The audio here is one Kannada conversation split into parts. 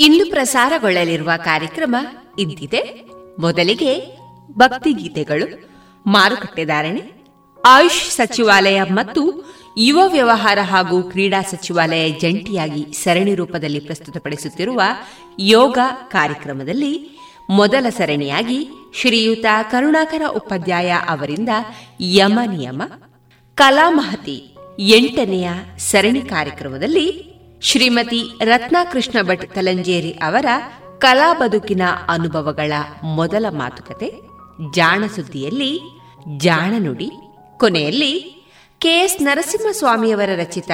ಇಂದು ಪ್ರಸಾರಗೊಳ್ಳಲಿರುವ ಕಾರ್ಯಕ್ರಮ ಇಂತಿದೆ. ಮೊದಲಿಗೆ ಭಕ್ತಿಗೀತೆಗಳು, ಮಾರುಕಟ್ಟೆ ಧಾರಣೆ, ಆಯುಷ್ ಸಚಿವಾಲಯ ಮತ್ತು ಯುವ ವ್ಯವಹಾರ ಹಾಗೂ ಕ್ರೀಡಾ ಸಚಿವಾಲಯ ಜಂಟಿಯಾಗಿ ಸರಣಿ ರೂಪದಲ್ಲಿ ಪ್ರಸ್ತುತಪಡಿಸುತ್ತಿರುವ ಯೋಗ ಕಾರ್ಯಕ್ರಮದಲ್ಲಿ ಮೊದಲ ಸರಣಿಯಾಗಿ ಶ್ರೀಯುತ ಕರುಣಾಕರ ಉಪಾಧ್ಯಾಯ ಅವರಿಂದ ಯಮ ನಿಯಮ ಕಲಾಮಹತಿ ಎಂಟನೆಯ ಸರಣಿ ಕಾರ್ಯಕ್ರಮದಲ್ಲಿ ಶ್ರೀಮತಿ ರತ್ನಾಕೃಷ್ಣ ಭಟ್ ಕಲಂಜೇರಿ ಅವರ ಕಲಾ ಬದುಕಿನ ಅನುಭವಗಳ ಮೊದಲ ಮಾತುಕತೆ ಜಾಣ ಸುದ್ದಿಯಲ್ಲಿ ಜಾಣ ನುಡಿ. ಕೊನೆಯಲ್ಲಿ ಕೆಎಸ್ ನರಸಿಂಹಸ್ವಾಮಿಯವರ ರಚಿತ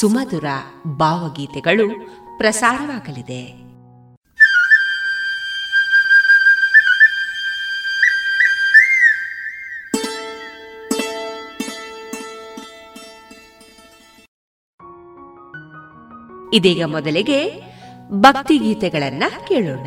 ಸುಮಧುರ ಭಾವಗೀತೆಗಳು ಪ್ರಸಾರವಾಗಲಿದೆ. ಇದೀಗ ಮೊದಲಿಗೆ ಭಕ್ತಿಗೀತೆಗಳನ್ನ ಕೇಳೋಣ.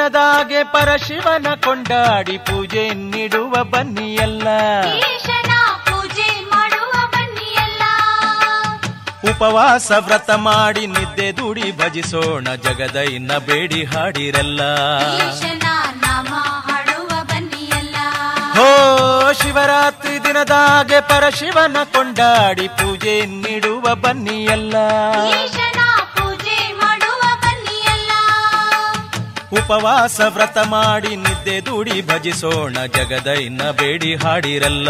ದಿನದಾಗೆ ಪರಶಿವನ ಕೊಂಡಾಡಿ ಪೂಜೆ ನೀಡುವ ಬನ್ನಿಯಲ್ಲ. ಉಪವಾಸ ವ್ರತ ಮಾಡಿ ನಿದ್ದೆ ದುಡಿ ಭಜಿಸೋಣ ಜಗದೈನ ಬೇಡಿ ಹಾಡಿರಲ್ಲ. ಹೋ ಶಿವರಾತ್ರಿ ದಿನದಾಗೆ ಪರಶಿವನ ಕೊಂಡಾಡಿ ಪೂಜೆ ನೀಡುವ ಬನ್ನಿಯಲ್ಲ. ಉಪವಾಸ ವ್ರತ ಮಾಡಿ ನಿದ್ದೆ ದುಡಿ ಭಜಿಸೋಣ ಜಗದೈನ ಬೇಡಿ ಹಾಡಿರಲ್ಲ.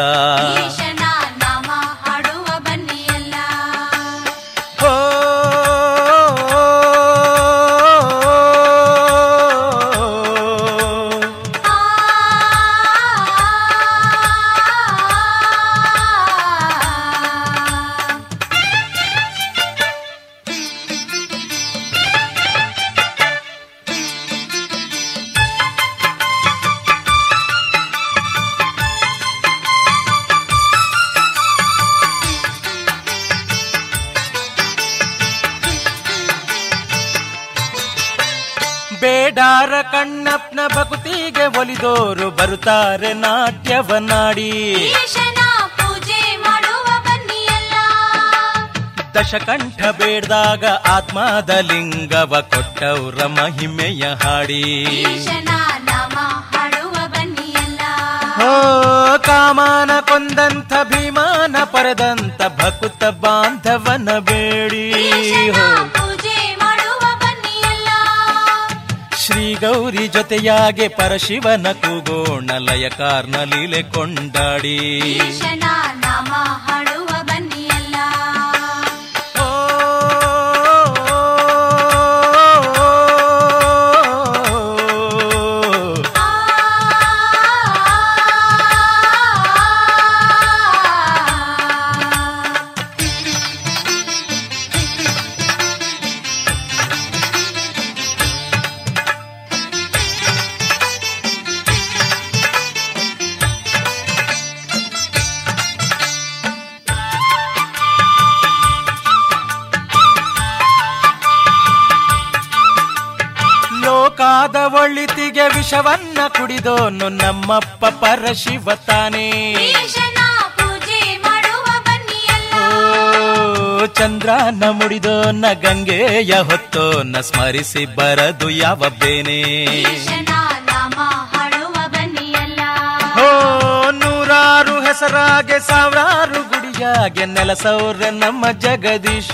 ಒಲಿದೋರು ಬರುತ್ತಾರೆ ನಾಟ್ಯವನಾಡಿ ಪೂಜೆ ಮಾಡುವ ಬನ್ನಿಯಲ್ಲ. ದಶಕಂಠ ಬೇಡ್ದಾಗ ಆತ್ಮದ ಲಿಂಗವ ಕೊಟ್ಟವ್ರ ಮಹಿಮೆಯ ಹಾಡಿ. ಕಾಮನ ಕೊಂದಂಥ ಭೀಮಾನ ಪರದಂತ ಭಕುತ ಬಾಂಧವನ ಬೇಡಿ. ಹೋ ಗೌರಿ ಜೊತೆಯಾಗೆ ಪರಶಿವನ ಕೂಗೋಣ ಲಯ ಲೀಲೆ ಕೊಂಡಾಡಿ. ವಿಷವನ್ನ ಕುಡಿದೋನು ನಮ್ಮಪ್ಪ ಪರಶಿವ ತಾನೇ. ಚಂದ್ರ ನ ಮುಡಿದೋ ನ ಗಂಗೆಯ ಚಂದ್ರನ ಮುಡಿದೋನ ಗಂಗೆಯ ಹೊತ್ತೋನ ಸ್ಮರಿಸಿ ಬರದು ಯಾವ ಬೇನೆ. ಹೋ ನೂರಾರು ಹೆಸರಾಗೆ ಸಾವಿರಾರು ಗುಡಿಯಾಗೆ ನೆಲಸೌರ ನಮ್ಮ ಜಗದೀಶ.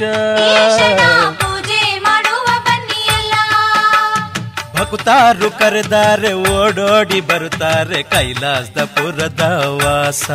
ಭಕ್ತಾರು ಕರೆದಾರೆ ಓಡೋಡಿ ಬರುತ್ತಾರೆ ಕೈಲಾಸದ ಪುರದ ವಾಸ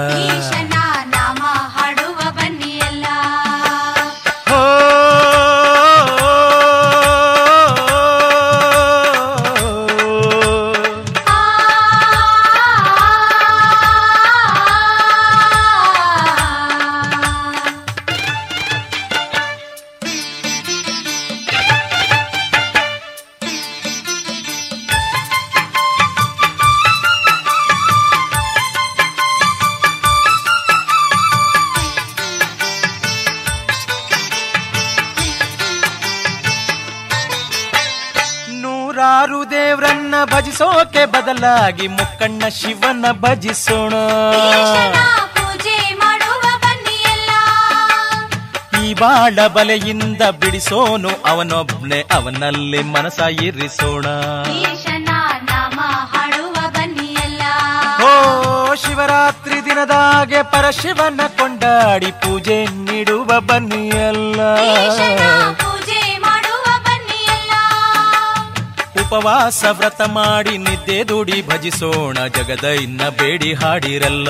ಭಜಿಸೋಕೆ ಬದಲಾಗಿ ಮುಕ್ಕಣ್ಣ ಶಿವನ ಭಜಿಸೋಣ. ಈ ಬಾಳ ಬಲೆಯಿಂದ ಬಿಡಿಸೋನು ಅವನೊಬ್ನೆ ಅವನಲ್ಲಿ ಮನಸ ಇರಿಸೋಣ. ಓ ಶಿವರಾತ್ರಿ ದಿನದಾಗೆ ಪರಶಿವನ ಕೊಂಡಾಡಿ ಪೂಜೆ ನೀಡುವ ಬನ್ನಿಯಲ್ಲ. ಉಪವಾಸ ವ್ರತ ಮಾಡಿ ನಿದ್ದೆ ದುಡಿ ಭಜಿಸೋಣ ಜಗದ ಇನ್ನ ಬೇಡಿ ಹಾಡಿರಲ್ಲ.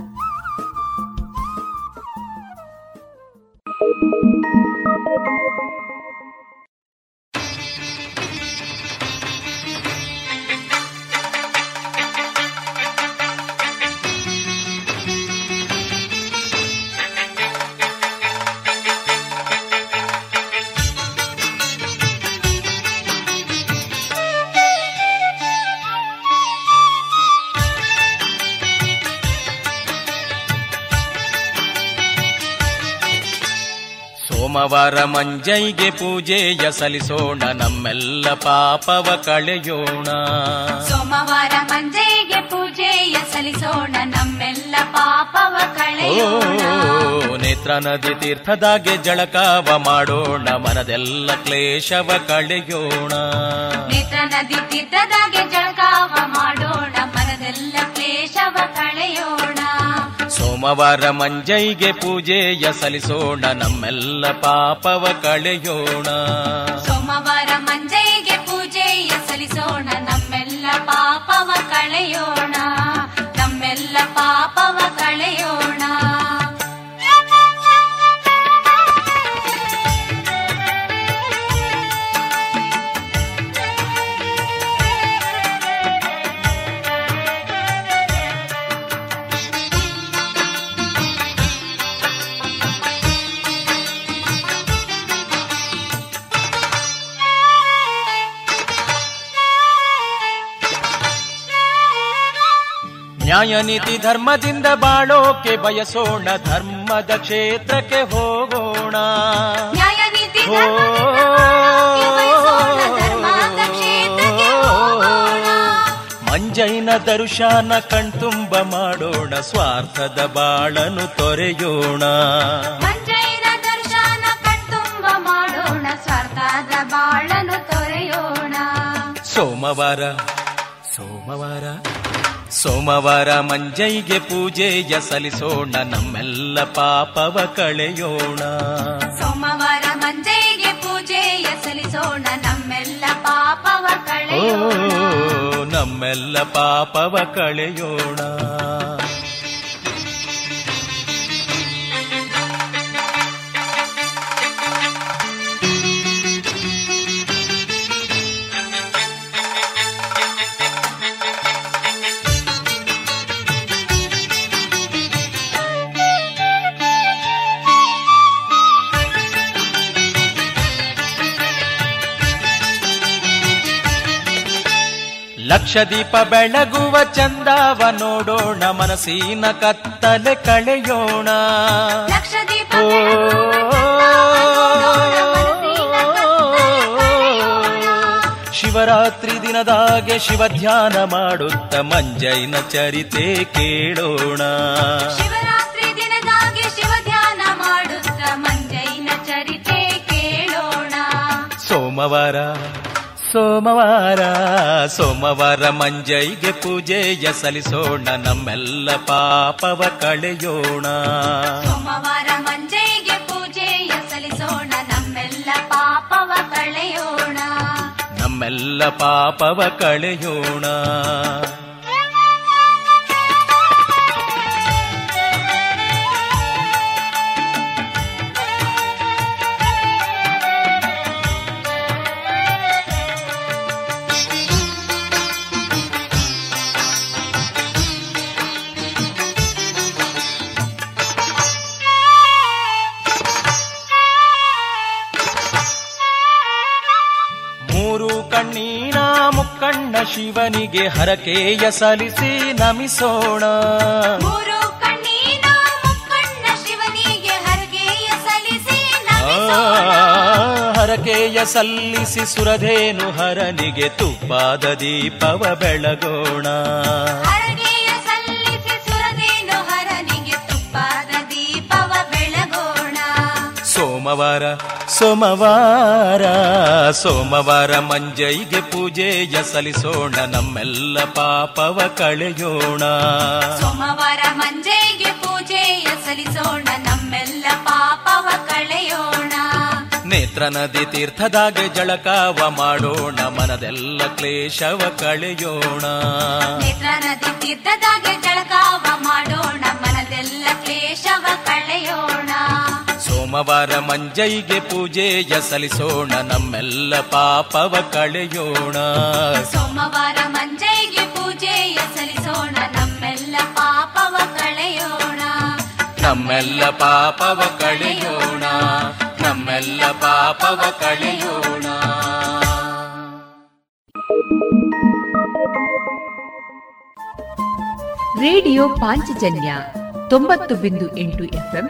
ಸೋಮವಾರ ಮಂಜೈಗೆ ಪೂಜೆಯ ಸಲ್ಲಿಸೋಣ ನಮ್ಮೆಲ್ಲ ಪಾಪವ ಕಳೆಯೋಣ. ಸೋಮವಾರ ಮಂಜೈಗೆ ಪೂಜೆಯ ಸಲ್ಲಿಸೋಣ ನಮ್ಮೆಲ್ಲ ಪಾಪವ ಕಳೆಯೋಣ. ನೇತ್ರ ನದಿ ತೀರ್ಥದಾಗೆ ಜಳಕಾವ ಮಾಡೋಣ ಮನದೆಲ್ಲ ಕ್ಲೇಶವ ಕಳೆಯೋಣ. ನೇತ್ರ ನದಿ ತೀರ್ಥದಾಗೆ ಜಳಕಾವ ಮಾಡೋಣ ಮನದೆಲ್ಲ ಕ್ಲೇಶವ ಕಳೆಯೋಣ. ಸೋಮವಾರ ಮಂಜೈಗೆ ಪೂಜೆಯ ಸಲ್ಲಿಸೋಣ ನಮ್ಮೆಲ್ಲ ಪಾಪವ ಕಳೆಯೋಣ. ಸೋಮವಾರ ನ್ಯಾಯ ನೀತಿ ಧರ್ಮದಿಂದ ಬಾಳೋಕೆ ಬಯಸೋಣ ಧರ್ಮದ ಕ್ಷೇತ್ರಕ್ಕೆ ಹೋಗೋಣ. ನ್ಯಾಯ ನೀತಿ ಮಂಜೈನ ದರುಶಾನ ಕಣ್ತುಂಬ ಮಾಡೋಣ ಸ್ವಾರ್ಥದ ಬಾಳನು ತೊರೆಯೋಣ. ಮಂಜೈನ ದರ್ಶನ ಕಣ್ತುಂಬ ಮಾಡೋಣ ಸ್ವಾರ್ಥದ ಬಾಳನು ತೊರೆಯೋಣ. ಸೋಮವಾರ ಸೋಮವಾರ. ಸೋಮವಾರ ಮಂಜೈಗೆ ಪೂಜೆಯ ಸಲ್ಲಿಸೋಣ ನಮ್ಮೆಲ್ಲ ಪಾಪವ ಕಳೆಯೋಣ. ಸೋಮವಾರ ಮಂಜೈಗೆ ಪೂಜೆಯ ಸಲ್ಲಿಸೋಣ ನಮ್ಮೆಲ್ಲ ಪಾಪವ ಕಳೆಯೋಣ. ನಮ್ಮೆಲ್ಲ ಪಾಪವ ಕಳೆಯೋಣ. ಲಕ್ಷ ದೀಪ ಬೆಳಗುವ ಚಂದವ ನೋಡೋಣ ಮನಸ್ಸಿನ ಕತ್ತಲೆ ಕಳೆಯೋಣ. ಓ, ಶಿವರಾತ್ರಿ ದಿನದಾಗೆ ಶಿವ ಧ್ಯಾನ ಮಾಡುತ್ತ ಮಂಜೈನ ಚರಿತೆ ಕೇಳೋಣ. ಶಿವರಾತ್ರಿ ದಿನದಾಗಿ ಶಿವ ಧ್ಯಾನ ಮಾಡುತ್ತ ಮಂಜೈನ ಚರಿತೆ ಕೇಳೋಣ. ಸೋಮವಾರ ಸೋಮವಾರ ಸೋಮವಾರ ಮಂಜೈಗೆ ಪೂಜೆಯ ಸಲ್ಲಿಸೋಣ ನಮ್ಮೆಲ್ಲ ಪಾಪವ ಕಳೆಯೋಣ. ಸೋಮವಾರ ಮಂಜೈಗೆ ಪೂಜೆಯ ಸಲ್ಲಿಸೋಣ ನಮ್ಮೆಲ್ಲ ಪಾಪವ ಕಳೆಯೋಣ. ನಮ್ಮೆಲ್ಲ ಪಾಪವ ಕಳೆಯೋಣ. ಮುಕ್ಕಣ್ಣ ಶಿವನಿಗೆ ಹರಕೆಯ ಸಲ್ಲಿಸಿ ನಮಿಸೋಣ. ಹರಕೆಯ ಸಲ್ಲಿಸಿ ಸುರಧೇನು ಹರನಿಗೆ ತುಪ್ಪಾದ ದೀಪವ ಬೆಳಗೋಣ. ಹರಗೆಯ ಸಲ್ಲಿಸಿ ಸುರದೇನು ಹರನಿಗೆ ತುಪ್ಪಾದ ದೀಪವ ಬೆಳಗೋಣ. ಸೋಮವಾರ ಸೋಮವಾರ ಸೋಮವಾರ ಮಂಜೈಗೆ ಪೂಜೆಯ ಸಲ್ಲಿಸೋಣ ನಮ್ಮೆಲ್ಲ ಪಾಪವ ಕಳೆಯೋಣ. ಸೋಮವಾರ ಮಂಜೈಗೆ ಪೂಜೆಯ ಸಲ್ಲಿಸೋಣ ನಮ್ಮೆಲ್ಲ ಪಾಪವ ಕಳೆಯೋಣ. ನೇತ್ರ ನದಿ ತೀರ್ಥದಾಗ ಜಳಕಾವ ಮಾಡೋಣ ಮನದೆಲ್ಲ ಕ್ಲೇಶವ ಕಳೆಯೋಣ. ನೇತ್ರ ನದಿ ತೀರ್ಥದಾಗ ಜಳಕಾವ ಅಮ್ಮವಾರ ಮಂಜೈಗೆ ಪೂಜೆಯ ಸಲ್ಲಿಸೋಣ ನಮ್ಮೆಲ್ಲ ಪಾಪವ ಕಳೆಯೋಣ. ಸೋಮವಾರ ಮಂಜೈಗೆ ಪೂಜೆಯ ಸಲ್ಲಿಸೋಣ ನಮ್ಮೆಲ್ಲ ಪಾಪವ ಕಳೆಯೋಣ. ನಮ್ಮೆಲ್ಲ ಪಾಪವ ಕಳೆಯೋಣ ನಮ್ಮೆಲ್ಲ ಪಾಪವ ಕಳೆಯೋಣ. ರೇಡಿಯೋ ಪಾಂಚಜನ್ಯ ತೊಂಬತ್ತು ಬಿಂದು ಎಂಟು ಎಫ್ಎಂ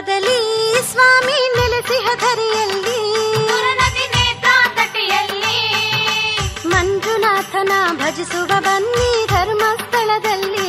ಬದಲಿ ಸ್ವಾಮಿ ನೆಲೆಸಿಹ ಧರಿಯಲ್ಲಿ ಮಂಜುನಾಥನ ಭಜಿಸುವ ಬನ್ನಿ ಧರ್ಮಸ್ಥಳದಲ್ಲಿ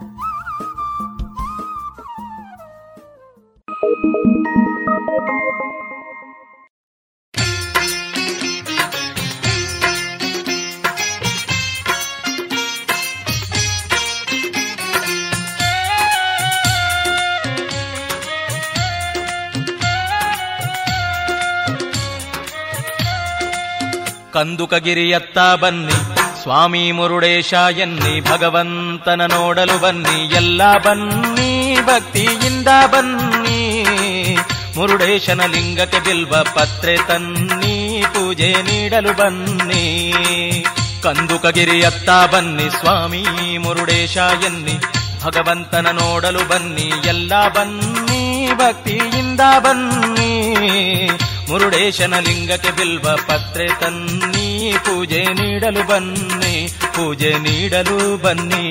ಕಂದುಕಗಿರಿಯತ್ತ ಬನ್ನಿ. ಸ್ವಾಮಿ ಮುರುಡೇಶ ಎನ್ನಿ, ಭಗವಂತನ ನೋಡಲು ಬನ್ನಿ. ಎಲ್ಲ ಬನ್ನಿ, ಭಕ್ತಿಯಿಂದ ಬನ್ನಿ. ಮುರುಡೇಶನ ಲಿಂಗಕ್ಕೆ ಬಿಲ್ವ ಪತ್ರೆ ತನ್ನಿ, ಪೂಜೆ ನೀಡಲು ಬನ್ನಿ. ಕಂದುಕಗಿರಿಯತ್ತ ಬನ್ನಿ, ಸ್ವಾಮಿ ಮುರುಡೇಶ ಎನ್ನಿ, ಭಗವಂತನ ನೋಡಲು ಬನ್ನಿ. ಎಲ್ಲ ಬನ್ನಿ, ಭಕ್ತಿಯಿಂದ ಬನ್ನಿ. ಮುರುಡೇಶನ ಲಿಂಗಕ್ಕೆ ಬಿಲ್ವ ಪತ್ರೆ ತನ್ನಿ. ಪೂಜೆ ನೀಡಲು ಬನ್ನಿ ಪೂಜೆ ನೀಡಲು ಬನ್ನಿ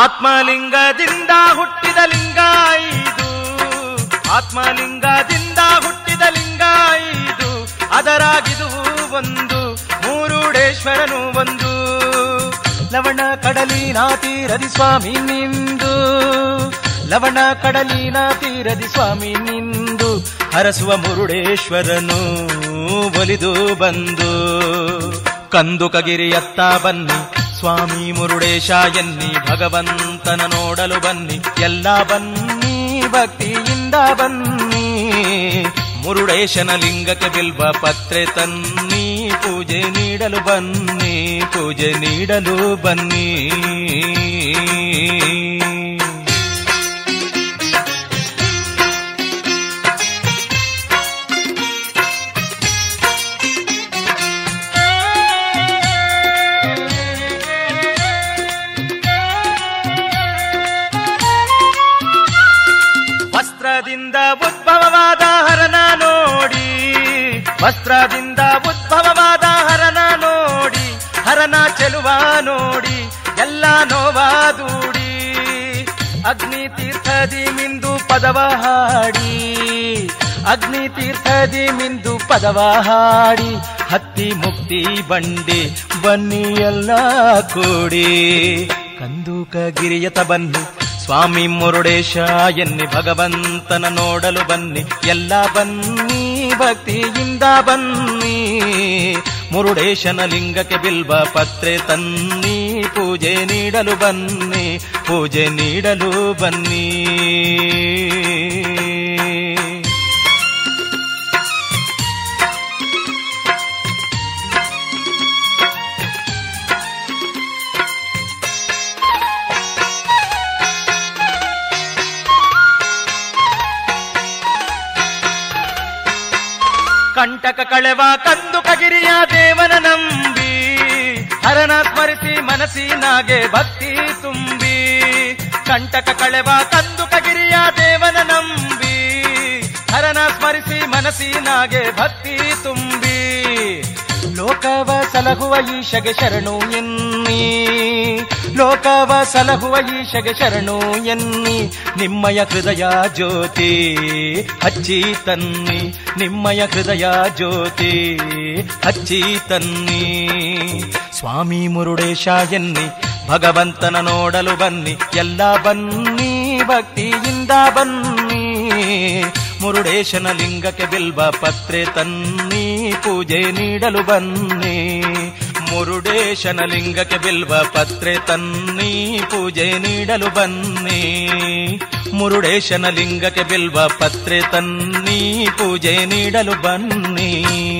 ಆತ್ಮಲಿಂಗದಿಂದ ಹುಟ್ಟಿದ ಲಿಂಗ ಇದು ಆತ್ಮಲಿಂಗದಿಂದ ಮೂರುಡೇಶ್ವರನು ಒಂದು. ಲವಣ ಕಡಲಿನ ತೀರದಿ ಸ್ವಾಮಿ ನಿಂದು. ಲವಣ ಕಡಲಿನ ತೀರದಿ ಸ್ವಾಮಿ ನಿಂದು. ಹರಸುವ ಮುರುಡೇಶ್ವರನು ಒಲಿದು ಬಂದು. ಕಂದುಕಗಿರಿಯತ್ತ ಬನ್ನಿ. ಸ್ವಾಮಿ ಮುರುಡೇಶ ಎನ್ನಿ, ಭಗವಂತನ ನೋಡಲು ಬನ್ನಿ. ಎಲ್ಲ ಬನ್ನಿ, ಭಕ್ತಿಯಿಂದ ಬನ್ನಿ. ಮುರುಡೇಶನ ಲಿಂಗಕ್ಕೆ ಬಿಲ್ವ ಪತ್ರೆ ತನ್ನಿ. ಪೂಜೆ ನೀಡಲು ಬನ್ನಿ ಪೂಜೆ ನೀಡಲು ಬನ್ನಿ ವಸ್ತ್ರದಿಂದ ಉದ್ಭವವಾದ ಹರನ ನೋಡಿ ವಸ್ತ್ರದಿಂದ ಅಗ್ನಿ ತೀರ್ಥದಿ ಮಿಂದು ಪದವ ಹಾಡಿ ಅಗ್ನಿ ತೀರ್ಥದಿ ಮಿಂದು ಪದವ ಹಾಡಿ, ಹತ್ತಿ ಮುಕ್ತಿ ಬಂಡಿ ಬನ್ನಿ ಎಲ್ಲ ಕೂಡಿ. ಕಂದೂಕ ಗಿರಿಯತ ಬನ್ನಿ, ಸ್ವಾಮಿ ಮುರುಡೇಶ ಎನ್ನಿ ಭಗವಂತನ ನೋಡಲು ಬನ್ನಿ, ಎಲ್ಲ ಬನ್ನಿ, ಭಕ್ತಿಯಿಂದ ಬನ್ನಿ. ಮುರುಡೇಶನ ಲಿಂಗಕ್ಕೆ ಬಿಲ್ವ ಪತ್ರೆ ತನ್ನಿ, ಪೂಜೆ ನೀಡಲು ಬನ್ನಿ. ಪೂಜೆ ನೀಡಲು ಬನ್ನಿ. ಕಂಟಕ ಕಳೆವ ಕಂದು ಕಗಿರಿಯ ದೇವನ ನಂಬಿ ಹರನ ಸ್ಮರಿಸಿ ಮನಸ್ಸಿನಾಗೆ ಭಕ್ತಿ ತುಂಬಿ. ಕಂಟಕ ಕಳೆವ ಕಂದುಕಗಿರಿಯ ದೇವನ ನಂಬಿ, ಹರನ ಸ್ಮರಿಸಿ ಮನಸ್ಸಿನಾಗೆ ಭಕ್ತಿ ತುಂಬಿ. ಲೋಕವ ಸಲಹುವ ಈಶಗೆ ಶರಣು ಎನ್ನಿ, ಲೋಕವ ಸಲಹುವ ಈಶಗೆ ಶರಣು ಎನ್ನಿ, ನಿಮ್ಮಯ ಹೃದಯ ಜ್ಯೋತಿ ಹಚ್ಚಿ ತನ್ನಿ, ನಿಮ್ಮಯ ಹೃದಯ ಜ್ಯೋತಿ ಹಚ್ಚಿ ತನ್ನಿ. ಸ್ವಾಮಿ ಮುರುಡೇಶ ಎನ್ನಿ ಭಗವಂತನ ನೋಡಲು ಬನ್ನಿ, ಎಲ್ಲ ಬನ್ನಿ, ಭಕ್ತಿಯಿಂದ ಬನ್ನಿ. ಮುರುಡೇಶನ ಲಿಂಗಕ್ಕೆ ಬಿಲ್ವ ಪತ್ರೆ ತನ್ನಿ, ಪೂಜೆ ನೀಡಲು ಬನ್ನಿ. ಮುರುಡೇಶನ ಲಿಂಗಕ್ಕೆ ಬಿಲ್ವ ಪತ್ರೆ ತನ್ನಿ, ಪೂಜೆ ನೀಡಲು ಬನ್ನಿ. ಮುರುಡೇಶನ ಲಿಂಗಕ್ಕೆ ಬಿಲ್ವ ಪತ್ರೆ ತನ್ನಿ, ಪೂಜೆ ನೀಡಲು ಬನ್ನಿ.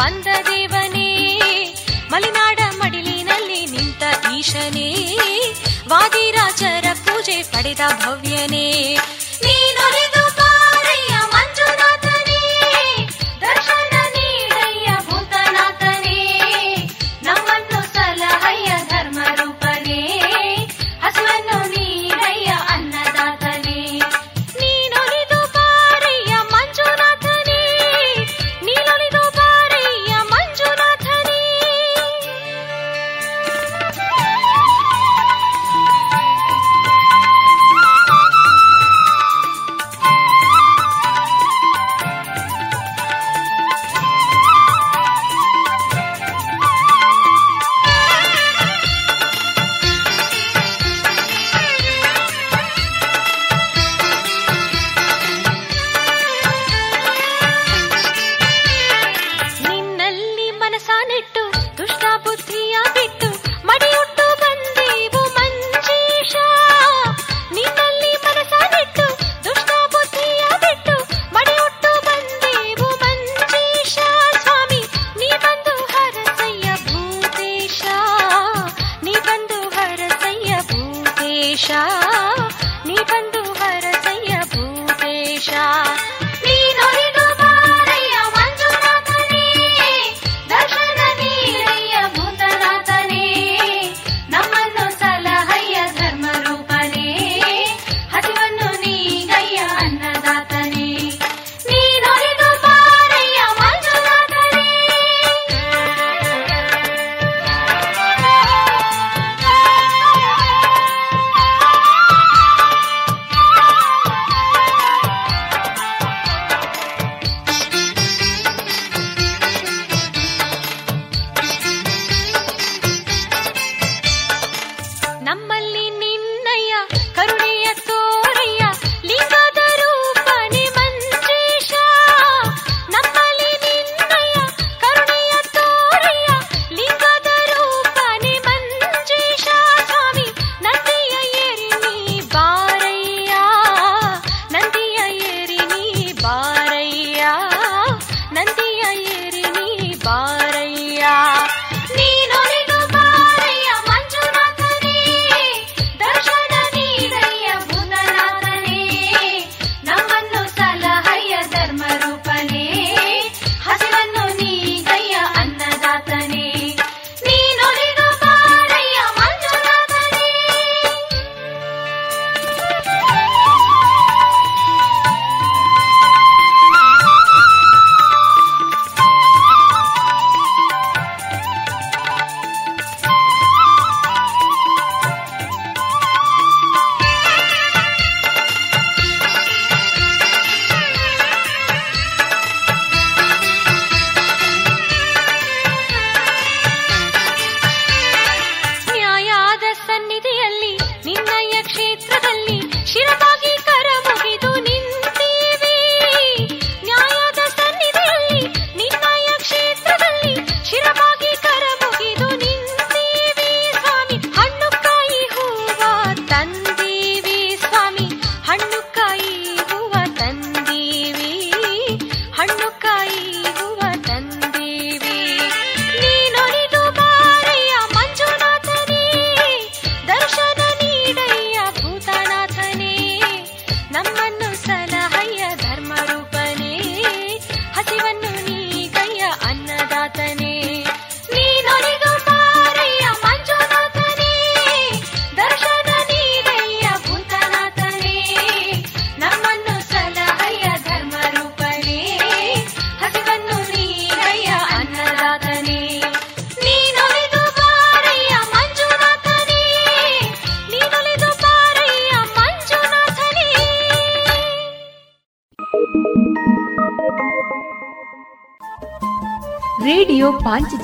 ಸ್ಪಂದದೇವನೇ ಮಲೆನಾಡ ಮಡಿಲಿನಲ್ಲಿ ನಿಂತ ಈಶನೇ ವಾದಿರಾಜರ ಪೂಜೆ ಪಡೆದ ಭವ್ಯನೇ.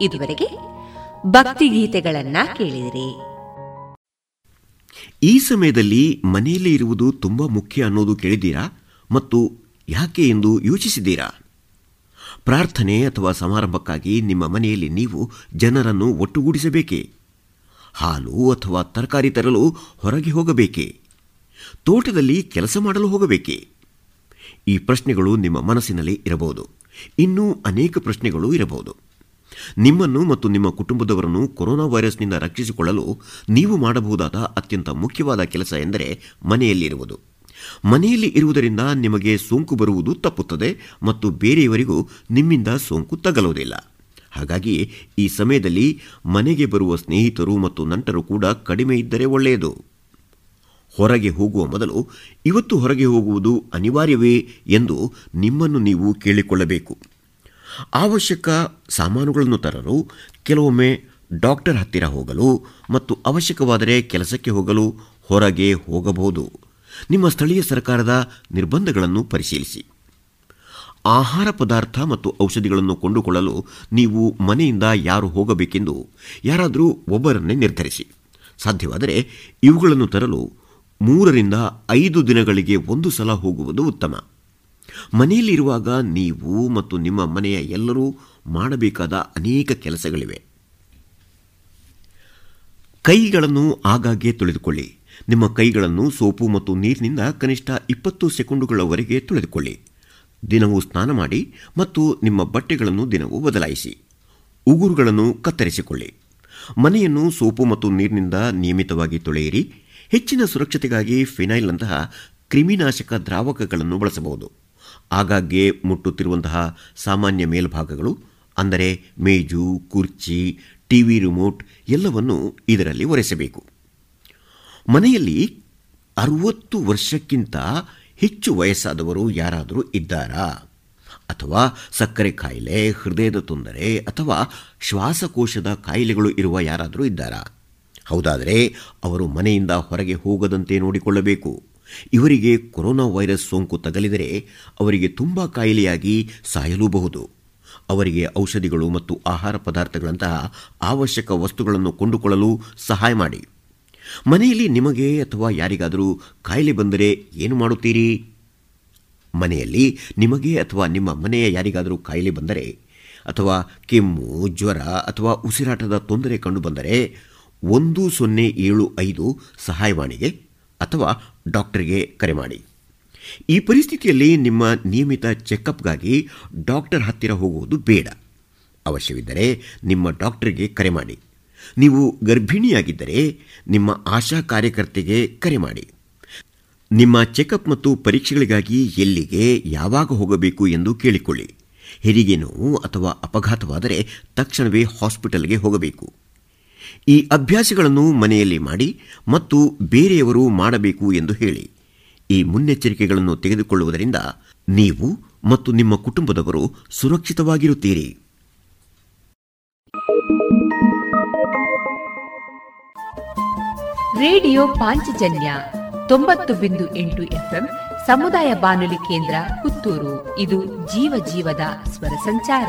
ಇದುವರೆಗೆ ಭಕ್ತಿಗೀತೆಗಳನ್ನ ಕೇಳಿದಿರಿ. ಈ ಸಮಯದಲ್ಲಿ ಮನೆಯಲ್ಲಿ ಇರುವುದು ತುಂಬಾ ಮುಖ್ಯ ಅನ್ನೋದು ಕೇಳಿದ್ದೀರಾ? ಮತ್ತು ಯಾಕೆ ಎಂದು ಯೋಚಿಸಿದ್ದೀರಾ? ಪ್ರಾರ್ಥನೆ ಅಥವಾ ಸಮಾರಂಭಕ್ಕಾಗಿ ನಿಮ್ಮ ಮನೆಯಲ್ಲಿ ನೀವು ಜನರನ್ನು ಒಟ್ಟುಗೂಡಿಸಬೇಕೇ? ಹಾಲು ಅಥವಾ ತರಕಾರಿ ತರಲು ಹೊರಗೆ ಹೋಗಬೇಕೇ? ತೋಟದಲ್ಲಿ ಕೆಲಸ ಮಾಡಲು ಹೋಗಬೇಕೇ? ಈ ಪ್ರಶ್ನೆಗಳು ನಿಮ್ಮ ಮನಸ್ಸಿನಲ್ಲಿ ಇರಬಹುದು. ಇನ್ನೂ ಅನೇಕ ಪ್ರಶ್ನೆಗಳು ಇರಬಹುದು. ನಿಮ್ಮನ್ನು ಮತ್ತು ನಿಮ್ಮ ಕುಟುಂಬದವರನ್ನು ಕೊರೋನಾ ವೈರಸ್ನಿಂದ ರಕ್ಷಿಸಿಕೊಳ್ಳಲು ನೀವು ಮಾಡಬಹುದಾದ ಅತ್ಯಂತ ಮುಖ್ಯವಾದ ಕೆಲಸ ಎಂದರೆ ಮನೆಯಲ್ಲಿರುವುದು. ಮನೆಯಲ್ಲಿ ಇರುವುದರಿಂದ ನಿಮಗೆ ಸೋಂಕು ಬರುವುದು ತಪ್ಪುತ್ತದೆ ಮತ್ತು ಬೇರೆಯವರಿಗೂ ನಿಮ್ಮಿಂದ ಸೋಂಕು ತಗಲುವುದಿಲ್ಲ. ಹಾಗಾಗಿ ಈ ಸಮಯದಲ್ಲಿ ಮನೆಗೆ ಬರುವ ಸ್ನೇಹಿತರು ಮತ್ತು ನಂಟರು ಕೂಡ ಕಡಿಮೆ ಇದ್ದರೆ ಒಳ್ಳೆಯದು. ಹೊರಗೆ ಹೋಗುವ ಮೊದಲು ಇವತ್ತು ಹೊರಗೆ ಹೋಗುವುದು ಅನಿವಾರ್ಯವೇ ಎಂದು ನಿಮ್ಮನ್ನು ನೀವು ಕೇಳಿಕೊಳ್ಳಬೇಕು. ಅವಶ್ಯಕ ಸಾಮಾನುಗಳನ್ನು ತರಲು ಕೆಲವೊಮ್ಮೆ ಡಾಕ್ಟರ್ ಹತ್ತಿರ ಹೋಗಲು ಮತ್ತು ಅವಶ್ಯಕವಾದರೆ ಕೆಲಸಕ್ಕೆ ಹೋಗಲು ಹೊರಗೆ ಹೋಗಬಹುದು. ನಿಮ್ಮ ಸ್ಥಳೀಯ ಸರ್ಕಾರದ ನಿರ್ಬಂಧಗಳನ್ನು ಪರಿಶೀಲಿಸಿ. ಆಹಾರ ಪದಾರ್ಥ ಮತ್ತು ಔಷಧಿಗಳನ್ನು ಕೊಂಡುಕೊಳ್ಳಲು ನೀವು ಮನೆಯಿಂದ ಯಾರು ಹೋಗಬೇಕೆಂದು ಯಾರಾದರೂ ಒಬ್ಬರನ್ನೇ ನಿರ್ಧರಿಸಿ. ಸಾಧ್ಯವಾದರೆ ಇವುಗಳನ್ನು ತರಲು ಮೂರರಿಂದ ಐದು ದಿನಗಳಿಗೆ ಒಂದು ಸಲ ಹೋಗುವುದು ಉತ್ತಮ. ಮನೆಯಲ್ಲಿರುವಾಗ ನೀವು ಮತ್ತು ನಿಮ್ಮ ಮನೆಯ ಎಲ್ಲರೂ ಮಾಡಬೇಕಾದ ಅನೇಕ ಕೆಲಸಗಳಿವೆ. ಕೈಗಳನ್ನು ಆಗಾಗ್ಗೆ ತೊಳೆದುಕೊಳ್ಳಿ. ನಿಮ್ಮ ಕೈಗಳನ್ನು ಸೋಪು ಮತ್ತು ನೀರಿನಿಂದ ಕನಿಷ್ಠ ಇಪ್ಪತ್ತು ಸೆಕೆಂಡುಗಳವರೆಗೆ ತೊಳೆದುಕೊಳ್ಳಿ. ದಿನವೂ ಸ್ನಾನ ಮಾಡಿ ಮತ್ತು ನಿಮ್ಮ ಬಟ್ಟೆಗಳನ್ನು ದಿನವೂ ಬದಲಾಯಿಸಿ. ಉಗುರುಗಳನ್ನು ಕತ್ತರಿಸಿಕೊಳ್ಳಿ. ಮನೆಯನ್ನು ಸೋಪು ಮತ್ತು ನೀರಿನಿಂದ ನಿಯಮಿತವಾಗಿ ತೊಳೆಯಿರಿ. ಹೆಚ್ಚಿನ ಸುರಕ್ಷತೆಗಾಗಿ ಫಿನೈಲ್ನಂತಹ ಕ್ರಿಮಿನಾಶಕ ದ್ರಾವಕಗಳನ್ನು ಬಳಸಬಹುದು. ಆಗಾಗ್ಗೆ ಮುಟ್ಟುತ್ತಿರುವಂತಹ ಸಾಮಾನ್ಯ ಮೇಲ್ಭಾಗಗಳು, ಅಂದರೆ ಮೇಜು, ಕುರ್ಚಿ, ಟಿವಿ ರಿಮೋಟ್ ಎಲ್ಲವನ್ನೂ ಇದರಲ್ಲಿ ಒರೆಸಬೇಕು. ಮನೆಯಲ್ಲಿ ಅರುವತ್ತು ವರ್ಷಕ್ಕಿಂತ ಹೆಚ್ಚು ವಯಸ್ಸಾದವರು ಯಾರಾದರೂ ಇದ್ದಾರಾ? ಅಥವಾ ಸಕ್ಕರೆ ಕಾಯಿಲೆ ಹೃದಯದ ತೊಂದರೆ, ಅಥವಾ ಶ್ವಾಸಕೋಶದ ಕಾಯಿಲೆಗಳು ಇರುವ ಯಾರಾದರೂ ಇದ್ದಾರಾ? ಹೌದಾದರೆ ಅವರು ಮನೆಯಿಂದ ಹೊರಗೆ ಹೋಗದಂತೆ ನೋಡಿಕೊಳ್ಳಬೇಕು. ಇವರಿಗೆ ಕೊರೋನಾ ವೈರಸ್ ಸೋಂಕು ತಗಲಿದರೆ ಅವರಿಗೆ ತುಂಬ ಕಾಯಿಲೆಯಾಗಿ ಸಾಯಲೂಬಹುದು. ಅವರಿಗೆ ಔಷಧಿಗಳು ಮತ್ತು ಆಹಾರ ಪದಾರ್ಥಗಳಂತಹ ಅವಶ್ಯಕ ವಸ್ತುಗಳನ್ನು ಕೊಂಡುಕೊಳ್ಳಲು ಸಹಾಯ ಮಾಡಿ. ಮನೆಯಲ್ಲಿ ನಿಮಗೆ ಅಥವಾ ಯಾರಿಗಾದರೂ ಕಾಯಿಲೆ ಬಂದರೆ ಏನು ಮಾಡುತ್ತೀರಿ? ಮನೆಯಲ್ಲಿ ನಿಮಗೆ ಅಥವಾ ನಿಮ್ಮ ಮನೆಯ ಯಾರಿಗಾದರೂ ಕಾಯಿಲೆ ಬಂದರೆ ಅಥವಾ ಕೆಮ್ಮು, ಜ್ವರ ಅಥವಾ ಉಸಿರಾಟದ ತೊಂದರೆ ಕಂಡುಬಂದರೆ ಒಂದು ಸೊನ್ನೆ ಏಳು ಐದು ಸಹಾಯವಾಣಿಗೆ ಅಥವಾ ಡಾಕ್ಟರ್ಗೆ ಕರೆ ಮಾಡಿ. ಈ ಪರಿಸ್ಥಿತಿಯಲ್ಲಿ ನಿಮ್ಮ ನಿಯಮಿತ ಚೆಕಪ್ಗಾಗಿ ಡಾಕ್ಟರ್ ಹತ್ತಿರ ಹೋಗುವುದು ಬೇಡ. ಅವಶ್ಯವಿದ್ದರೆ ನಿಮ್ಮ ಡಾಕ್ಟರ್ಗೆ ಕರೆ ಮಾಡಿ. ನೀವು ಗರ್ಭಿಣಿಯಾಗಿದ್ದರೆ ನಿಮ್ಮ ಆಶಾ ಕಾರ್ಯಕರ್ತೆಗೆ ಕರೆ ಮಾಡಿ. ನಿಮ್ಮ ಚೆಕಪ್ ಮತ್ತು ಪರೀಕ್ಷೆಗಳಿಗಾಗಿ ಎಲ್ಲಿಗೆ, ಯಾವಾಗ ಹೋಗಬೇಕು ಎಂದು ಕೇಳಿಕೊಳ್ಳಿ. ಹೆರಿಗೆ ನೋವು ಅಥವಾ ಅಪಘಾತವಾದರೆ ತಕ್ಷಣವೇ ಹಾಸ್ಪಿಟಲ್ಗೆ ಹೋಗಬೇಕು. ಈ ಅಭ್ಯಾಸಗಳನ್ನು ಮನೆಯಲ್ಲಿ ಮಾಡಿ ಮತ್ತು ಬೇರೆಯವರು ಮಾಡಬೇಕು ಎಂದು ಹೇಳಿ. ಈ ಮುನ್ನೆಚ್ಚರಿಕೆಗಳನ್ನು ತೆಗೆದುಕೊಳ್ಳುವುದರಿಂದ ನೀವು ಮತ್ತು ನಿಮ್ಮ ಕುಟುಂಬದವರು ಸುರಕ್ಷಿತವಾಗಿರುತ್ತೀರಿ. ರೇಡಿಯೋ ಪಾಂಚಜನ್ಯ ತೊಂಬತ್ತು ಬಿಂದು ಎಂಟು ಎಫ್ಎಂ ಸಮುದಾಯ ಬಾನುಲಿ ಕೇಂದ್ರ ಪುತ್ತೂರು. ಇದು ಜೀವ ಜೀವದ ಸ್ವರ ಸಂಚಾರ.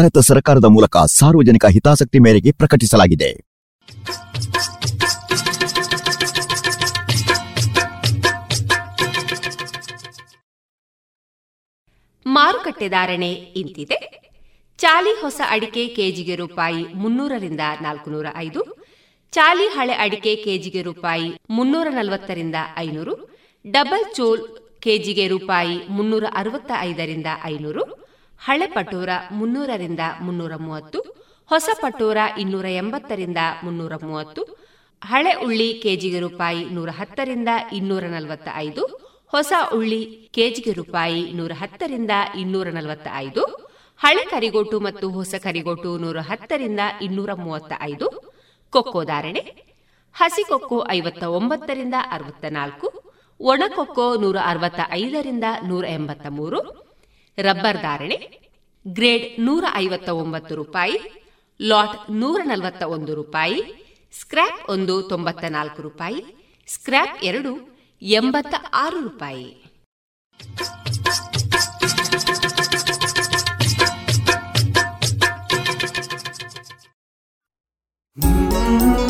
ಭಾರತ ಸರ್ಕಾರದ ಮೂಲಕ ಸಾರ್ವಜನಿಕ ಹಿತಾಸಕ್ತಿ ಮೇರೆಗೆ ಪ್ರಕಟಿಸಲಾಗಿದೆ. ಮಾರುಕಟ್ಟೆ ಧಾರಣೆ ಇಂತಿದೆ. ಚಾಲಿ ಹೊಸ ಅಡಿಕೆ ಕೆಜಿಗೆ ರೂಪಾಯಿ ಮುನ್ನೂರರಿಂದ ನಾಲ್ಕುನೂರ ಐದು ಚಾಲಿ ಹಳೆ ಅಡಿಕೆ ಕೆಜಿಗೆ ರೂಪಾಯಿ ಮುನ್ನೂರ ನಲವತ್ತರಿಂದ ಐನೂರು, ಡಬಲ್ ಚೋಲ್ ಕೆಜಿಗೆ ರೂಪಾಯಿ ಮುನ್ನೂರ ಅರವತ್ತ ಐದರಿಂದ ಐನೂರು ಹಳೆ ಪಟೋರ ಮುನ್ನೂರರಿಂದ ಮುನ್ನೂರ ಮೂವತ್ತು ಹೊಸ ಪಟೋರ ಇನ್ನೂರ ಎಂಬತ್ತರಿಂದ ಮುನ್ನೂರ ಮೂವತ್ತು ಹಳೆ ಉಳ್ಳಿ ಕೆಜಿಗೆ ರೂಪಾಯಿ ನೂರ ಹತ್ತರಿಂದ ಇನ್ನೂರ ನಲವತ್ತ ಐದು ಹೊಸ ಉಳ್ಳಿ ಕೆಜಿಗೆ ರೂಪಾಯಿ ನೂರ ಹತ್ತರಿಂದ ಇನ್ನೂರ ನಲವತ್ತ ಐದು ಹಳೆ ಕರಿಗೋಟು ಮತ್ತು ಹೊಸ ಕರಿಗೋಟು ನೂರ ಹತ್ತರಿಂದ ಇನ್ನೂರ ಮೂವತ್ತ ಐದು ಕೊಕ್ಕೋ ಧಾರಣೆ, ಹಸಿ ಕೊಕ್ಕೋ ಐವತ್ತ ಒಂಬತ್ತರಿಂದ ಅರವತ್ತ ನಾಲ್ಕು ಒಣಕೊಕ್ಕೋ ನೂರ ಅರವತ್ತ ಐದರಿಂದ ನೂರ ಎಂಬತ್ತ ಮೂರು ರಬ್ಬರ್ ಧಾರಣೆ, ಗ್ರೇಡ್ ನೂರ ಐವತ್ತ ಒಂಬತ್ತು ರೂಪಾಯಿ, ಲಾಟ್ ನೂರ ನಲವತ್ತ ಒಂದು ರೂಪಾಯಿ, ಸ್ಕ್ರ್ಯಾಪ್ ಒಂದು ತೊಂಬತ್ತ ನಾಲ್ಕು ರೂಪಾಯಿ, ಸ್ಕ್ರ್ಯಾಪ್ ಎರಡು ಎಂಬತ್ತ ಆರು ರೂಪಾಯಿ. आओ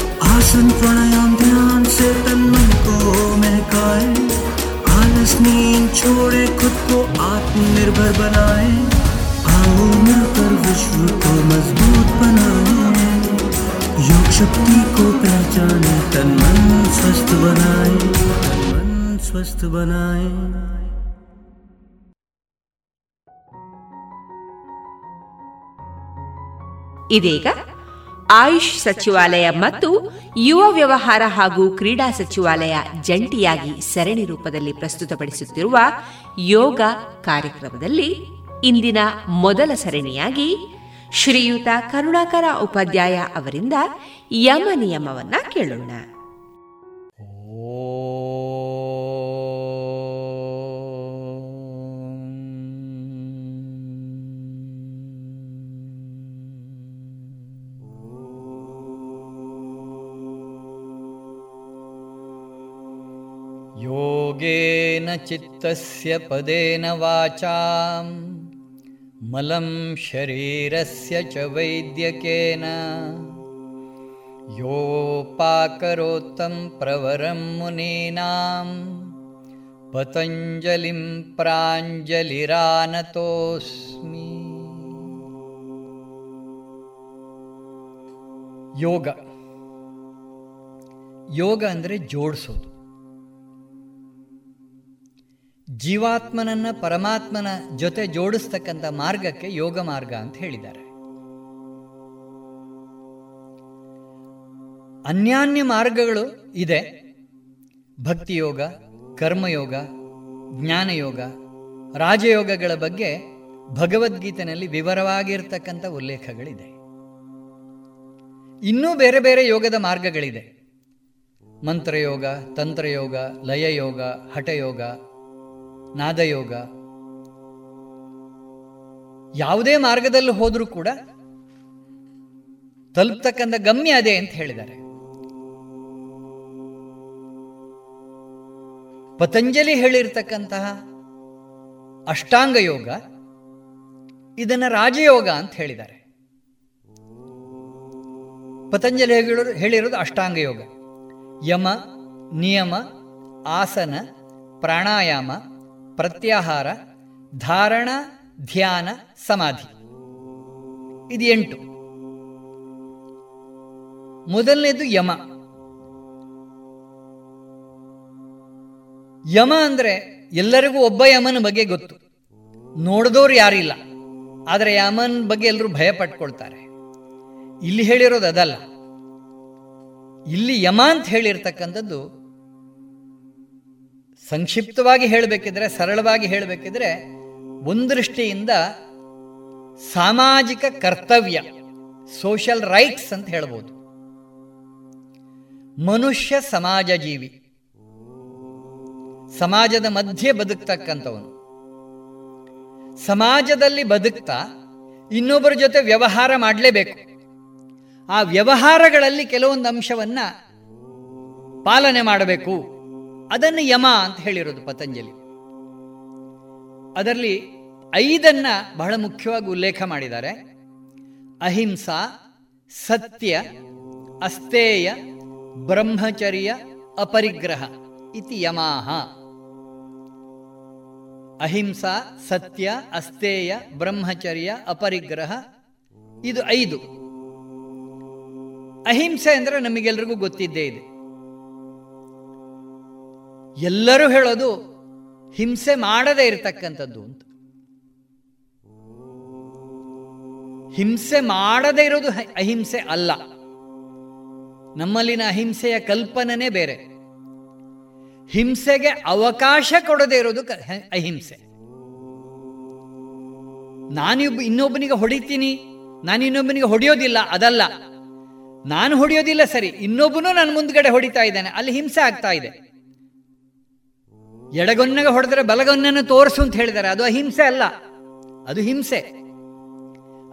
आसन प्राणायाम ध्यान से तन मन को महकाए आलस नींद छोड़े खुद को आत्मनिर्भर बनाए आओ मिलकर विश्व को मजबूत बनाए योग शक्ति को पहचाने तन मन स्वस्थ बनाए तन मन स्वस्थ बनाए ಇದೀಗ ಆಯುಷ್ ಸಚಿವಾಲಯ ಮತ್ತು ಯುವ ವ್ಯವಹಾರ ಹಾಗೂ ಕ್ರೀಡಾ ಸಚಿವಾಲಯ ಜಂಟಿಯಾಗಿ ಸರಣಿ ರೂಪದಲ್ಲಿ ಪ್ರಸ್ತುತಪಡಿಸುತ್ತಿರುವ ಯೋಗ ಕಾರ್ಯಕ್ರಮದಲ್ಲಿ ಇಂದಿನ ಮೊದಲ ಸರಣಿಯಾಗಿ ಶ್ರೀಯುತ ಕರುಣಾಕರ ಉಪಾಧ್ಯಾಯ ಅವರಿಂದ ಯಮ ನಿಯಮವನ್ನ ಕೇಳೋಣ. योगेन चित्तस्य पदेन वाचां मलं शरीरस्य च वैद्यकेन योपाकरोत्तं प्रवरं मुनीनां पतञ्जलिं प्राञ्जलिरानतोऽस्मि ಯೋಗ ಯೋಗ ಅಂದರೆ ಜೋಡಿಸೋದು ಜೀವಾತ್ಮನನ್ನ ಪರಮಾತ್ಮನ ಜೊತೆ ಜೋಡಿಸ್ತಕ್ಕಂಥ ಮಾರ್ಗಕ್ಕೆ ಯೋಗ ಮಾರ್ಗ ಅಂತ ಹೇಳಿದ್ದಾರೆ. ಅನ್ಯಾನ್ಯ ಮಾರ್ಗಗಳು ಇದೆ. ಭಕ್ತಿಯೋಗ ಕರ್ಮಯೋಗ ಜ್ಞಾನಯೋಗ ರಾಜಯೋಗಗಳ ಬಗ್ಗೆ ಭಗವದ್ಗೀತೆಯಲ್ಲಿ ವಿವರವಾಗಿರ್ತಕ್ಕಂಥ ಉಲ್ಲೇಖಗಳಿದೆ. ಇನ್ನೂ ಬೇರೆ ಬೇರೆ ಯೋಗದ ಮಾರ್ಗಗಳಿದೆ. ಮಂತ್ರಯೋಗ, ತಂತ್ರಯೋಗ, ಲಯಯೋಗ, ಹಠಯೋಗ ನಾದಯೋಗ. ಯಾವುದೇ ಮಾರ್ಗದಲ್ಲಿ ಹೋದರೂ ಕೂಡ ತಲುಪ್ತಕ್ಕಂಥ ಗಮ್ಯ ಅದೇ ಅಂತ ಹೇಳಿದ್ದಾರೆ. ಪತಂಜಲಿ ಹೇಳಿರ್ತಕ್ಕಂತಹ ಅಷ್ಟಾಂಗ ಯೋಗ, ಇದನ್ನು ರಾಜಯೋಗ ಅಂತ ಹೇಳಿದ್ದಾರೆ. ಪತಂಜಲಿ ಹೇಳಿರೋದು ಹೇಳಿರೋದು ಅಷ್ಟಾಂಗ ಯೋಗ. ಯಮ, ನಿಯಮ, ಆಸನ, ಪ್ರಾಣಾಯಾಮ ಪ್ರತ್ಯಾಹಾರ, ಧಾರಣ, ಧ್ಯಾನ, ಸಮಾಧಿ. ಇದು ಎಂಟು ಮೊದಲನೇದು ಯಮ. ಯಮ ಅಂದರೆ ಎಲ್ಲರಿಗೂ ಒಬ್ಬ ಯಮನ ಬಗ್ಗೆ ಗೊತ್ತು. ನೋಡಿದವ್ರು ಯಾರಿಲ್ಲ. ಆದರೆ ಯಮನ ಬಗ್ಗೆ ಎಲ್ಲರೂ ಭಯ ಪಟ್ಕೊಳ್ತಾರೆ ಇಲ್ಲಿ ಹೇಳಿರೋದು ಅದಲ್ಲ. ಇಲ್ಲಿ ಯಮ ಅಂತ ಹೇಳಿರ್ತಕ್ಕಂಥದ್ದು ಸಂಕ್ಷಿಪ್ತವಾಗಿ ಹೇಳಬೇಕಿದ್ರೆ, ಸರಳವಾಗಿ ಹೇಳಬೇಕಿದ್ರೆ, ಒಂದೃಷ್ಟಿಯಿಂದ ದೃಷ್ಟಿಯಿಂದ ಸಾಮಾಜಿಕ ಕರ್ತವ್ಯ ಸೋಷಲ್ ರೈಟ್ಸ್ ಅಂತ ಹೇಳ್ಬೋದು. ಮನುಷ್ಯ ಸಮಾಜ ಜೀವಿ ಸಮಾಜದ ಮಧ್ಯೆ ಬದುಕ್ತಕ್ಕಂಥವನು. ಸಮಾಜದಲ್ಲಿ ಬದುಕ್ತಾ ಇನ್ನೊಬ್ಬರ ಜೊತೆ ವ್ಯವಹಾರ ಮಾಡಲೇಬೇಕು. ಆ ವ್ಯವಹಾರಗಳಲ್ಲಿ ಕೆಲವೊಂದು ಅಂಶವನ್ನ ಪಾಲನೆ ಮಾಡಬೇಕು. ಅದನ್ನು ಯಮ ಅಂತ ಹೇಳಿರೋದು ಪತಂಜಲಿ. ಅದರಲ್ಲಿ ಐದನ್ನ ಬಹಳ ಮುಖ್ಯವಾಗಿ ಉಲ್ಲೇಖ ಮಾಡಿದ್ದಾರೆ. ಅಹಿಂಸಾ, ಸತ್ಯ ಅಸ್ತೇಯ ಬ್ರಹ್ಮಚರ್ಯ, ಅಪರಿಗ್ರಹ ಇತಿ ಯಮಾಹ. ಅಹಿಂಸಾ, ಸತ್ಯ ಅಸ್ತೇಯ ಬ್ರಹ್ಮಚರ್ಯ, ಅಪರಿಗ್ರಹ ಇದು ಐದು. ಅಹಿಂಸೆ ಅಂದರೆ ನಮಗೆಲ್ರಿಗೂ ಗೊತ್ತಿದ್ದೇ ಇದೆ. ಎಲ್ಲರೂ ಹೇಳೋದು ಹಿಂಸೆ ಮಾಡದೇ ಇರತಕ್ಕಂಥದ್ದು ಅಂತ. ಹಿಂಸೆ ಮಾಡದೇ ಇರೋದು ಅಹಿಂಸೆ ಅಲ್ಲ. ನಮ್ಮಲ್ಲಿನ ಅಹಿಂಸೆಯ ಕಲ್ಪನೆ ಬೇರೆ. ಹಿಂಸೆಗೆ ಅವಕಾಶ ಕೊಡದೇ ಇರೋದು ಅಹಿಂಸೆ. ನಾನಿಬ್ ಇನ್ನೊಬ್ಬನಿಗೆ ಹೊಡಿತೀನಿ, ನಾನು ಇನ್ನೊಬ್ಬನಿಗೆ ಹೊಡೆಯೋದಿಲ್ಲ, ಅದಲ್ಲ. ನಾನು ಹೊಡೆಯೋದಿಲ್ಲ ಸರಿ, ಇನ್ನೊಬ್ಬನು ನನ್ನ ಮುಂದ್ಗಡೆ ಹೊಡಿತಾ ಇದ್ದಾನೆ, ಅಲ್ಲಿ ಹಿಂಸೆ ಆಗ್ತಾ ಇದೆ. ಎಡಗೊನ್ನಗೆ ಹೊಡೆದ್ರೆ ಬಲಗೊನ್ನನ್ನು ತೋರಿಸು ಅಂತ ಹೇಳಿದ್ದಾರೆ. ಅದು ಅಹಿಂಸೆ ಅಲ್ಲ. ಅದು ಹಿಂಸೆ.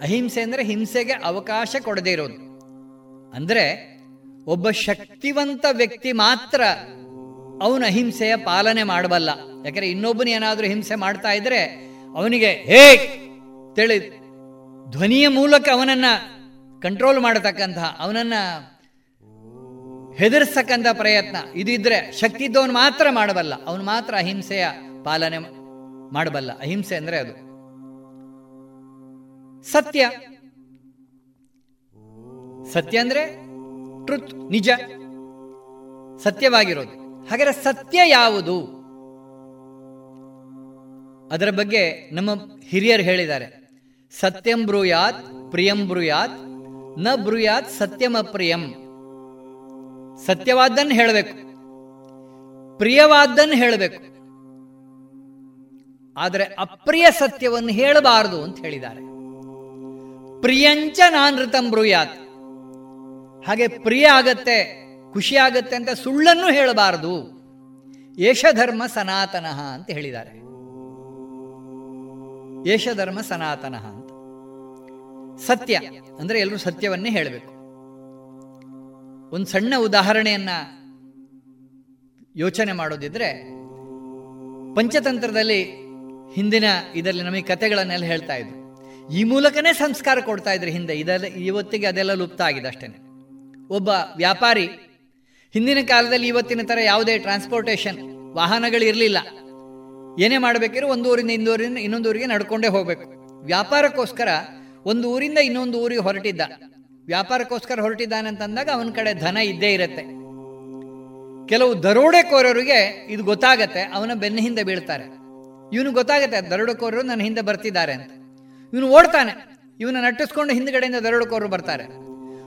ಅಹಿಂಸೆ ಅಂದರೆ ಹಿಂಸೆಗೆ ಅವಕಾಶ ಕೊಡದೇ ಇರೋದು. ಅಂದರೆ ಒಬ್ಬ ಶಕ್ತಿವಂತ ವ್ಯಕ್ತಿ ಮಾತ್ರ ಅವನು ಅಹಿಂಸೆಯ ಪಾಲನೆ ಮಾಡಬಲ್ಲ ಯಾಕಂದರೆ ಇನ್ನೊಬ್ಬನು ಏನಾದರೂ ಹಿಂಸೆ ಮಾಡ್ತಾ ಇದ್ರೆ ಅವನಿಗೆ, ಹೇ, ತಿಳಿ, ಧ್ವನಿಯ ಮೂಲಕ ಅವನನ್ನ ಕಂಟ್ರೋಲ್ ಮಾಡತಕ್ಕಂತಹ, ಅವನನ್ನ ಹೆದರ್ಸಕ್ಕಂಥ ಪ್ರಯತ್ನ. ಇದಿದ್ರೆ ಶಕ್ತಿ ಇದ್ದವನು ಮಾತ್ರ ಮಾಡಬಲ್ಲ. ಅವನು ಮಾತ್ರ ಅಹಿಂಸೆಯ ಪಾಲನೆ ಮಾಡಬಲ್ಲ. ಅಹಿಂಸೆ ಅಂದ್ರೆ ಅದು. ಸತ್ಯ. ಸತ್ಯ ಅಂದ್ರೆ ಟ್ರುತ್ ನಿಜ. ಸತ್ಯವಾಗಿರೋದು. ಹಾಗಾದ್ರೆ ಸತ್ಯ ಯಾವುದು? ಅದರ ಬಗ್ಗೆ ನಮ್ಮ ಹಿರಿಯರು ಹೇಳಿದ್ದಾರೆ. ಸತ್ಯಂ ಬ್ರೂಯಾತ್, ಪ್ರಿಯಂ ಬ್ರೂಯಾತ್, ನ ಬ್ರೂಯಾತ್ ಸತ್ಯಮ ಪ್ರಿಯಂ. ಸತ್ಯವಾದ್ದನ್ನು ಹೇಳಬೇಕು. ಪ್ರಿಯವಾದ್ದನ್ನು ಹೇಳಬೇಕು. ಆದರೆ ಅಪ್ರಿಯ ಸತ್ಯವನ್ನು ಹೇಳಬಾರದು ಅಂತ ಹೇಳಿದ್ದಾರೆ. ಪ್ರಿಯಂಚ ನಾನೃತಂ ಬ್ರೂಯಾತ್. ಹಾಗೆ ಪ್ರಿಯ ಆಗತ್ತೆ, ಖುಷಿ ಆಗತ್ತೆ ಅಂತ ಸುಳ್ಳನ್ನು ಹೇಳಬಾರದು. ಯಶಧರ್ಮ ಸನಾತನ ಅಂತ ಹೇಳಿದ್ದಾರೆ. ಯಶಧರ್ಮ ಸನಾತನ ಅಂತ. ಸತ್ಯ, ಅಂದ್ರೆ ಎಲ್ಲರೂ ಸತ್ಯವನ್ನೇ ಹೇಳಬೇಕು. ಒಂದು ಸಣ್ಣ ಉದಾಹರಣೆಯನ್ನ ಯೋಚನೆ ಮಾಡೋದಿದ್ರೆ, ಪಂಚತಂತ್ರದಲ್ಲಿ ಹಿಂದಿನ ಇದರಲ್ಲಿ ನಮಗೆ ಕಥೆಗಳನ್ನೆಲ್ಲ ಹೇಳ್ತಾ ಇದ್ರು. ಈ ಮೂಲಕನೇ ಸಂಸ್ಕಾರ ಕೊಡ್ತಾ ಇದ್ರು ಹಿಂದೆ. ಇದೆಲ್ಲ ಇವತ್ತಿಗೆ ಅದೆಲ್ಲ ಲುಪ್ತ ಆಗಿದೆ ಅಷ್ಟೇ ಒಬ್ಬ ವ್ಯಾಪಾರಿ, ಹಿಂದಿನ ಕಾಲದಲ್ಲಿ ಇವತ್ತಿನ ಥರ ಯಾವುದೇ ಟ್ರಾನ್ಸ್ಪೋರ್ಟೇಷನ್ ವಾಹನಗಳಿರಲಿಲ್ಲ ಏನೇ ಮಾಡಬೇಕಿರೋ ಒಂದು ಊರಿಂದ ಇನ್ನೊಂದೂರಿಂದ ಇನ್ನೊಂದು ಊರಿಗೆ ನಡ್ಕೊಂಡೇ ಹೋಗಬೇಕು. ವ್ಯಾಪಾರಕ್ಕೋಸ್ಕರ ಒಂದು ಊರಿಂದ ಇನ್ನೊಂದು ಊರಿಗೆ ಹೊರಟಿದ್ದ. ವ್ಯಾಪಾರಕ್ಕೋಸ್ಕರ ಹೊರಟಿದ್ದಾನೆ ಅಂತಂದಾಗ ಅವನ ಕಡೆ ಧನ ಇದ್ದೇ ಇರುತ್ತೆ. ಕೆಲವು ದರೋಡೆಕೋರರಿಗೆ ಇದು ಗೊತ್ತಾಗತ್ತೆ, ಅವನ ಬೆನ್ನ ಹಿಂದೆ ಬೀಳ್ತಾರೆ. ಇವನು ಗೊತ್ತಾಗತ್ತೆ, ದರೋಡೆಕೋರರು ನನ್ನ ಹಿಂದೆ ಬರ್ತಿದ್ದಾರೆ ಅಂತ. ಇವನು ಓಡ್ತಾನೆ ಇವನ ನಟ್ಟಿಸ್ಕೊಂಡು ಹಿಂದ್ಗಡೆಯಿಂದ ದರೋಡೆಕೋರರು ಬರ್ತಾರೆ.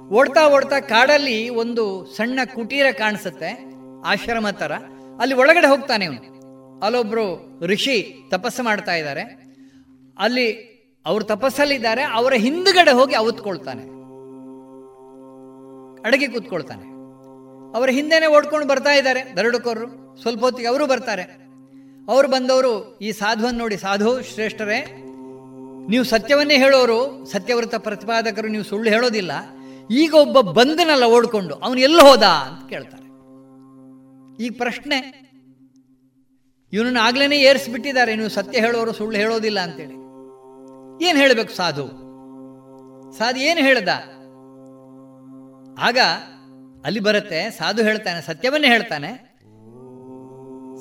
ಓಡ್ತಾ ಓಡ್ತಾ ಕಾಡಲ್ಲಿ ಒಂದು ಸಣ್ಣ ಕುಟೀರ ಕಾಣಿಸುತ್ತೆ, ಆಶ್ರಮ ಥರ. ಅಲ್ಲಿ ಒಳಗಡೆ ಹೋಗ್ತಾನೆ ಇವನು. ಅಲ್ಲೊಬ್ಬರು ಋಷಿ ತಪಸ್ಸು ಮಾಡ್ತಾ ಇದ್ದಾರೆ. ಅಲ್ಲಿ ಅವ್ರು ತಪಸ್ಸಲ್ಲಿದ್ದಾರೆ, ಅವರ ಹಿಂದ್ಗಡೆ ಹೋಗಿ ಅವತ್ಕೊಳ್ತಾನೆ. ಅಡಗಿ ಕೂತ್ಕೊಳ್ತಾನೆ. ಅವರ ಹಿಂದೆನೆ ಓಡ್ಕೊಂಡು ಬರ್ತಾ ಇದ್ದಾರೆ ದರಡುಕೋರು ಸ್ವಲ್ಪ ಹೊತ್ತಿಗೆ ಅವರು ಬರ್ತಾರೆ. ಅವರು ಬಂದವರು ಈ ಸಾಧುವನ್ನು ನೋಡಿ, ಸಾಧು, ಶ್ರೇಷ್ಠರೇ, ನೀವು ಸತ್ಯವನ್ನೇ ಹೇಳೋರು, ಸತ್ಯವ್ರತ ಪ್ರತಿಪಾದಕರು ನೀವು ಸುಳ್ಳು ಹೇಳೋದಿಲ್ಲ. ಈಗ ಒಬ್ಬ ಬಂದನಲ್ಲ ಓಡ್ಕೊಂಡು, ಅವನು ಎಲ್ಲಿ ಹೋದ? ಅಂತ ಕೇಳ್ತಾರೆ. ಈ ಪ್ರಶ್ನೆ, ಇವನನ್ನು ಆಗ್ಲೇ ಏರಿಸ್ಬಿಟ್ಟಿದ್ದಾರೆ, ನೀವು ಸತ್ಯ ಹೇಳೋರು, ಸುಳ್ಳು ಹೇಳೋದಿಲ್ಲ ಅಂತೇಳಿ. ಏನು ಹೇಳಬೇಕು ಸಾಧು? ಸಾಧು ಏನು ಹೇಳ್ದ? ಆಗ ಅಲ್ಲಿ ಬರುತ್ತೆ, ಸಾಧು ಹೇಳ್ತಾನೆ, ಸತ್ಯವನ್ನೇ ಹೇಳ್ತಾನೆ.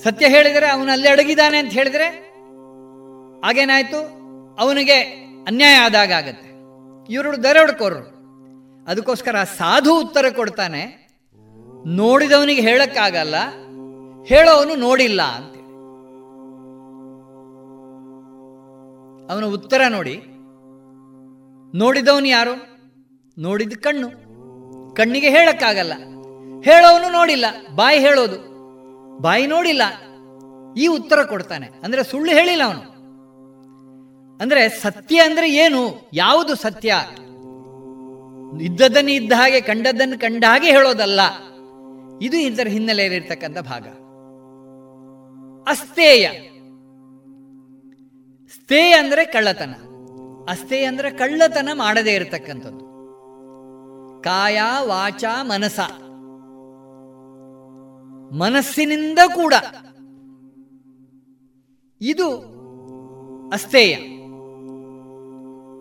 ಸತ್ಯ ಹೇಳಿದರೆ ಅವನು ಅಲ್ಲಿ ಅಡಗಿದ್ದಾನೆ ಅಂತ ಹೇಳಿದ್ರೆ ಆಗೇನಾಯ್ತು? ಅವನಿಗೆ ಅನ್ಯಾಯ ಆದಾಗ ಆಗತ್ತೆ. ಇವರು ದರೋಡ್ಕೋರು ಅದಕ್ಕೋಸ್ಕರ ಸಾಧು ಉತ್ತರ ಕೊಡ್ತಾನೆ. ನೋಡಿದವನಿಗೆ ಹೇಳಕ್ಕಾಗಲ್ಲ, ಹೇಳೋವನು ನೋಡಿಲ್ಲ ಅಂತ ಅವನ ಉತ್ತರ ನೋಡಿ. ನೋಡಿದವನು ಯಾರು? ನೋಡಿದ ಕಣ್ಣು. ಕಣ್ಣಿಗೆ ಹೇಳಕ್ಕಾಗಲ್ಲ. ಹೇಳೋನು ನೋಡಿಲ್ಲ, ಬಾಯಿ ಹೇಳೋದು. ಬಾಯಿ ನೋಡಿಲ್ಲ, ಈ ಉತ್ತರ ಕೊಡ್ತಾನೆ. ಅಂದ್ರೆ ಸುಳ್ಳು ಹೇಳಿಲ್ಲ ಅವನು. ಅಂದ್ರೆ ಸತ್ಯ ಅಂದ್ರೆ ಏನು? ಯಾವುದು ಸತ್ಯ? ಇದ್ದದ್ದನ್ನು ಇದ್ದ ಹಾಗೆ, ಕಂಡದ್ದನ್ನು ಕಂಡ ಹಾಗೆ ಹೇಳೋದಲ್ಲ. ಇದು ಇದರ ಹಿನ್ನೆಲೆಯಲ್ಲಿರ್ತಕ್ಕಂಥ ಭಾಗ. ಅಸ್ತೇಯ ಸ್ಥೇಯ ಅಂದ್ರೆ ಕಳ್ಳತನ. ಅಸ್ಥೇಯ ಅಂದ್ರೆ ಕಳ್ಳತನ ಮಾಡದೇ ಇರತಕ್ಕಂಥದ್ದು. ಕಾಯ ವಾಚ ಮನಸ. ಮನಸ್ಸಿನಿಂದ ಕೂಡ. ಇದು ಅಸ್ಥೇಯ.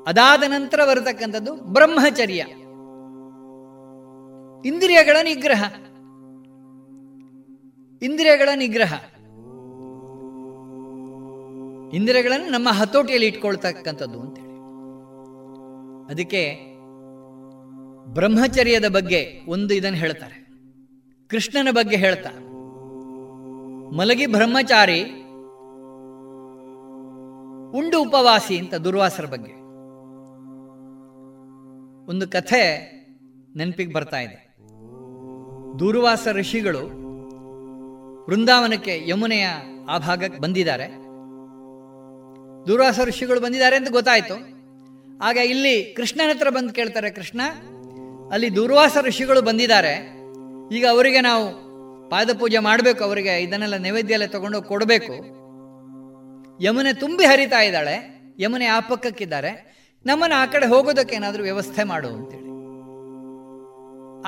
ಅದಾದ ನಂತರ ಬರತಕ್ಕಂಥದ್ದು ಬ್ರಹ್ಮಚರ್ಯ. ಇಂದ್ರಿಯಗಳ ನಿಗ್ರಹ. ಇಂದ್ರಿಯಗಳ ನಿಗ್ರಹ. ಇಂದ್ರಿಯಗಳನ್ನು ನಮ್ಮ ಹತೋಟಿಯಲ್ಲಿ ಇಟ್ಕೊಳ್ತಕ್ಕಂಥದ್ದು ಅಂತೇಳಿ. ಅದಕ್ಕೆ ಬ್ರಹ್ಮಚರ್ಯದ ಬಗ್ಗೆ ಒಂದು ಇದನ್ನು ಹೇಳ್ತಾರೆ. ಕೃಷ್ಣನ ಬಗ್ಗೆ ಹೇಳ್ತಾ, ಮಲಗಿ ಬ್ರಹ್ಮಚಾರಿ, ಉಂಡು ಉಪವಾಸಿ ಅಂತ ದುರ್ವಾಸರ ಬಗ್ಗೆ. ಒಂದು ಕಥೆ ನೆನಪಿಗೆ ಬರ್ತಾ ಇದೆ. ದುರ್ವಾಸ ಋಷಿಗಳು ವೃಂದಾವನಕ್ಕೆ ಯಮುನೆಯ ಆ ಭಾಗಕ್ಕೆ ಬಂದಿದ್ದಾರೆ. ದುರ್ವಾಸ ಋಷಿಗಳು ಬಂದಿದ್ದಾರೆ ಅಂತ ಗೊತ್ತಾಯಿತು. ಆಗ ಇಲ್ಲಿ ಕೃಷ್ಣನ ಹತ್ರ ಬಂದು ಕೇಳ್ತಾರೆ, ಕೃಷ್ಣ ಅಲ್ಲಿ ದುರ್ವಾಸ ಋಷಿಗಳು ಬಂದಿದ್ದಾರೆ. ಈಗ ಅವರಿಗೆ ನಾವು ಪಾದಪೂಜೆ ಮಾಡಬೇಕು, ಅವರಿಗೆ ಇದನ್ನೆಲ್ಲ ನೈವೇದ್ಯ ಎಲ್ಲ ತಗೊಂಡು ಕೊಡಬೇಕು. ಯಮುನೆ ತುಂಬಿ ಹರಿತಾ ಇದ್ದಾಳೆ, ಯಮುನೆ ಆ ಪಕ್ಕಕ್ಕಿದ್ದಾರೆ. ನಮ್ಮನ್ನು ಆ ಕಡೆ ಹೋಗೋದಕ್ಕೆ ಏನಾದರೂ ವ್ಯವಸ್ಥೆ ಮಾಡು ಅಂತೇಳಿ.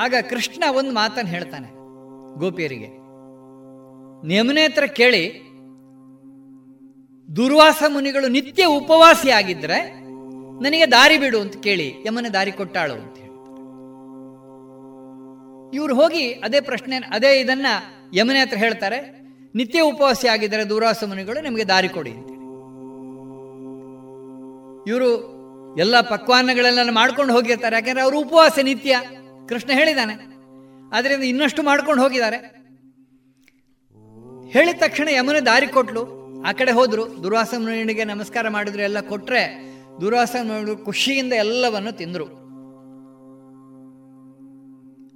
ಆಗ ಕೃಷ್ಣ ಒಂದು ಮಾತನ್ನು ಹೇಳ್ತಾನೆ ಗೋಪಿಯರಿಗೆ. ಯಮುನೆ ಹತ್ರ ಕೇಳಿ, ದುರ್ವಾಸ ಮುನಿಗಳು ನಿತ್ಯ ಉಪವಾಸಿ ಆಗಿದ್ರೆ ನನಗೆ ದಾರಿ ಬಿಡು ಅಂತ ಕೇಳಿ, ಯಮನೆ ದಾರಿ ಕೊಟ್ಟಾಳು ಅಂತ. ಇವ್ರು ಹೋಗಿ ಅದೇ ಪ್ರಶ್ನೆ, ಅದೇ ಇದನ್ನ ಯಮುನೆ ಹತ್ರ ಹೇಳ್ತಾರೆ. ನಿತ್ಯ ಉಪವಾಸಿ ಆಗಿದ್ದಾರೆ ದೂರಾಸ ಮುನಿಗಳು ನಿಮಗೆ ದಾರಿ ಕೊಡಿ ಅಂತೇಳಿ ಇವರು ಎಲ್ಲ ಪಕ್ವಾನ್ನಗಳೆಲ್ಲ ಮಾಡ್ಕೊಂಡು ಹೋಗಿರ್ತಾರೆ. ಯಾಕಂದ್ರೆ ಅವರು ಉಪವಾಸ ನಿತ್ಯ, ಕೃಷ್ಣ ಹೇಳಿದ್ದಾನೆ. ಅದರಿಂದ ಇನ್ನಷ್ಟು ಮಾಡ್ಕೊಂಡು ಹೋಗಿದ್ದಾರೆ. ಹೇಳಿದ ತಕ್ಷಣ ಯಮುನೆ ದಾರಿ ಕೊಟ್ಲು. ಆ ಕಡೆ ಹೋದ್ರು. ದುರ್ವಾಸ ಮುನಿಗೆ ನಮಸ್ಕಾರ ಮಾಡಿದ್ರು, ಎಲ್ಲ ಕೊಟ್ರೆ ದುರ್ವಾಸ ಮುನಿಗಳು ಖುಷಿಯಿಂದ ಎಲ್ಲವನ್ನು ತಿಂದ್ರು.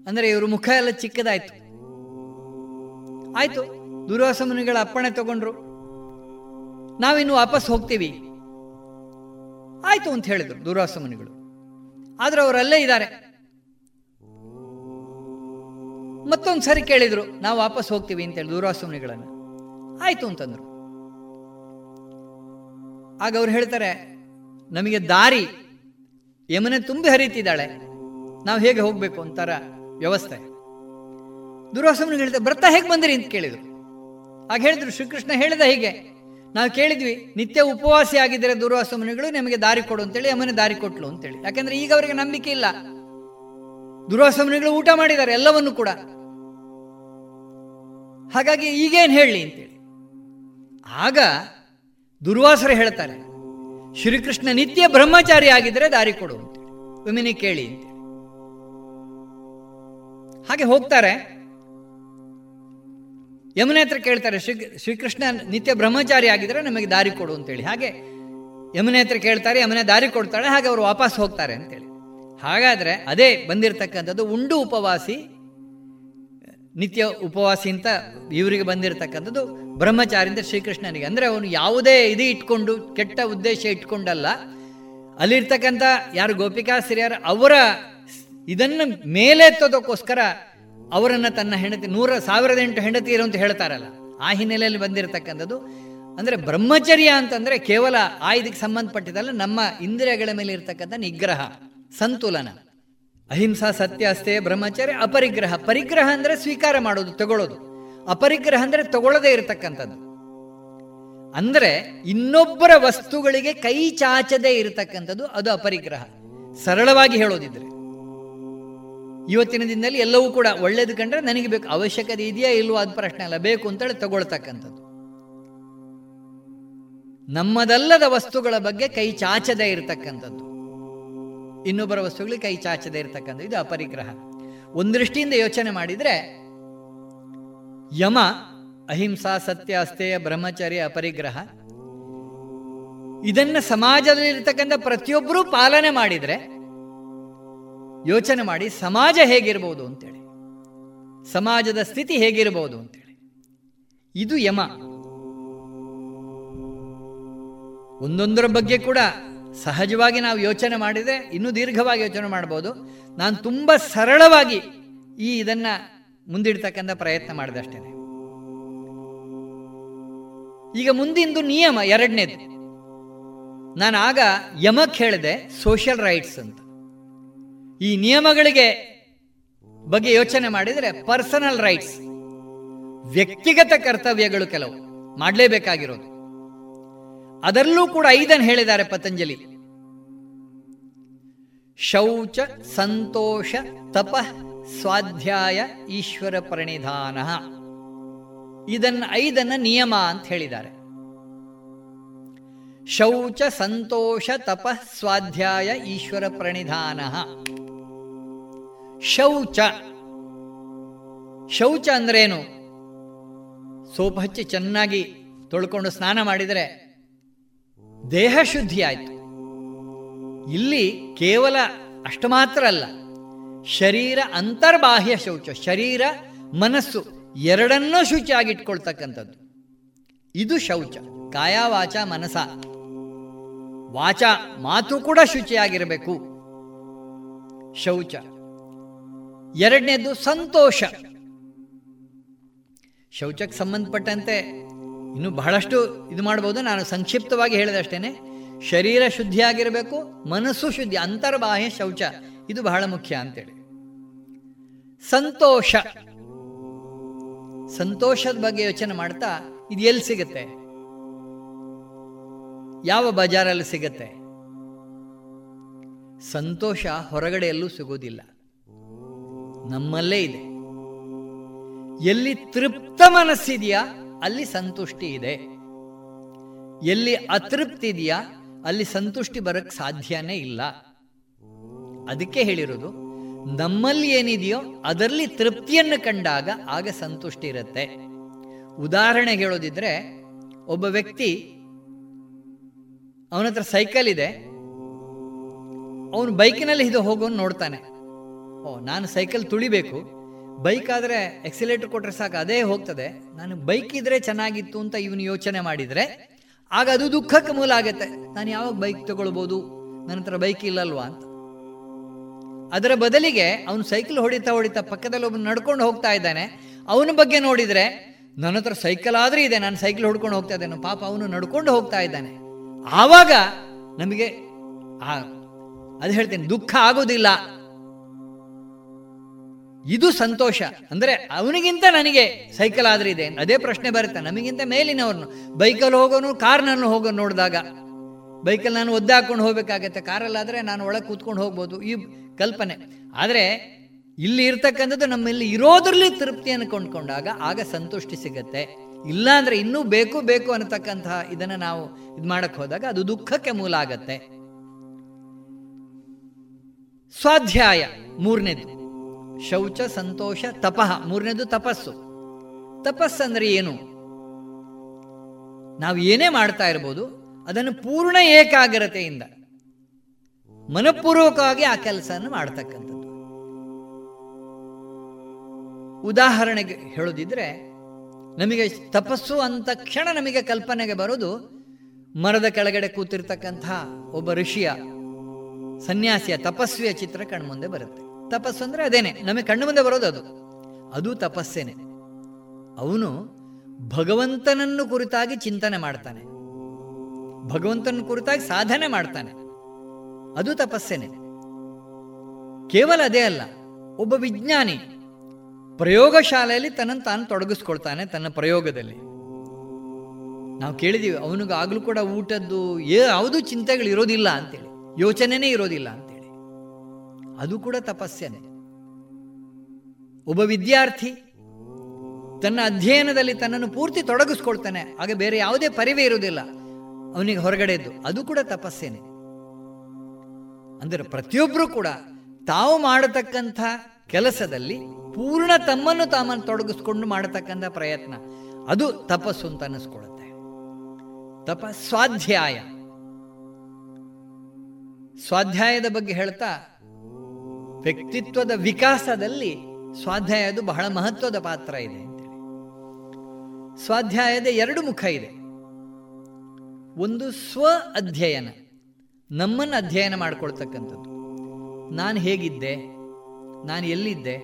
ಅಂದ್ರೆ ಇವರು ಮುಖ ಎಲ್ಲ ಚಿಕ್ಕದಾಯ್ತು. ಆಯ್ತು, ದುರ್ವಾಸ ಮುನಿಗಳ ಅಪ್ಪಣೆ ತಗೊಂಡ್ರು. ನಾವಿನ್ನು ವಾಪಸ್ ಹೋಗ್ತೀವಿ. ಆಯ್ತು ಅಂತ ಹೇಳಿದ್ರು ದುರ್ವಾಸ ಮುನಿಗಳು. ಆದ್ರೆ ಅವರಲ್ಲೇ ಇದ್ದಾರೆ. ಮತ್ತೊಂದು ಸರಿ ಕೇಳಿದ್ರು, ನಾವು ವಾಪಸ್ ಹೋಗ್ತೀವಿ ಅಂತೇಳಿ ದುರ್ವಾಸ ಮುನಿಗಳನ್ನು. ಆಯ್ತು ಅಂತಂದ್ರು. ಆಗ ಅವ್ರು ಹೇಳ್ತಾರೆ, ನಮಗೆ ದಾರಿ, ಯಮನೆ ತುಂಬಿ ಹರಿತಿದ್ದಾಳೆ, ನಾವು ಹೇಗೆ ಹೋಗ್ಬೇಕು ಅಂತಾರ? ವ್ಯವಸ್ಥೆ. ದುರ್ವಾಸ ಹೇಳಿದ, ಬರ್ತಾ ಹೇಗೆ ಬಂದಿರಿ? ಅಂತ ಕೇಳಿದರು. ಆಗ ಹೇಳಿದ್ರು, ಶ್ರೀಕೃಷ್ಣ ಹೇಳಿದ ಹೀಗೆ. ನಾವು ಕೇಳಿದ್ವಿ, ನಿತ್ಯ ಉಪವಾಸಿ ಆಗಿದ್ದರೆ ದುರ್ವಾಸ ಮುನಿಗಳು ನಿಮಗೆ ದಾರಿ ಕೊಡು ಅಂತೇಳಿ ಯಮನೆ ದಾರಿ ಕೊಟ್ಲು ಅಂತೇಳಿ. ಯಾಕಂದ್ರೆ ಈಗ ಅವರಿಗೆ ನಂಬಿಕೆ ಇಲ್ಲ. ದುರ್ವಾಸ ಮುನಿಗಳು ಊಟ ಮಾಡಿದ್ದಾರೆ, ಎಲ್ಲವನ್ನು ಕೂಡ. ಹಾಗಾಗಿ ಈಗೇನು ಹೇಳಿ ಅಂತೇಳಿ. ಆಗ ದುರ್ವಾಸರು ಹೇಳ್ತಾರೆ, ಶ್ರೀಕೃಷ್ಣ ನಿತ್ಯ ಬ್ರಹ್ಮಚಾರಿ ಆಗಿದ್ರೆ ದಾರಿ ಕೊಡು ಅಂತೇಳಿ. ಕೇಳಿ ಅಂತೇಳಿ. ಹಾಗೆ ಹೋಗ್ತಾರೆ. ಯಮುನೆ ಹತ್ರ ಕೇಳ್ತಾರೆ, ಶ್ರೀ, ಶ್ರೀಕೃಷ್ಣ ನಿತ್ಯ ಬ್ರಹ್ಮಚಾರಿ ಆಗಿದ್ರೆ ನಮಗೆ ದಾರಿ ಕೊಡು ಅಂತೇಳಿ. ಹಾಗೆ ಯಮುನೆ ಹತ್ರ ಕೇಳ್ತಾರೆ, ಯಮುನೆ ದಾರಿ ಕೊಡ್ತಾಳೆ, ಹಾಗೆ ಅವರು ವಾಪಸ್ ಹೋಗ್ತಾರೆ ಅಂತೇಳಿ. ಹಾಗಾದ್ರೆ ಅದೇ ಬಂದಿರತಕ್ಕಂಥದ್ದು ಉಂಡು ಉಪವಾಸಿ, ನಿತ್ಯ ಉಪವಾಸಿ ಅಂತ ಇವರಿಗೆ ಬಂದಿರತಕ್ಕಂಥದ್ದು ಬ್ರಹ್ಮಚಾರಿಂದ ಶ್ರೀಕೃಷ್ಣನಿಗೆ. ಅಂದ್ರೆ ಅವನು ಯಾವುದೇ ಇದು ಇಟ್ಕೊಂಡು, ಕೆಟ್ಟ ಉದ್ದೇಶ ಇಟ್ಕೊಂಡಲ್ಲ. ಅಲ್ಲಿರ್ತಕ್ಕಂಥ ಯಾರು ಗೋಪಿಕಾ ಅವರ ಇದನ್ನು ಮೇಲೆತ್ತೋದಕ್ಕೋಸ್ಕರ ಅವರನ್ನು ತನ್ನ ಹೆಂಡತಿ, ನೂರ ಸಾವಿರದ ಎಂಟು ಹೆಂಡತಿಯರು ಅಂತ ಹೇಳ್ತಾರಲ್ಲ, ಆ ಹಿನ್ನೆಲೆಯಲ್ಲಿ ಬಂದಿರತಕ್ಕಂಥದ್ದು. ಅಂದ್ರೆ ಬ್ರಹ್ಮಚರ್ಯ ಅಂತಂದ್ರೆ ಕೇವಲ ಆ ಇದಕ್ಕೆ ಸಂಬಂಧಪಟ್ಟಿದ್ದಲ್ಲ, ನಮ್ಮ ಇಂದ್ರಿಯಗಳ ಮೇಲೆ ಇರತಕ್ಕಂಥ ನಿಗ್ರಹ, ಸಂತುಲನ. ಅಹಿಂಸಾ ಸತ್ಯ ಅಷ್ಟೇ ಬ್ರಹ್ಮಚರ್ಯ ಅಪರಿಗ್ರಹ. ಪರಿಗ್ರಹ ಅಂದ್ರೆ ಸ್ವೀಕಾರ ಮಾಡೋದು, ತಗೊಳ್ಳೋದು. ಅಪರಿಗ್ರಹ ಅಂದ್ರೆ ತಗೊಳ್ಳದೇ ಇರತಕ್ಕಂಥದ್ದು. ಅಂದ್ರೆ ಇನ್ನೊಬ್ಬರ ವಸ್ತುಗಳಿಗೆ ಕೈ ಚಾಚದೇ ಇರತಕ್ಕಂಥದ್ದು, ಅದು ಅಪರಿಗ್ರಹ. ಸರಳವಾಗಿ ಹೇಳೋದಿದ್ರೆ. ಇವತ್ತಿನ ದಿನದಲ್ಲಿ ಎಲ್ಲವೂ ಕೂಡ ಒಳ್ಳೇದು ಕಂಡ್ರೆ ನನಗೆ ಬೇಕು. ಅವಶ್ಯಕತೆ ಇದೆಯಾ ಇಲ್ವೋ ಅದು ಪ್ರಶ್ನೆ ಅಲ್ಲ. ಬೇಕು ಅಂತೇಳಿ ತಗೊಳ್ತಕ್ಕಂಥದ್ದು. ನಮ್ಮದಲ್ಲದ ವಸ್ತುಗಳ ಬಗ್ಗೆ ಕೈ ಚಾಚದೇ ಇರತಕ್ಕಂಥದ್ದು. ಇನ್ನೊಬ್ಬರ ವಸ್ತುಗಳಿಗೆ ಕೈ ಚಾಚದೇ ಇರತಕ್ಕಂಥದ್ದು. ಇದು ಅಪರಿಗ್ರಹ. ಒಂದೃಷ್ಟಿಯಿಂದ ದೃಷ್ಟಿಯಿಂದ ಯೋಚನೆ ಮಾಡಿದ್ರೆ, ಯಮ, ಅಹಿಂಸಾ, ಸತ್ಯ, ಅಸ್ಥೇಯ, ಬ್ರಹ್ಮಚರ್ಯ, ಅಪರಿಗ್ರಹ, ಇದನ್ನ ಸಮಾಜದಲ್ಲಿರ್ತಕ್ಕಂಥ ಪ್ರತಿಯೊಬ್ಬರೂ ಪಾಲನೆ ಮಾಡಿದ್ರೆ ಯೋಚನೆ ಮಾಡಿ ಸಮಾಜ ಹೇಗಿರ್ಬೋದು ಅಂತೇಳಿ. ಸಮಾಜದ ಸ್ಥಿತಿ ಹೇಗಿರ್ಬೋದು ಅಂತೇಳಿ. ಇದು ಯಮ. ಒಂದೊಂದರ ಬಗ್ಗೆ ಕೂಡ ಸಹಜವಾಗಿ ನಾವು ಯೋಚನೆ ಮಾಡಿದರೆ ಇನ್ನೂ ದೀರ್ಘವಾಗಿ ಯೋಚನೆ ಮಾಡ್ಬೋದು. ನಾನು ತುಂಬ ಸರಳವಾಗಿ ಈ ಇದನ್ನು ಮುಂದಿಡ್ತಕ್ಕಂಥ ಪ್ರಯತ್ನ ಮಾಡಿದೆ ಅಷ್ಟೇ ಈಗ ಮುಂದಿಂದು ನಿಯಮ ಎರಡನೇದು. ನಾನು ಆಗ ಯಮಕ್ಕೆ ಹೇಳಿದೆ ಸೋಷಿಯಲ್ ರೈಟ್ಸ್ ಅಂತ. ಈ ನಿಯಮಗಳಿಗೆ ಬಗ್ಗೆ ಯೋಚನೆ ಮಾಡಿದರೆ ಪರ್ಸನಲ್ ರೈಟ್ಸ್ ವ್ಯಕ್ತಿಗತ ಕರ್ತವ್ಯಗಳು ಕೆಲವು ಮಾಡಲೇಬೇಕಾಗಿರೋದು. ಅದರಲ್ಲೂ ಕೂಡ ಐದನ್ನು ಹೇಳಿದ್ದಾರೆ ಪತಂಜಲಿ. ಶೌಚ ಸಂತೋಷ ತಪ ಸ್ವಾಧ್ಯಾಯ ಈಶ್ವರ ಪರಿಣಿಧಾನ. ಇದನ್ನ ಐದನ್ನ ನಿಯಮ ಅಂತ ಹೇಳಿದ್ದಾರೆ. ಶೌಚ ಸಂತೋಷ ತಪ ಸ್ವಾಧ್ಯಾಯ ಈಶ್ವರ ಪ್ರಣಿಧಾನ. ಶೌಚ. ಶೌಚ ಅಂದ್ರೇನು? ಸೋಪ್ ಹಚ್ಚಿ ಚೆನ್ನಾಗಿ ತೊಳ್ಕೊಂಡು ಸ್ನಾನ ಮಾಡಿದರೆ ದೇಹ ಶುದ್ಧಿ ಆಯಿತು ಇಲ್ಲಿ ಕೇವಲ ಅಷ್ಟು ಮಾತ್ರ ಅಲ್ಲ, ಶರೀರ ಅಂತರ್ಬಾಹ್ಯ ಶೌಚ, ಶರೀರ, ಮನಸ್ಸು ಎರಡನ್ನೂ ಶುಚಿಯಾಗಿಟ್ಕೊಳ್ತಕ್ಕಂಥದ್ದು ಇದು ಶೌಚ. ಕಾಯ ವಾಚ ಮನಸ. ವಾಚ ಮಾತು ಕೂಡ ಶುಚಿಯಾಗಿರಬೇಕು. ಶೌಚ. ಎರಡನೇದು ಸಂತೋಷ. ಶೌಚಕ್ಕೆ ಸಂಬಂಧಪಟ್ಟಂತೆ ಇನ್ನು ಬಹಳಷ್ಟು ಇದು ಮಾಡ್ಬೋದು. ನಾನು ಸಂಕ್ಷಿಪ್ತವಾಗಿ ಹೇಳಿದಷ್ಟೇನೆ ಶರೀರ ಶುದ್ಧಿಯಾಗಿರಬೇಕು, ಮನಸ್ಸು ಶುದ್ಧಿ, ಅಂತರ್ಬಾಹ್ಯ ಶೌಚ, ಇದು ಬಹಳ ಮುಖ್ಯ ಅಂತೇಳಿ. ಸಂತೋಷ. ಸಂತೋಷದ ಬಗ್ಗೆ ಯೋಚನೆ ಮಾಡ್ತಾ ಇದು ಎಲ್ಲಿ ಸಿಗುತ್ತೆ? ಯಾವ ಬಜಾರಲ್ಲಿ ಸಿಗತ್ತೆ? ಸಂತೋಷ ಹೊರಗಡೆಯಲ್ಲೂ ಸಿಗೋದಿಲ್ಲ. ನಮ್ಮಲ್ಲೇ ಇದೆ. ಎಲ್ಲಿ ತೃಪ್ತ ಮನಸ್ಸಿದೆಯಾ, ಅಲ್ಲಿ ಸಂತುಷ್ಟಿ ಇದೆ. ಎಲ್ಲಿ ಅತೃಪ್ತಿ ಇದೆಯಾ, ಅಲ್ಲಿ ಸಂತುಷ್ಟಿ ಬರಕ್ ಸಾಧ್ಯನೇ ಇಲ್ಲ. ಅದಕ್ಕೆ ಹೇಳಿರೋದು ನಮ್ಮಲ್ಲಿ ಏನಿದೆಯೋ, ಅದರಲ್ಲಿ ತೃಪ್ತಿಯನ್ನು ಕಂಡಾಗ ಆಗ ಸಂತುಷ್ಟಿ ಇರುತ್ತೆ. ಉದಾಹರಣೆ ಹೇಳೋದಿದ್ರೆ, ಒಬ್ಬ ವ್ಯಕ್ತಿ ಅವನ ಹತ್ರ ಸೈಕಲ್ ಇದೆ, ಅವನು ಬೈಕಿನಲ್ಲಿ ಇದು ಹೋಗೋನು ನೋಡ್ತಾನೆ. ಓ, ನಾನು ಸೈಕಲ್ ತುಳಿಬೇಕು. ಬೈಕ್ ಆದರೆ ಎಕ್ಸಿಲೇಟರ್ ಕೊಟ್ಟರೆ ಸಾಕು, ಅದೇ ಹೋಗ್ತದೆ. ನಾನು ಬೈಕ್ ಇದ್ರೆ ಚೆನ್ನಾಗಿತ್ತು ಅಂತ ಇವನು ಯೋಚನೆ ಮಾಡಿದರೆ, ಆಗ ಅದು ದುಃಖಕ್ಕೆ ಮೂಲ ಆಗುತ್ತೆ. ನಾನು ಯಾವಾಗ ಬೈಕ್ ತಗೊಳ್ಬೋದು? ನನ್ನ ಹತ್ರ ಬೈಕ್ ಇಲ್ಲಲ್ವಾ ಅಂತ. ಅದರ ಬದಲಿಗೆ ಅವನು ಸೈಕಲ್ ಹೊಡಿತಾ ಹೊಡಿತಾ ಪಕ್ಕದಲ್ಲಿ ಒಬ್ಬನು ನಡ್ಕೊಂಡು ಹೋಗ್ತಾ ಇದ್ದಾನೆ. ಅವನ ಬಗ್ಗೆ ನೋಡಿದರೆ, ನನ್ನ ಹತ್ರ ಸೈಕಲ್ ಆದ್ರೆ ಇದೆ, ನಾನು ಸೈಕಲ್ ಹೊಡ್ಕೊಂಡು ಹೋಗ್ತಾ ಇದ್ದೇನೆ. ಪಾಪ ಅವನು ನಡ್ಕೊಂಡು ಹೋಗ್ತಾ ಇದ್ದಾನೆ. ಆವಾಗ ನಮಗೆ ಅದು ಹೇಳ್ತೇನೆ, ದುಃಖ ಆಗೋದಿಲ್ಲ. ಇದು ಸಂತೋಷ. ಅಂದ್ರೆ ಅವನಿಗಿಂತ ನನಗೆ ಸೈಕಲ್ ಆದ್ರೆ ಇದೆ. ಅದೇ ಪ್ರಶ್ನೆ ಬರುತ್ತೆ. ನಮಗಿಂತ ಮೇಲಿನವ್ರನ್ನು. ಬೈಕಲ್ಲಿ ಹೋಗೋನು ಕಾರ್ನಲ್ಲಿ ಹೋಗೋನು ನೋಡಿದಾಗ. ಬೈಕಲ್ಲಿ ನಾನು ಒದ್ದೆ ಹಾಕೊಂಡು ಹೋಗ್ಬೇಕಾಗತ್ತೆ. ಕಾರಲ್ಲಾದ್ರೆ ನಾನು ಒಳಗೆ ಕೂತ್ಕೊಂಡು ಹೋಗ್ಬೋದು. ಈ ಕಲ್ಪನೆ. ಆದರೆ ಇಲ್ಲಿ ಇರ್ತಕ್ಕಂಥದ್ದು ನಮ್ಮಲ್ಲಿ ಇರೋದ್ರಲ್ಲಿ ತೃಪ್ತಿಯನ್ನು ಕೊಂಡ್ಕೊಂಡಾಗ ಆಗ ಸಂತುಷ್ಟಿ ಸಿಗತ್ತೆ. ಇಲ್ಲ ಅಂದ್ರೆ ಇನ್ನೂ ಬೇಕು ಬೇಕು ಅನ್ನತಕ್ಕಂತಹ ಇದನ್ನ ನಾವು ಇದು ಮಾಡಕ್ ಹೋದಾಗ ಅದು ದುಃಖಕ್ಕೆ ಮೂಲ ಆಗತ್ತೆ. ಸ್ವಾಧ್ಯಾಯ. ಮೂರನೇದು. ಶೌಚ ಸಂತೋಷ ತಪಃ, ಮೂರನೇದು ತಪಸ್ಸು. ತಪಸ್ಸು ಅಂದ್ರೆ ಏನು? ನಾವು ಏನೇ ಮಾಡ್ತಾ ಇರ್ಬೋದು, ಅದನ್ನು ಪೂರ್ಣ ಏಕಾಗ್ರತೆಯಿಂದ, ಮನಪೂರ್ವಕವಾಗಿ ಆ ಕೆಲಸವನ್ನು ಮಾಡ್ತಕ್ಕಂಥದ್ದು. ಉದಾಹರಣೆಗೆ ಹೇಳೋದಿದ್ರೆ, ನಮಗೆ ತಪಸ್ಸು ಅಂತ ಕ್ಷಣ ನಮಗೆ ಕಲ್ಪನೆಗೆ ಬರೋದು, ಮರದ ಕೆಳಗಡೆ ಕೂತಿರ್ತಕ್ಕಂಥ ಒಬ್ಬ ಋಷಿಯ ಸನ್ಯಾಸಿಯ ತಪಸ್ವಿಯ ಚಿತ್ರ ಕಣ್ಮುಂದೆ ಬರುತ್ತೆ. ತಪಸ್ಸು ಅಂದ್ರೆ ಅದೇನೆ. ನಮಗೆ ಕಣ್ಣು ಮುಂದೆ ಬರೋದು ಅದು. ಅದು ತಪಸ್ಸೇನೆ. ಅವನು ಭಗವಂತನನ್ನು ಕುರಿತಾಗಿ ಚಿಂತನೆ ಮಾಡ್ತಾನೆ. ಭಗವಂತನ ಕುರಿತಾಗಿ ಸಾಧನೆ ಮಾಡ್ತಾನೆ. ಅದು ತಪಸ್ಸೇನೆ. ಕೇವಲ ಅದೇ ಅಲ್ಲ, ಒಬ್ಬ ವಿಜ್ಞಾನಿ ಪ್ರಯೋಗಶಾಲೆಯಲ್ಲಿ ತನ್ನನ್ನು ತಾನು ತೊಡಗಿಸ್ಕೊಳ್ತಾನೆ ತನ್ನ ಪ್ರಯೋಗದಲ್ಲಿ. ನಾವು ಕೇಳಿದೀವಿ ಅವನಿಗೆ ಆಗ್ಲೂ ಕೂಡ ಊಟದ್ದು ಯಾವುದೂ ಚಿಂತೆಗಳು ಇರೋದಿಲ್ಲ ಅಂತೇಳಿ. ಯೋಚನೆನೇ ಇರೋದಿಲ್ಲ. ಅದು ಕೂಡ ತಪಸ್ಸೇನೆ ಒಬ್ಬ ವಿದ್ಯಾರ್ಥಿ ತನ್ನ ಅಧ್ಯಯನದಲ್ಲಿ ತನ್ನನ್ನು ಪೂರ್ತಿ ತೊಡಗಿಸ್ಕೊಳ್ತಾನೆ ಆಗ ಬೇರೆ ಯಾವುದೇ ಪರಿವೇ ಇರುವುದಿಲ್ಲ. ಅವನಿಗೆ ಹೊರಗಡೆದ್ದು ಅದು ಕೂಡ ತಪಸ್ಸೇನೆ ಅಂದರೆ ಪ್ರತಿಯೊಬ್ಬರೂ ಕೂಡ ತಾವು ಮಾಡತಕ್ಕಂಥ ಕೆಲಸದಲ್ಲಿ ಪೂರ್ಣ ತಮ್ಮನ್ನು ತಾಮನ್ನು ತೊಡಗಿಸ್ಕೊಂಡು ಮಾಡತಕ್ಕಂಥ ಪ್ರಯತ್ನ, ಅದು ತಪಸ್ಸು ಅಂತ ಅನ್ನಿಸ್ಕೊಳ್ಳುತ್ತೆ. ತಪ ಸ್ವಾಧ್ಯಾಯ ಸ್ವಾಧ್ಯಾಯದ ಬಗ್ಗೆ ಹೇಳ್ತಾ ವ್ಯಕ್ತಿತ್ವದ ವಿಕಾಸದಲ್ಲಿ ಸ್ವಾಧ್ಯಾಯದು ಬಹಳ ಮಹತ್ವದ ಪಾತ್ರ ಇದೆ ಅಂತೇಳಿ ಸ್ವಾಧ್ಯಾಯದ ಎರಡು ಮುಖ ಇದೆ. ಒಂದು ಸ್ವ ಅಧ್ಯಯನ, ನಮ್ಮನ್ನು ಅಧ್ಯಯನ ಮಾಡಿಕೊಳ್ತಕ್ಕಂಥದ್ದು. ನಾನು ಹೇಗಿದ್ದೆ, ನಾನು ಎಲ್ಲಿದ್ದೆ,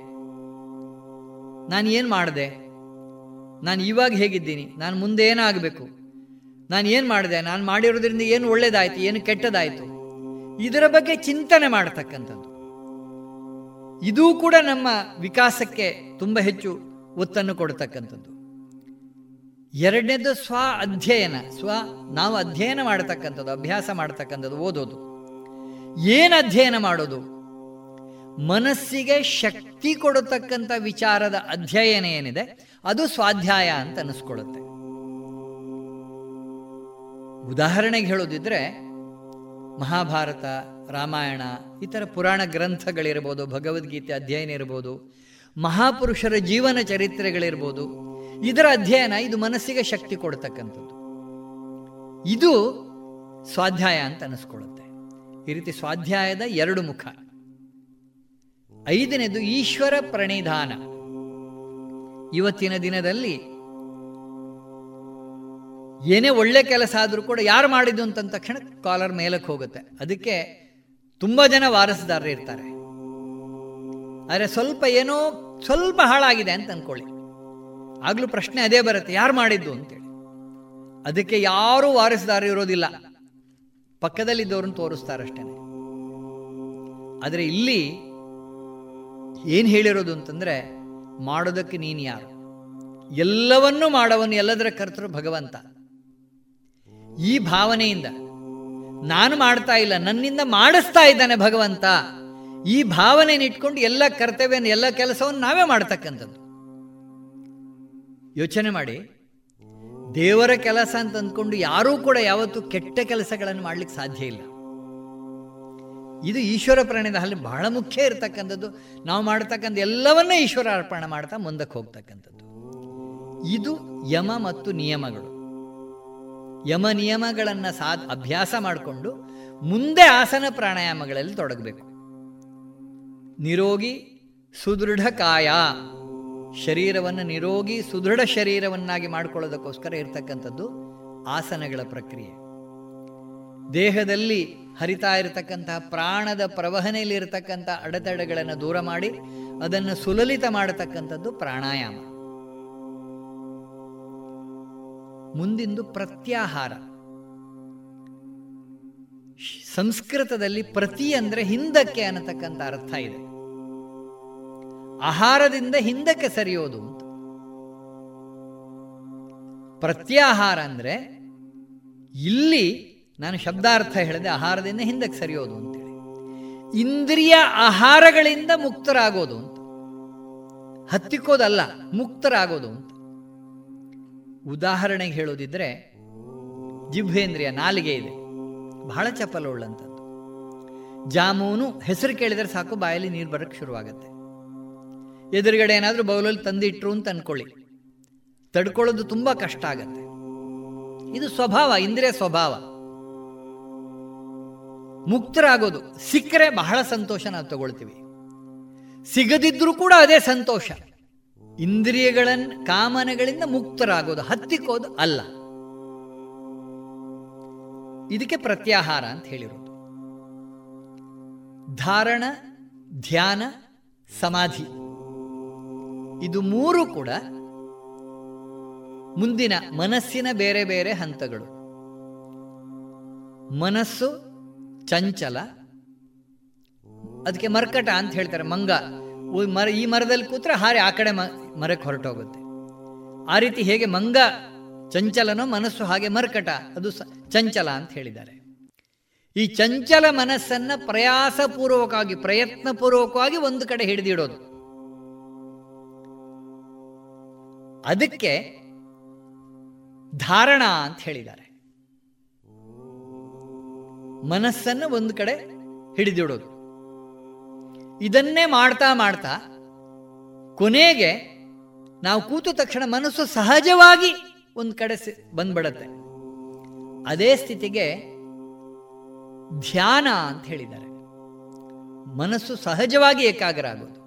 ನಾನು ಏನು ಮಾಡಿದೆ, ನಾನು ಇವಾಗ ಹೇಗಿದ್ದೀನಿ, ನಾನು ಮುಂದೆ ಏನಾಗಬೇಕು, ನಾನು ಏನು ಮಾಡಿದೆ, ನಾನು ಮಾಡಿರೋದ್ರಿಂದ ಏನು ಒಳ್ಳೇದಾಯಿತು, ಏನು ಕೆಟ್ಟದಾಯಿತು, ಇದರ ಬಗ್ಗೆ ಚಿಂತನೆ ಮಾಡತಕ್ಕಂಥದ್ದು. ಇದೂ ಕೂಡ ನಮ್ಮ ವಿಕಾಸಕ್ಕೆ ತುಂಬ ಹೆಚ್ಚು ಒತ್ತನ್ನು ಕೊಡತಕ್ಕಂಥದ್ದು. ಎರಡನೇದು ಸ್ವ ಅಧ್ಯಯನ, ಸ್ವ ನಾವು ಅಧ್ಯಯನ ಮಾಡತಕ್ಕಂಥದ್ದು, ಅಭ್ಯಾಸ ಮಾಡತಕ್ಕಂಥದ್ದು, ಓದೋದು. ಏನು ಅಧ್ಯಯನ ಮಾಡೋದು? ಮನಸ್ಸಿಗೆ ಶಕ್ತಿ ಕೊಡತಕ್ಕಂಥ ವಿಚಾರದ ಅಧ್ಯಯನ ಏನಿದೆ, ಅದು ಸ್ವಾಧ್ಯಾಯ ಅಂತ ಅನಿಸ್ಕೊಳ್ಳುತ್ತೆ ಉದಾಹರಣೆಗೆ ಹೇಳೋದಿದ್ರೆ, ಮಹಾಭಾರತ ರಾಮಾಯಣ, ಇತರ ಪುರಾಣ ಗ್ರಂಥಗಳಿರ್ಬೋದು, ಭಗವದ್ಗೀತೆ ಅಧ್ಯಯನ ಇರ್ಬೋದು, ಮಹಾಪುರುಷರ ಜೀವನ ಚರಿತ್ರೆಗಳಿರ್ಬೋದು, ಇದರ ಅಧ್ಯಯನ ಇದು ಮನಸ್ಸಿಗೆ ಶಕ್ತಿ ಕೊಡ್ತಕ್ಕಂಥದ್ದು. ಇದು ಸ್ವಾಧ್ಯಾಯ ಅಂತ ಅನಿಸ್ಕೊಳ್ಳುತ್ತೆ. ಈ ರೀತಿ ಸ್ವಾಧ್ಯಾಯದ ಎರಡು ಮುಖ. ಐದನೇದು ಈಶ್ವರ ಪ್ರಣಿಧಾನ. ಇವತ್ತಿನ ದಿನದಲ್ಲಿ ಏನೇ ಒಳ್ಳೆ ಕೆಲಸ ಆದರೂ ಕೂಡ ಯಾರು ಮಾಡಿದ್ದು ಅಂತ ತಕ್ಷಣ ಕಾಲರ್ ಮೇಲಕ್ಕೆ ಹೋಗುತ್ತೆ. ಅದಕ್ಕೆ ತುಂಬ ಜನ ವಾರಸುದಾರರು ಇರ್ತಾರೆ. ಆದರೆ ಸ್ವಲ್ಪ ಏನೋ ಸ್ವಲ್ಪ ಹಾಳಾಗಿದೆ ಅಂತ ಅಂದ್ಕೊಳ್ಳಿ ಆಗಲೂ ಪ್ರಶ್ನೆ ಅದೇ ಬರುತ್ತೆ, ಯಾರು ಮಾಡಿದ್ದು ಅಂತೇಳಿ ಅದಕ್ಕೆ ಯಾರೂ ವಾರಸುದಾರ ಇರೋದಿಲ್ಲ. ಪಕ್ಕದಲ್ಲಿದ್ದವ್ರನ್ನ ತೋರಿಸ್ತಾರಷ್ಟೇ. ಆದರೆ ಇಲ್ಲಿ ಏನು ಹೇಳಿರೋದು ಅಂತಂದರೆ, ಮಾಡೋದಕ್ಕೆ ನೀನು ಯಾರು? ಎಲ್ಲವನ್ನೂ ಮಾಡವನು ಎಲ್ಲದರ ಕರ್ತರು ಭಗವಂತ. ಈ ಭಾವನೆಯಿಂದ ನಾನು ಮಾಡ್ತಾ ಇಲ್ಲ, ನನ್ನಿಂದ ಮಾಡಿಸ್ತಾ ಇದ್ದಾನೆ ಭಗವಂತ. ಈ ಭಾವನೆಯನ್ನು ಇಟ್ಕೊಂಡು ಎಲ್ಲ ಕರ್ತವ್ಯ ಎಲ್ಲ ಕೆಲಸವನ್ನು ನಾವೇ ಮಾಡ್ತಕ್ಕಂಥದ್ದು. ಯೋಚನೆ ಮಾಡಿ. ದೇವರ ಕೆಲಸ ಅಂತ ಅಂದ್ಕೊಂಡು ಯಾರೂ ಕೂಡ ಯಾವತ್ತೂ ಕೆಟ್ಟ ಕೆಲಸಗಳನ್ನು ಮಾಡ್ಲಿಕ್ಕೆ ಸಾಧ್ಯ ಇಲ್ಲ. ಇದು ಈಶ್ವರ ಪ್ರಾಣಿದ ಅಲ್ಲಿ ಬಹಳ ಮುಖ್ಯ ಇರತಕ್ಕಂಥದ್ದು. ನಾವು ಮಾಡ್ತಕ್ಕಂಥ ಎಲ್ಲವನ್ನೂ ಈಶ್ವರ ಅರ್ಪಣೆ ಮಾಡ್ತಾ ಮುಂದಕ್ಕೆ ಹೋಗ್ತಕ್ಕಂಥದ್ದು. ಇದು ಯಮ ಮತ್ತು ನಿಯಮಗಳು. ಯಮ ನಿಯಮಗಳನ್ನು ಸಾ ಅಭ್ಯಾಸ ಮಾಡಿಕೊಂಡು ಮುಂದೆ ಆಸನ ಪ್ರಾಣಾಯಾಮಗಳಲ್ಲಿ ತೊಡಗಬೇಕು. ನಿರೋಗಿ ಸುದೃಢ ಕಾಯ ಶರೀರವನ್ನು ನಿರೋಗಿ ಸುದೃಢ ಶರೀರವನ್ನಾಗಿ ಮಾಡಿಕೊಳ್ಳೋದಕ್ಕೋಸ್ಕರ ಇರತಕ್ಕಂಥದ್ದು ಆಸನಗಳ ಪ್ರಕ್ರಿಯೆ. ದೇಹದಲ್ಲಿ ಹರಿತಾ ಇರತಕ್ಕಂತಹ ಪ್ರಾಣದ ಪ್ರವಹನೆಯಲ್ಲಿ ಇರತಕ್ಕಂಥ ಅಡೆತಡೆಗಳನ್ನು ದೂರ ಮಾಡಿ ಅದನ್ನು ಸುಲಲಿತ ಮಾಡತಕ್ಕಂಥದ್ದು ಪ್ರಾಣಾಯಾಮ. ಮುಂದಿಂದು ಪ್ರತ್ಯಾಹಾರ. ಸಂಸ್ಕೃತದಲ್ಲಿ ಪ್ರತಿ ಅಂದರೆ ಹಿಂದಕ್ಕೆ ಅನ್ನತಕ್ಕಂಥ ಅರ್ಥ ಇದೆ. ಆಹಾರದಿಂದ ಹಿಂದಕ್ಕೆ ಸರಿಯೋದು ಪ್ರತ್ಯಾಹಾರ ಅಂದರೆ ಇಲ್ಲಿ ನಾನು ಶಬ್ದಾರ್ಥ ಹೇಳಿದೆ ಆಹಾರದಿಂದ ಹಿಂದಕ್ಕೆ ಸರಿಯೋದು ಅಂತೇಳಿ. ಇಂದ್ರಿಯ ಆಹಾರಗಳಿಂದ ಮುಕ್ತರಾಗೋದು ಅಂತ ಹತ್ತಿಕ್ಕೋದಲ್ಲ, ಮುಕ್ತರಾಗೋದು ಅಂತ ಉದಾಹರಣೆಗೆ ಹೇಳೋದಿದ್ರೆ ಜಿಭೇಂದ್ರಿಯ ನಾಲಿಗೆ ಇದೆ. ಬಹಳ ಚಪಲುಳ್ಳಂಥದ್ದು ಜಾಮೂನು ಹೆಸರು ಕೇಳಿದರೆ ಸಾಕು, ಬಾಯಲ್ಲಿ ನೀರು ಬರೋಕ್ಕೆ ಶುರುವಾಗುತ್ತೆ. ಎದುರುಗಡೆ ಏನಾದರೂ ಬೌಲಲ್ಲಿ ತಂದಿಟ್ರು ಅಂತ ಅನ್ಕೊಳ್ಳಿ. ತಡ್ಕೊಳ್ಳೋದು ತುಂಬ ಕಷ್ಟ ಆಗತ್ತೆ. ಇದು ಸ್ವಭಾವ, ಇಂದ್ರಿಯ ಸ್ವಭಾವ. ಮುಕ್ತರಾಗೋದು, ಸಿಕ್ಕರೆ ಬಹಳ ಸಂತೋಷ ನಾವು ತಗೊಳ್ತೀವಿ. ಸಿಗದಿದ್ರೂ ಕೂಡ ಅದೇ ಸಂತೋಷ. ಇಂದ್ರಿಯಗಳನ್ನ ಕಾಮನೆಗಳಿಂದ ಮುಕ್ತರಾಗೋದು, ಹತ್ತಿಕ್ಕೋದು ಅಲ್ಲ. ಇದಕ್ಕೆ ಪ್ರತ್ಯಾಹಾರ ಅಂತ ಹೇಳಿರೋದು. ಧಾರಣ, ಧ್ಯಾನ, ಸಮಾಧಿ. ಇದು ಮೂರು ಕೂಡ ಮುಂದಿನ ಮನಸ್ಸಿನ ಬೇರೆ ಬೇರೆ ಹಂತಗಳು. ಮನಸ್ಸು ಚಂಚಲ, ಅದಕ್ಕೆ ಮರ್ಕಟ ಅಂತ ಹೇಳ್ತಾರೆ ಮಂಗ. ಮರ, ಈ ಮರದಲ್ಲಿ ಕೂತ್ರೆ ಹಾರಿ ಆ ಕಡೆ ಮರಕ್ಕೆ ಹೊರಟೋಗುತ್ತೆ. ಆ ರೀತಿ ಹೇಗೆ ಮಂಗ ಚಂಚಲನೋ ಮನಸ್ಸು ಹಾಗೆ ಮರ್ಕಟ, ಅದು ಚಂಚಲ ಅಂತ ಹೇಳಿದ್ದಾರೆ. ಈ ಚಂಚಲ ಮನಸ್ಸನ್ನ ಪ್ರಯಾಸಪೂರ್ವಕವಾಗಿ, ಪ್ರಯತ್ನಪೂರ್ವಕವಾಗಿ ಒಂದು ಕಡೆ ಹಿಡಿದಿಡೋದು. ಅದಕ್ಕೆ ಧಾರಣ ಅಂತ ಹೇಳಿದ್ದಾರೆ. ಮನಸ್ಸನ್ನು ಒಂದು ಕಡೆ ಹಿಡಿದಿಡೋದು. ಇದನ್ನೇ ಮಾಡ್ತಾ ಮಾಡ್ತಾ ಕೊನೆಗೆ ನಾವು ಕೂತು ತಕ್ಷಣ ಮನಸ್ಸು ಸಹಜವಾಗಿ ಒಂದು ಕಡೆ ಬಂದ್ಬಿಡತ್ತೆ. ಅದೇ ಸ್ಥಿತಿಗೆ ಧ್ಯಾನ ಅಂತ ಹೇಳಿದ್ದಾರೆ. ಮನಸ್ಸು ಸಹಜವಾಗಿ ಏಕಾಗ್ರ ಆಗೋದು.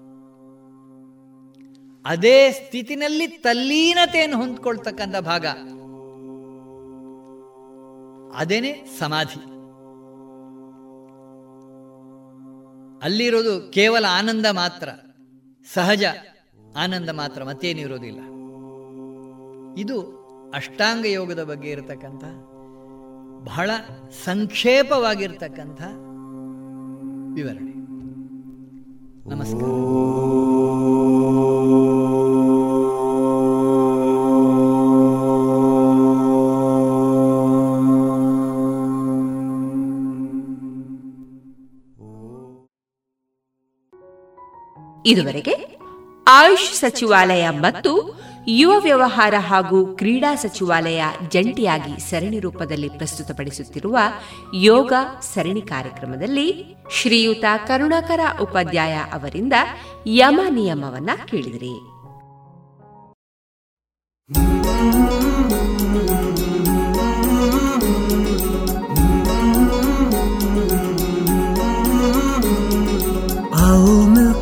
ಅದೇ ಸ್ಥಿತಿನಲ್ಲಿ ತಲ್ಲೀನತೆಯನ್ನು ಹೊಂದ್ಕೊಳ್ತಕ್ಕಂಥ ಭಾಗ. ಅದೇನೆ ಸಮಾಧಿ. ಅಲ್ಲಿರೋದು ಕೇವಲ ಆನಂದ ಮಾತ್ರ. ಸಹಜ ಆನಂದ ಮಾತ್ರ ಮತ್ತೇನಿರೋದಿಲ್ಲ ಇದು ಅಷ್ಟಾಂಗ ಯೋಗದ ಬಗ್ಗೆ ಇರತಕ್ಕಂಥ, ಬಹಳ ಸಂಕ್ಷೇಪವಾಗಿರ್ತಕ್ಕಂಥ ವಿವರಣೆ. ನಮಸ್ಕಾರ. ಇದುವರೆಗೆ ಆಯುಷ್ ಸಚಿವಾಲಯ ಮತ್ತು ಯುವ ವ್ಯವಹಾರ ಹಾಗೂ ಕ್ರೀಡಾ ಸಚಿವಾಲಯ ಜಂಟಿಯಾಗಿ ಸರಣಿ ರೂಪದಲ್ಲಿ ಪ್ರಸ್ತುತಪಡಿಸುತ್ತಿರುವ ಯೋಗ ಸರಣಿ ಕಾರ್ಯಕ್ರಮದಲ್ಲಿ ಶ್ರೀಯುತ ಕರುಣಾಕರ ಉಪಾಧ್ಯಾಯ ಅವರಿಂದ ಯಮ ನಿಯಮವನ್ನ ಕೇಳಿದಿರಿ.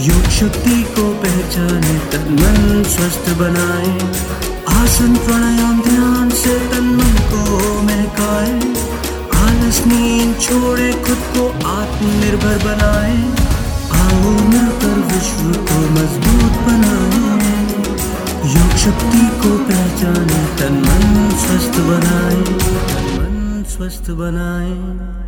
योग शक्ति को पहचाने तन मन स्वस्थ बनाए। आसन प्राणायाम ध्यान से तन मन को महकाए। आलस नींद छोड़े खुद को आत्मनिर्भर बनाए। आओ मिलकर विश्व को मज़बूत बनाए। योग शक्ति को पहचाने तन मन स्वस्थ बनाए। तन मन स्वस्थ बनाए।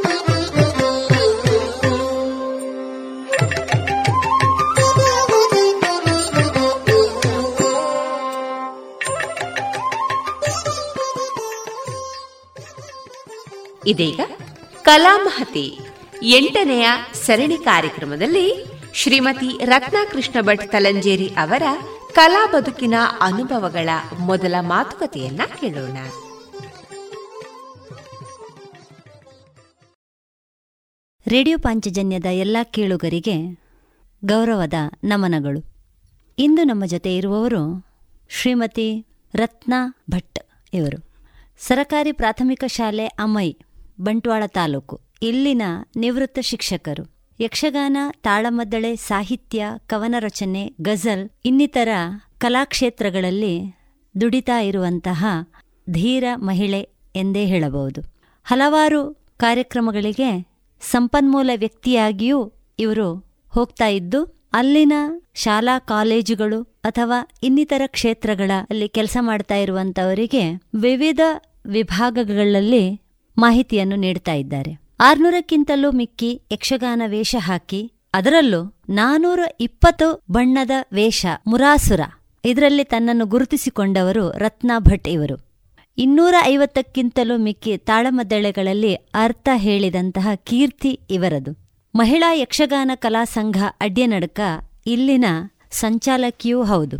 ಇದೀಗ ಕಲಾಮಹತಿ ಎಂಟನೆಯ ಸರಣಿ ಕಾರ್ಯಕ್ರಮದಲ್ಲಿ ಶ್ರೀಮತಿ ರತ್ನಾಕೃಷ್ಣ ಭಟ್ ತಲಂಜೇರಿ ಅವರ ಕಲಾ ಬದುಕಿನ ಅನುಭವಗಳ ಮೊದಲ ಮಾತುಕತೆಯನ್ನ ಕೇಳೋಣ. ರೇಡಿಯೋ ಪಾಂಚಜನ್ಯದ ಎಲ್ಲ ಕೇಳುಗರಿಗೆ ಗೌರವದ ನಮನಗಳು. ಇಂದು ನಮ್ಮ ಜೊತೆ ಇರುವವರು ಶ್ರೀಮತಿ ರತ್ನಾ ಭಟ್ ಇವರು. ಸರಕಾರಿ ಪ್ರಾಥಮಿಕ ಶಾಲೆ ಅಮೈ ಬಂಟ್ವಾಳ ತಾಲೂಕು. ಇಲ್ಲಿನ ನಿವೃತ್ತ ಶಿಕ್ಷಕರು. ಯಕ್ಷಗಾನ, ತಾಳಮದ್ದಳೆ, ಸಾಹಿತ್ಯ, ಕವನ ರಚನೆ, ಗಜಲ್ ಇನ್ನಿತರ ಕಲಾಕ್ಷೇತ್ರಗಳಲ್ಲಿ ದುಡಿತಾ ಇರುವಂತಹ ಧೀರ ಮಹಿಳೆ ಎಂದೇ ಹೇಳಬಹುದು. ಹಲವಾರು ಕಾರ್ಯಕ್ರಮಗಳಿಗೆ ಸಂಪನ್ಮೂಲ ವ್ಯಕ್ತಿಯಾಗಿಯೂ ಇವರು ಹೋಗ್ತಾ ಇದ್ದು, ಅಲ್ಲಿನ ಶಾಲಾ ಕಾಲೇಜುಗಳು ಅಥವಾ ಇನ್ನಿತರ ಕ್ಷೇತ್ರಗಳಲ್ಲಿ ಕೆಲಸ ಮಾಡ್ತಾ ಇರುವಂತವರಿಗೆ ವಿವಿಧ ವಿಭಾಗಗಳಲ್ಲಿ ಮಾಹಿತಿಯನ್ನು ನೀಡ್ತಾ ಇದ್ದಾರೆ. ಆರ್ನೂರಕ್ಕಿಂತಲೂ ಮಿಕ್ಕಿ ಯಕ್ಷಗಾನ ವೇಷ ಹಾಕಿ, ಅದರಲ್ಲೂ ನಾನೂರ ಇಪ್ಪತ್ತು ಬಣ್ಣದ ವೇಷ ಮುರಾಸುರ. ಇದರಲ್ಲಿ ತನ್ನನ್ನು ಗುರುತಿಸಿಕೊಂಡವರು ರತ್ನಾ ಭಟ್ ಇವರು. ಇನ್ನೂರ ಐವತ್ತಕ್ಕಿಂತಲೂ ಮಿಕ್ಕಿ ತಾಳಮದ್ದಳೆಗಳಲ್ಲಿ ಅರ್ಥ ಹೇಳಿದಂತಹ ಕೀರ್ತಿ ಇವರದು. ಮಹಿಳಾ ಯಕ್ಷಗಾನ ಕಲಾ ಸಂಘ ಅಡ್ಡ್ಯನಡಕ ಇಲ್ಲಿನ ಸಂಚಾಲಕಿಯೂ ಹೌದು.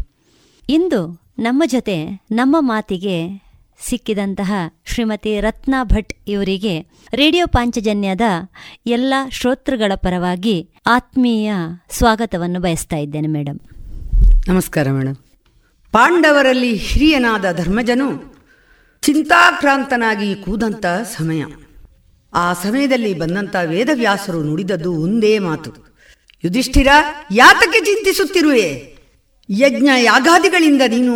ಇಂದು ನಮ್ಮ ಜೊತೆ ನಮ್ಮ ಮಾತಿಗೆ ಸಿಕ್ಕಿದಂತಹ ಶ್ರೀಮತಿ ರತ್ನಾ ಭಟ್ ಇವರಿಗೆ ರೇಡಿಯೋ ಪಾಂಚಜನ್ಯದ ಎಲ್ಲ ಶ್ರೋತೃಗಳ ಪರವಾಗಿ ಆತ್ಮೀಯ ಸ್ವಾಗತವನ್ನು ಬಯಸ್ತಾ ಇದ್ದೇನೆ ಮೇಡಮ್ ನಮಸ್ಕಾರ ಮೇಡಮ್ ಪಾಂಡವರಲ್ಲಿ ಹಿರಿಯನಾದ ಧರ್ಮಜನು ಚಿಂತಾಕ್ರಾಂತನಾಗಿ ಕೂದಂತ ಸಮಯ. ಆ ಸಮಯದಲ್ಲಿ ಬಂದಂತ ವೇದವ್ಯಾಸರು ನುಡಿದದ್ದು ಒಂದೇ ಮಾತು. ಯುಧಿಷ್ಠಿರ, ಯಾತಕ್ಕೆ ಚಿಂತಿಸುತ್ತಿರುವೆ? ಯಜ್ಞ ಯಾಗಾದಿಗಳಿಂದ ನೀನು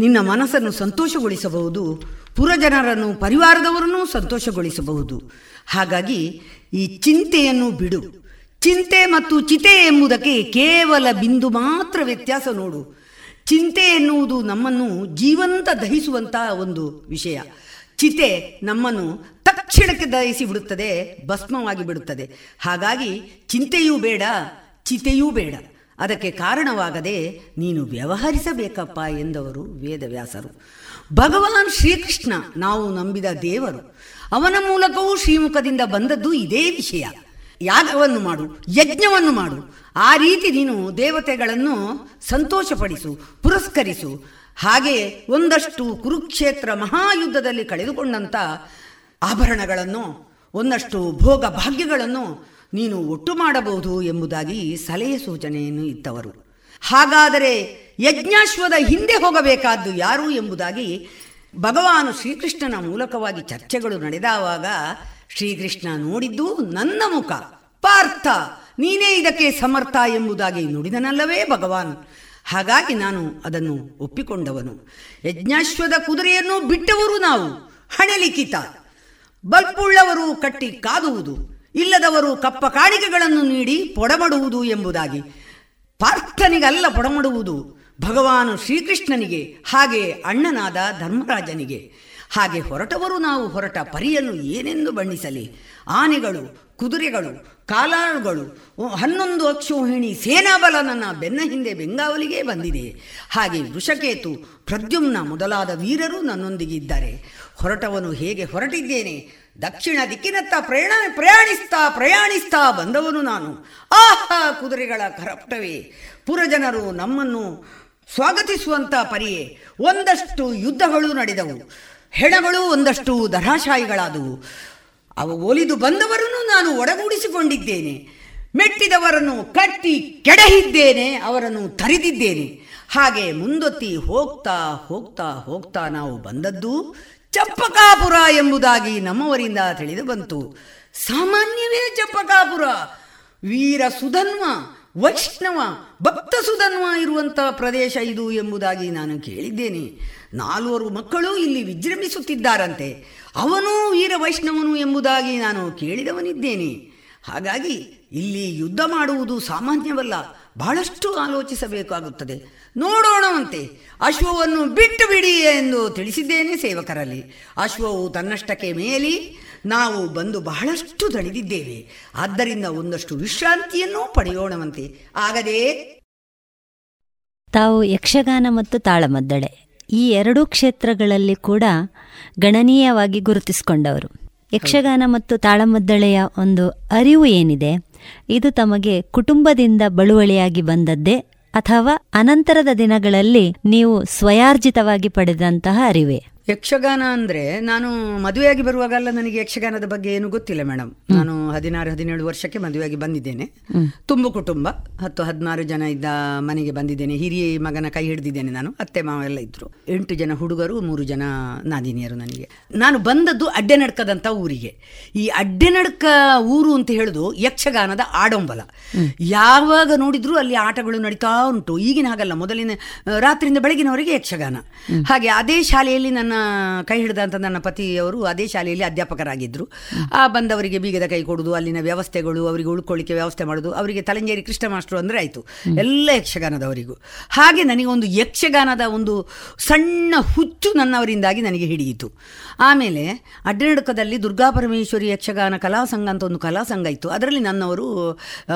ನಿನ್ನ ಮನಸ್ಸನ್ನು ಸಂತೋಷಗೊಳಿಸಬಹುದು, ಪುರಜನರನ್ನು, ಪರಿವಾರದವರನ್ನು ಸಂತೋಷಗೊಳಿಸಬಹುದು. ಹಾಗಾಗಿ ಈ ಚಿಂತೆಯನ್ನು ಬಿಡು. ಚಿಂತೆ ಮತ್ತು ಚಿತೆ ಎಂಬುದಕ್ಕೆ ಕೇವಲ ಬಿಂದು ಮಾತ್ರ ವ್ಯತ್ಯಾಸ ನೋಡು. ಚಿಂತೆ ಎನ್ನುವುದು ನಮ್ಮನ್ನು ಜೀವಂತ ದಹಿಸುವಂತಹ ಒಂದು ವಿಷಯ. ಚಿತೆ ನಮ್ಮನ್ನು ತಕ್ಷಣಕ್ಕೆ ದಹಿಸಿ ಬಿಡುತ್ತದೆ, ಭಸ್ಮವಾಗಿ ಬಿಡುತ್ತದೆ. ಹಾಗಾಗಿ ಚಿಂತೆಯೂ ಬೇಡ, ಚಿತೆಯೂ ಬೇಡ. ಅದಕ್ಕೆ ಕಾರಣವಾಗದೆ ನೀನು ವ್ಯವಹರಿಸಬೇಕಪ್ಪ ಎಂದವರು ವೇದವ್ಯಾಸರು. ಭಗವಾನ್ ಶ್ರೀಕೃಷ್ಣ ನಾವು ನಂಬಿದ ದೇವರು, ಅವನ ಮೂಲಕವೂ ಶ್ರೀಮುಖದಿಂದ ಬಂದದ್ದು ಇದೇ ವಿಷಯ. ಯಾಗವನ್ನು ಮಾಡು, ಯಜ್ಞವನ್ನು ಮಾಡು, ಆ ರೀತಿ ನೀನು ದೇವತೆಗಳನ್ನು ಸಂತೋಷಪಡಿಸು, ಪುರಸ್ಕರಿಸು. ಹಾಗೆ ಒಂದಷ್ಟು ಕುರುಕ್ಷೇತ್ರ ಮಹಾಯುದ್ಧದಲ್ಲಿ ಕಳೆದುಕೊಂಡಂಥ ಆಭರಣಗಳನ್ನು, ಒಂದಷ್ಟು ಭೋಗ ಭಾಗ್ಯಗಳನ್ನು ನೀನು ಒಟ್ಟು ಮಾಡಬಹುದು ಎಂಬುದಾಗಿ ಸಲಹೆ ಸೂಚನೆಯನ್ನು ಇತ್ತವರು ಹಾಗಾದರೆ ಯಜ್ಞಾಶ್ವದ ಹಿಂದೆ ಹೋಗಬೇಕಾದ್ದು ಯಾರು ಎಂಬುದಾಗಿ ಭಗವಾನು ಶ್ರೀಕೃಷ್ಣನ ಮೂಲಕವಾಗಿ ಚರ್ಚೆಗಳು ನಡೆದಾವಾಗ ಶ್ರೀಕೃಷ್ಣ ನೋಡಿದ್ದು ನನ್ನ ಮುಖ. ಪಾರ್ಥ, ನೀನೇ ಇದಕ್ಕೆ ಸಮರ್ಥ ಎಂಬುದಾಗಿ ನುಡಿದನಲ್ಲವೇ ಭಗವಾನ್? ಹಾಗಾಗಿ ನಾನು ಅದನ್ನು ಒಪ್ಪಿಕೊಂಡವನು. ಯಜ್ಞಾಶ್ವದ ಕುದುರೆಯನ್ನು ಬಿಟ್ಟವರು ನಾವು, ಹಣಲಿಖಿತ. ಬಲ್ಪುಳ್ಳವರು ಕಟ್ಟಿ ಕಾದುವುದು. ಇಲ್ಲದವರು ಕಪ್ಪ ಕಾಣಿಕೆಗಳನ್ನು ನೀಡಿ ಪೊಡಮಡುವುದು ಎಂಬುದಾಗಿ. ಪಾರ್ಥನಿಗಲ್ಲ ಪೊಡಮಡುವುದು, ಭಗವಾನು ಶ್ರೀಕೃಷ್ಣನಿಗೆ, ಹಾಗೆ ಅಣ್ಣನಾದ ಧರ್ಮರಾಜನಿಗೆ. ಹಾಗೆ ಹೊರಟವರು ನಾವು ಹೊರಟ ಪರಿಯನ್ನು ಏನೆಂದು ಬಣ್ಣಿಸಲಿ. ಆನೆಗಳು, ಕುದುರೆಗಳು, ಕಾಲಾಳುಗಳು ಹನ್ನೊಂದು ಅಕ್ಷೋಹಿಣಿ ಸೇನಾಬಲ ನನ್ನ ಬೆನ್ನ ಹಿಂದೆ ಬೆಂಗಾವಲಿಗೆ ಬಂದಿದೆ. ಹಾಗೆ ವೃಷಕೇತು ಪ್ರದ್ಯುಮ್ನ ಮೊದಲಾದ ವೀರರು ನನ್ನೊಂದಿಗಿದ್ದಾರೆ ಹೊರಟವನು ಹೇಗೆ ಹೊರಟಿದ್ದೇನೆ? ದಕ್ಷಿಣ ದಿಕ್ಕಿನತ್ತ ಪ್ರಯಾಣ, ಪ್ರಯಾಣಿಸ್ತಾ ಪ್ರಯಾಣಿಸ್ತಾ ಬಂದವನು ನಾನು. ಆಹಾ, ಕುದುರೆಗಳ ಕರಪ್ಟವೇ. ಪುರಜನರು ನಮ್ಮನ್ನು ಸ್ವಾಗತಿಸುವಂಥ ಪರಿಯೇ. ಒಂದಷ್ಟು ಯುದ್ಧಗಳು ನಡೆದವು. ಹೆಣಗಳು ಒಂದಷ್ಟು ದರಾಶಾಯಿಗಳಾದವು ಅವು ಒಲಿದು ಬಂದವರನ್ನು ನಾನು ಒಡಗೂಡಿಸಿಕೊಂಡಿದ್ದೇನೆ. ಮೆಟ್ಟಿದವರನ್ನು ಕಟ್ಟಿ ಕೆಡಹಿದ್ದೇನೆ, ಅವರನ್ನು ತರಿದಿದ್ದೇನೆ. ಹಾಗೆ ಮುಂದೊತ್ತಿ ಹೋಗ್ತಾ ಹೋಗ್ತಾ ಹೋಗ್ತಾ ನಾವು ಬಂದದ್ದು ಚಪ್ಪಕಾಪುರ ಎಂಬುದಾಗಿ ನಮ್ಮವರಿಂದ ತಿಳಿದು ಬಂತು. ಸಾಮಾನ್ಯವೇ ಚಪ್ಪಕಾಪುರ. ವೀರ ಸುಧನ್ವ, ವೈಷ್ಣವ, ಭಕ್ತ ಸುಧನ್ವ ಇರುವಂಥ ಪ್ರದೇಶ ಇದು ಎಂಬುದಾಗಿ ನಾನು ಕೇಳಿದ್ದೇನೆ. ನಾಲ್ವರು ಮಕ್ಕಳು ಇಲ್ಲಿ ವಿಜೃಂಭಿಸುತ್ತಿದ್ದಾರಂತೆ. ಅವನೂ ವೀರ ವೈಷ್ಣವನು ಎಂಬುದಾಗಿ ನಾನು ಕೇಳಿದವನಿದ್ದೇನೆ. ಹಾಗಾಗಿ ಇಲ್ಲಿ ಯುದ್ಧ ಮಾಡುವುದು ಸಾಮಾನ್ಯವಲ್ಲ. ಬಹಳಷ್ಟು ಆಲೋಚಿಸಬೇಕಾಗುತ್ತದೆ. ನೋಡೋಣವಂತೆ. ಅಶ್ವವನ್ನು ಬಿಟ್ಟು ಬಿಡಿ ಎಂದು ತಿಳಿಸಿದ್ದೇನೆ ಸೇವಕರಲ್ಲಿ. ಅಶ್ವವು ತನ್ನಷ್ಟಕ್ಕೆ ಮೇಲಿ, ನಾವು ಬಂದು ಬಹಳಷ್ಟು ದಣಿದಿದ್ದೇವೆ. ಆದ್ದರಿಂದ ಒಂದಷ್ಟು ವಿಶ್ರಾಂತಿಯನ್ನು ಪಡೆಯೋಣವಂತೆ. ಆಗದೆ ತಾವು ಯಕ್ಷಗಾನ ಮತ್ತು ತಾಳಮದ್ದಳೆ. ಈ ಎರಡೂ ಕ್ಷೇತ್ರಗಳಲ್ಲಿ ಕೂಡ ಗಣನೀಯವಾಗಿ ಗುರುತಿಸಿಕೊಂಡವರು. ಯಕ್ಷಗಾನ ಮತ್ತು ತಾಳಮದ್ದಳೆಯ ಒಂದು ಅರಿವು ಏನಿದೆ? ಇದು ತಮಗೆ ಕುಟುಂಬದಿಂದ ಬಳುವಳಿಯಾಗಿ ಬಂದದ್ದೇ ಅಥವಾ ಅನಂತರದ ದಿನಗಳಲ್ಲಿ ನೀವು ಸ್ವಯಾರ್ಜಿತವಾಗಿ ಪಡೆದಂತಹ ಅರಿವೇ. ಯಕ್ಷಗಾನ ಅಂದ್ರೆ ನಾನು ಮದುವೆಯಾಗಿ ಬರುವಾಗಲ್ಲ ನನಗೆ ಯಕ್ಷಗಾನದ ಬಗ್ಗೆ ಏನು ಗೊತ್ತಿಲ್ಲ ಮೇಡಮ್ ನಾನು ಹದಿನಾರು ಹದಿನೇಳು ವರ್ಷಕ್ಕೆ ಮದುವೆಯಾಗಿ ಬಂದಿದ್ದೇನೆ. ತುಂಬು ಕುಟುಂಬ. ಹತ್ತು ಹದಿನಾರು ಜನ ಇದ್ದ ಮನೆಗೆ ಬಂದಿದ್ದೇನೆ. ಹಿರಿಯ ಮಗನ ಕೈ ಹಿಡಿದಿದ್ದೇನೆ ನಾನು. ಅತ್ತೆ ಮಾವ ಎಲ್ಲ ಇದ್ರು. ಎಂಟು ಜನ ಹುಡುಗರು ಮೂರು ಜನ ನಾದಿನಿಯರು ನನಗೆ. ನಾನು ಬಂದದ್ದು ಅಡ್ಡೆನಡ್ಕದಂತ ಊರಿಗೆ. ಈ ಅಡ್ಡೆನಡ್ಕ ಊರು ಅಂತ ಹೇಳುದು ಯಕ್ಷಗಾನದ ಆಡಂಬಲ. ಯಾವಾಗ ನೋಡಿದ್ರು ಅಲ್ಲಿ ಆಟಗಳು ನಡೀತಾ ಉಂಟು. ಈಗಿನ ಹಾಗಲ್ಲ. ಮೊದಲಿನ ರಾತ್ರಿಯಿಂದ ಬೆಳಗಿನವರೆಗೆ ಯಕ್ಷಗಾನ. ಹಾಗೆ ಅದೇ ಶಾಲೆಯಲ್ಲಿ ನನ್ನ ಕೈ ಹಿಡಿದಂಥ ನನ್ನ ಪತಿಯವರು ಅದೇ ಶಾಲೆಯಲ್ಲಿ ಅಧ್ಯಾಪಕರಾಗಿದ್ದರು ಆ ಬಂದವರಿಗೆ ಬೀಗದ ಕೈ ಕೊಡೋದು ಅಲ್ಲಿನ ವ್ಯವಸ್ಥೆಗಳು ಅವರಿಗೆ ಉಳ್ಕೊಳ್ಳಿಕ್ಕೆ ವ್ಯವಸ್ಥೆ ಮಾಡೋದು ಅವರಿಗೆ ತಲಂಜೇರಿ ಕೃಷ್ಣ ಮಾಸ್ಟರು ಅಂದರೆ ಆಯಿತು. ಎಲ್ಲ ಯಕ್ಷಗಾನದವರಿಗೂ. ಹಾಗೆ ನನಗೆ ಒಂದು ಯಕ್ಷಗಾನದ ಒಂದು ಸಣ್ಣ ಹುಚ್ಚು ನನ್ನವರಿಂದಾಗಿ ನನಗೆ ಹಿಡಿಯಿತು. ಆಮೇಲೆ ಅಡ್ಡನಡುಕದಲ್ಲಿ ದುರ್ಗಾಪರಮೇಶ್ವರಿ ಯಕ್ಷಗಾನ ಕಲಾ ಸಂಘ ಅಂತ ಒಂದು ಕಲಾ ಸಂಘ ಇತ್ತು. ಅದರಲ್ಲಿ ನನ್ನವರು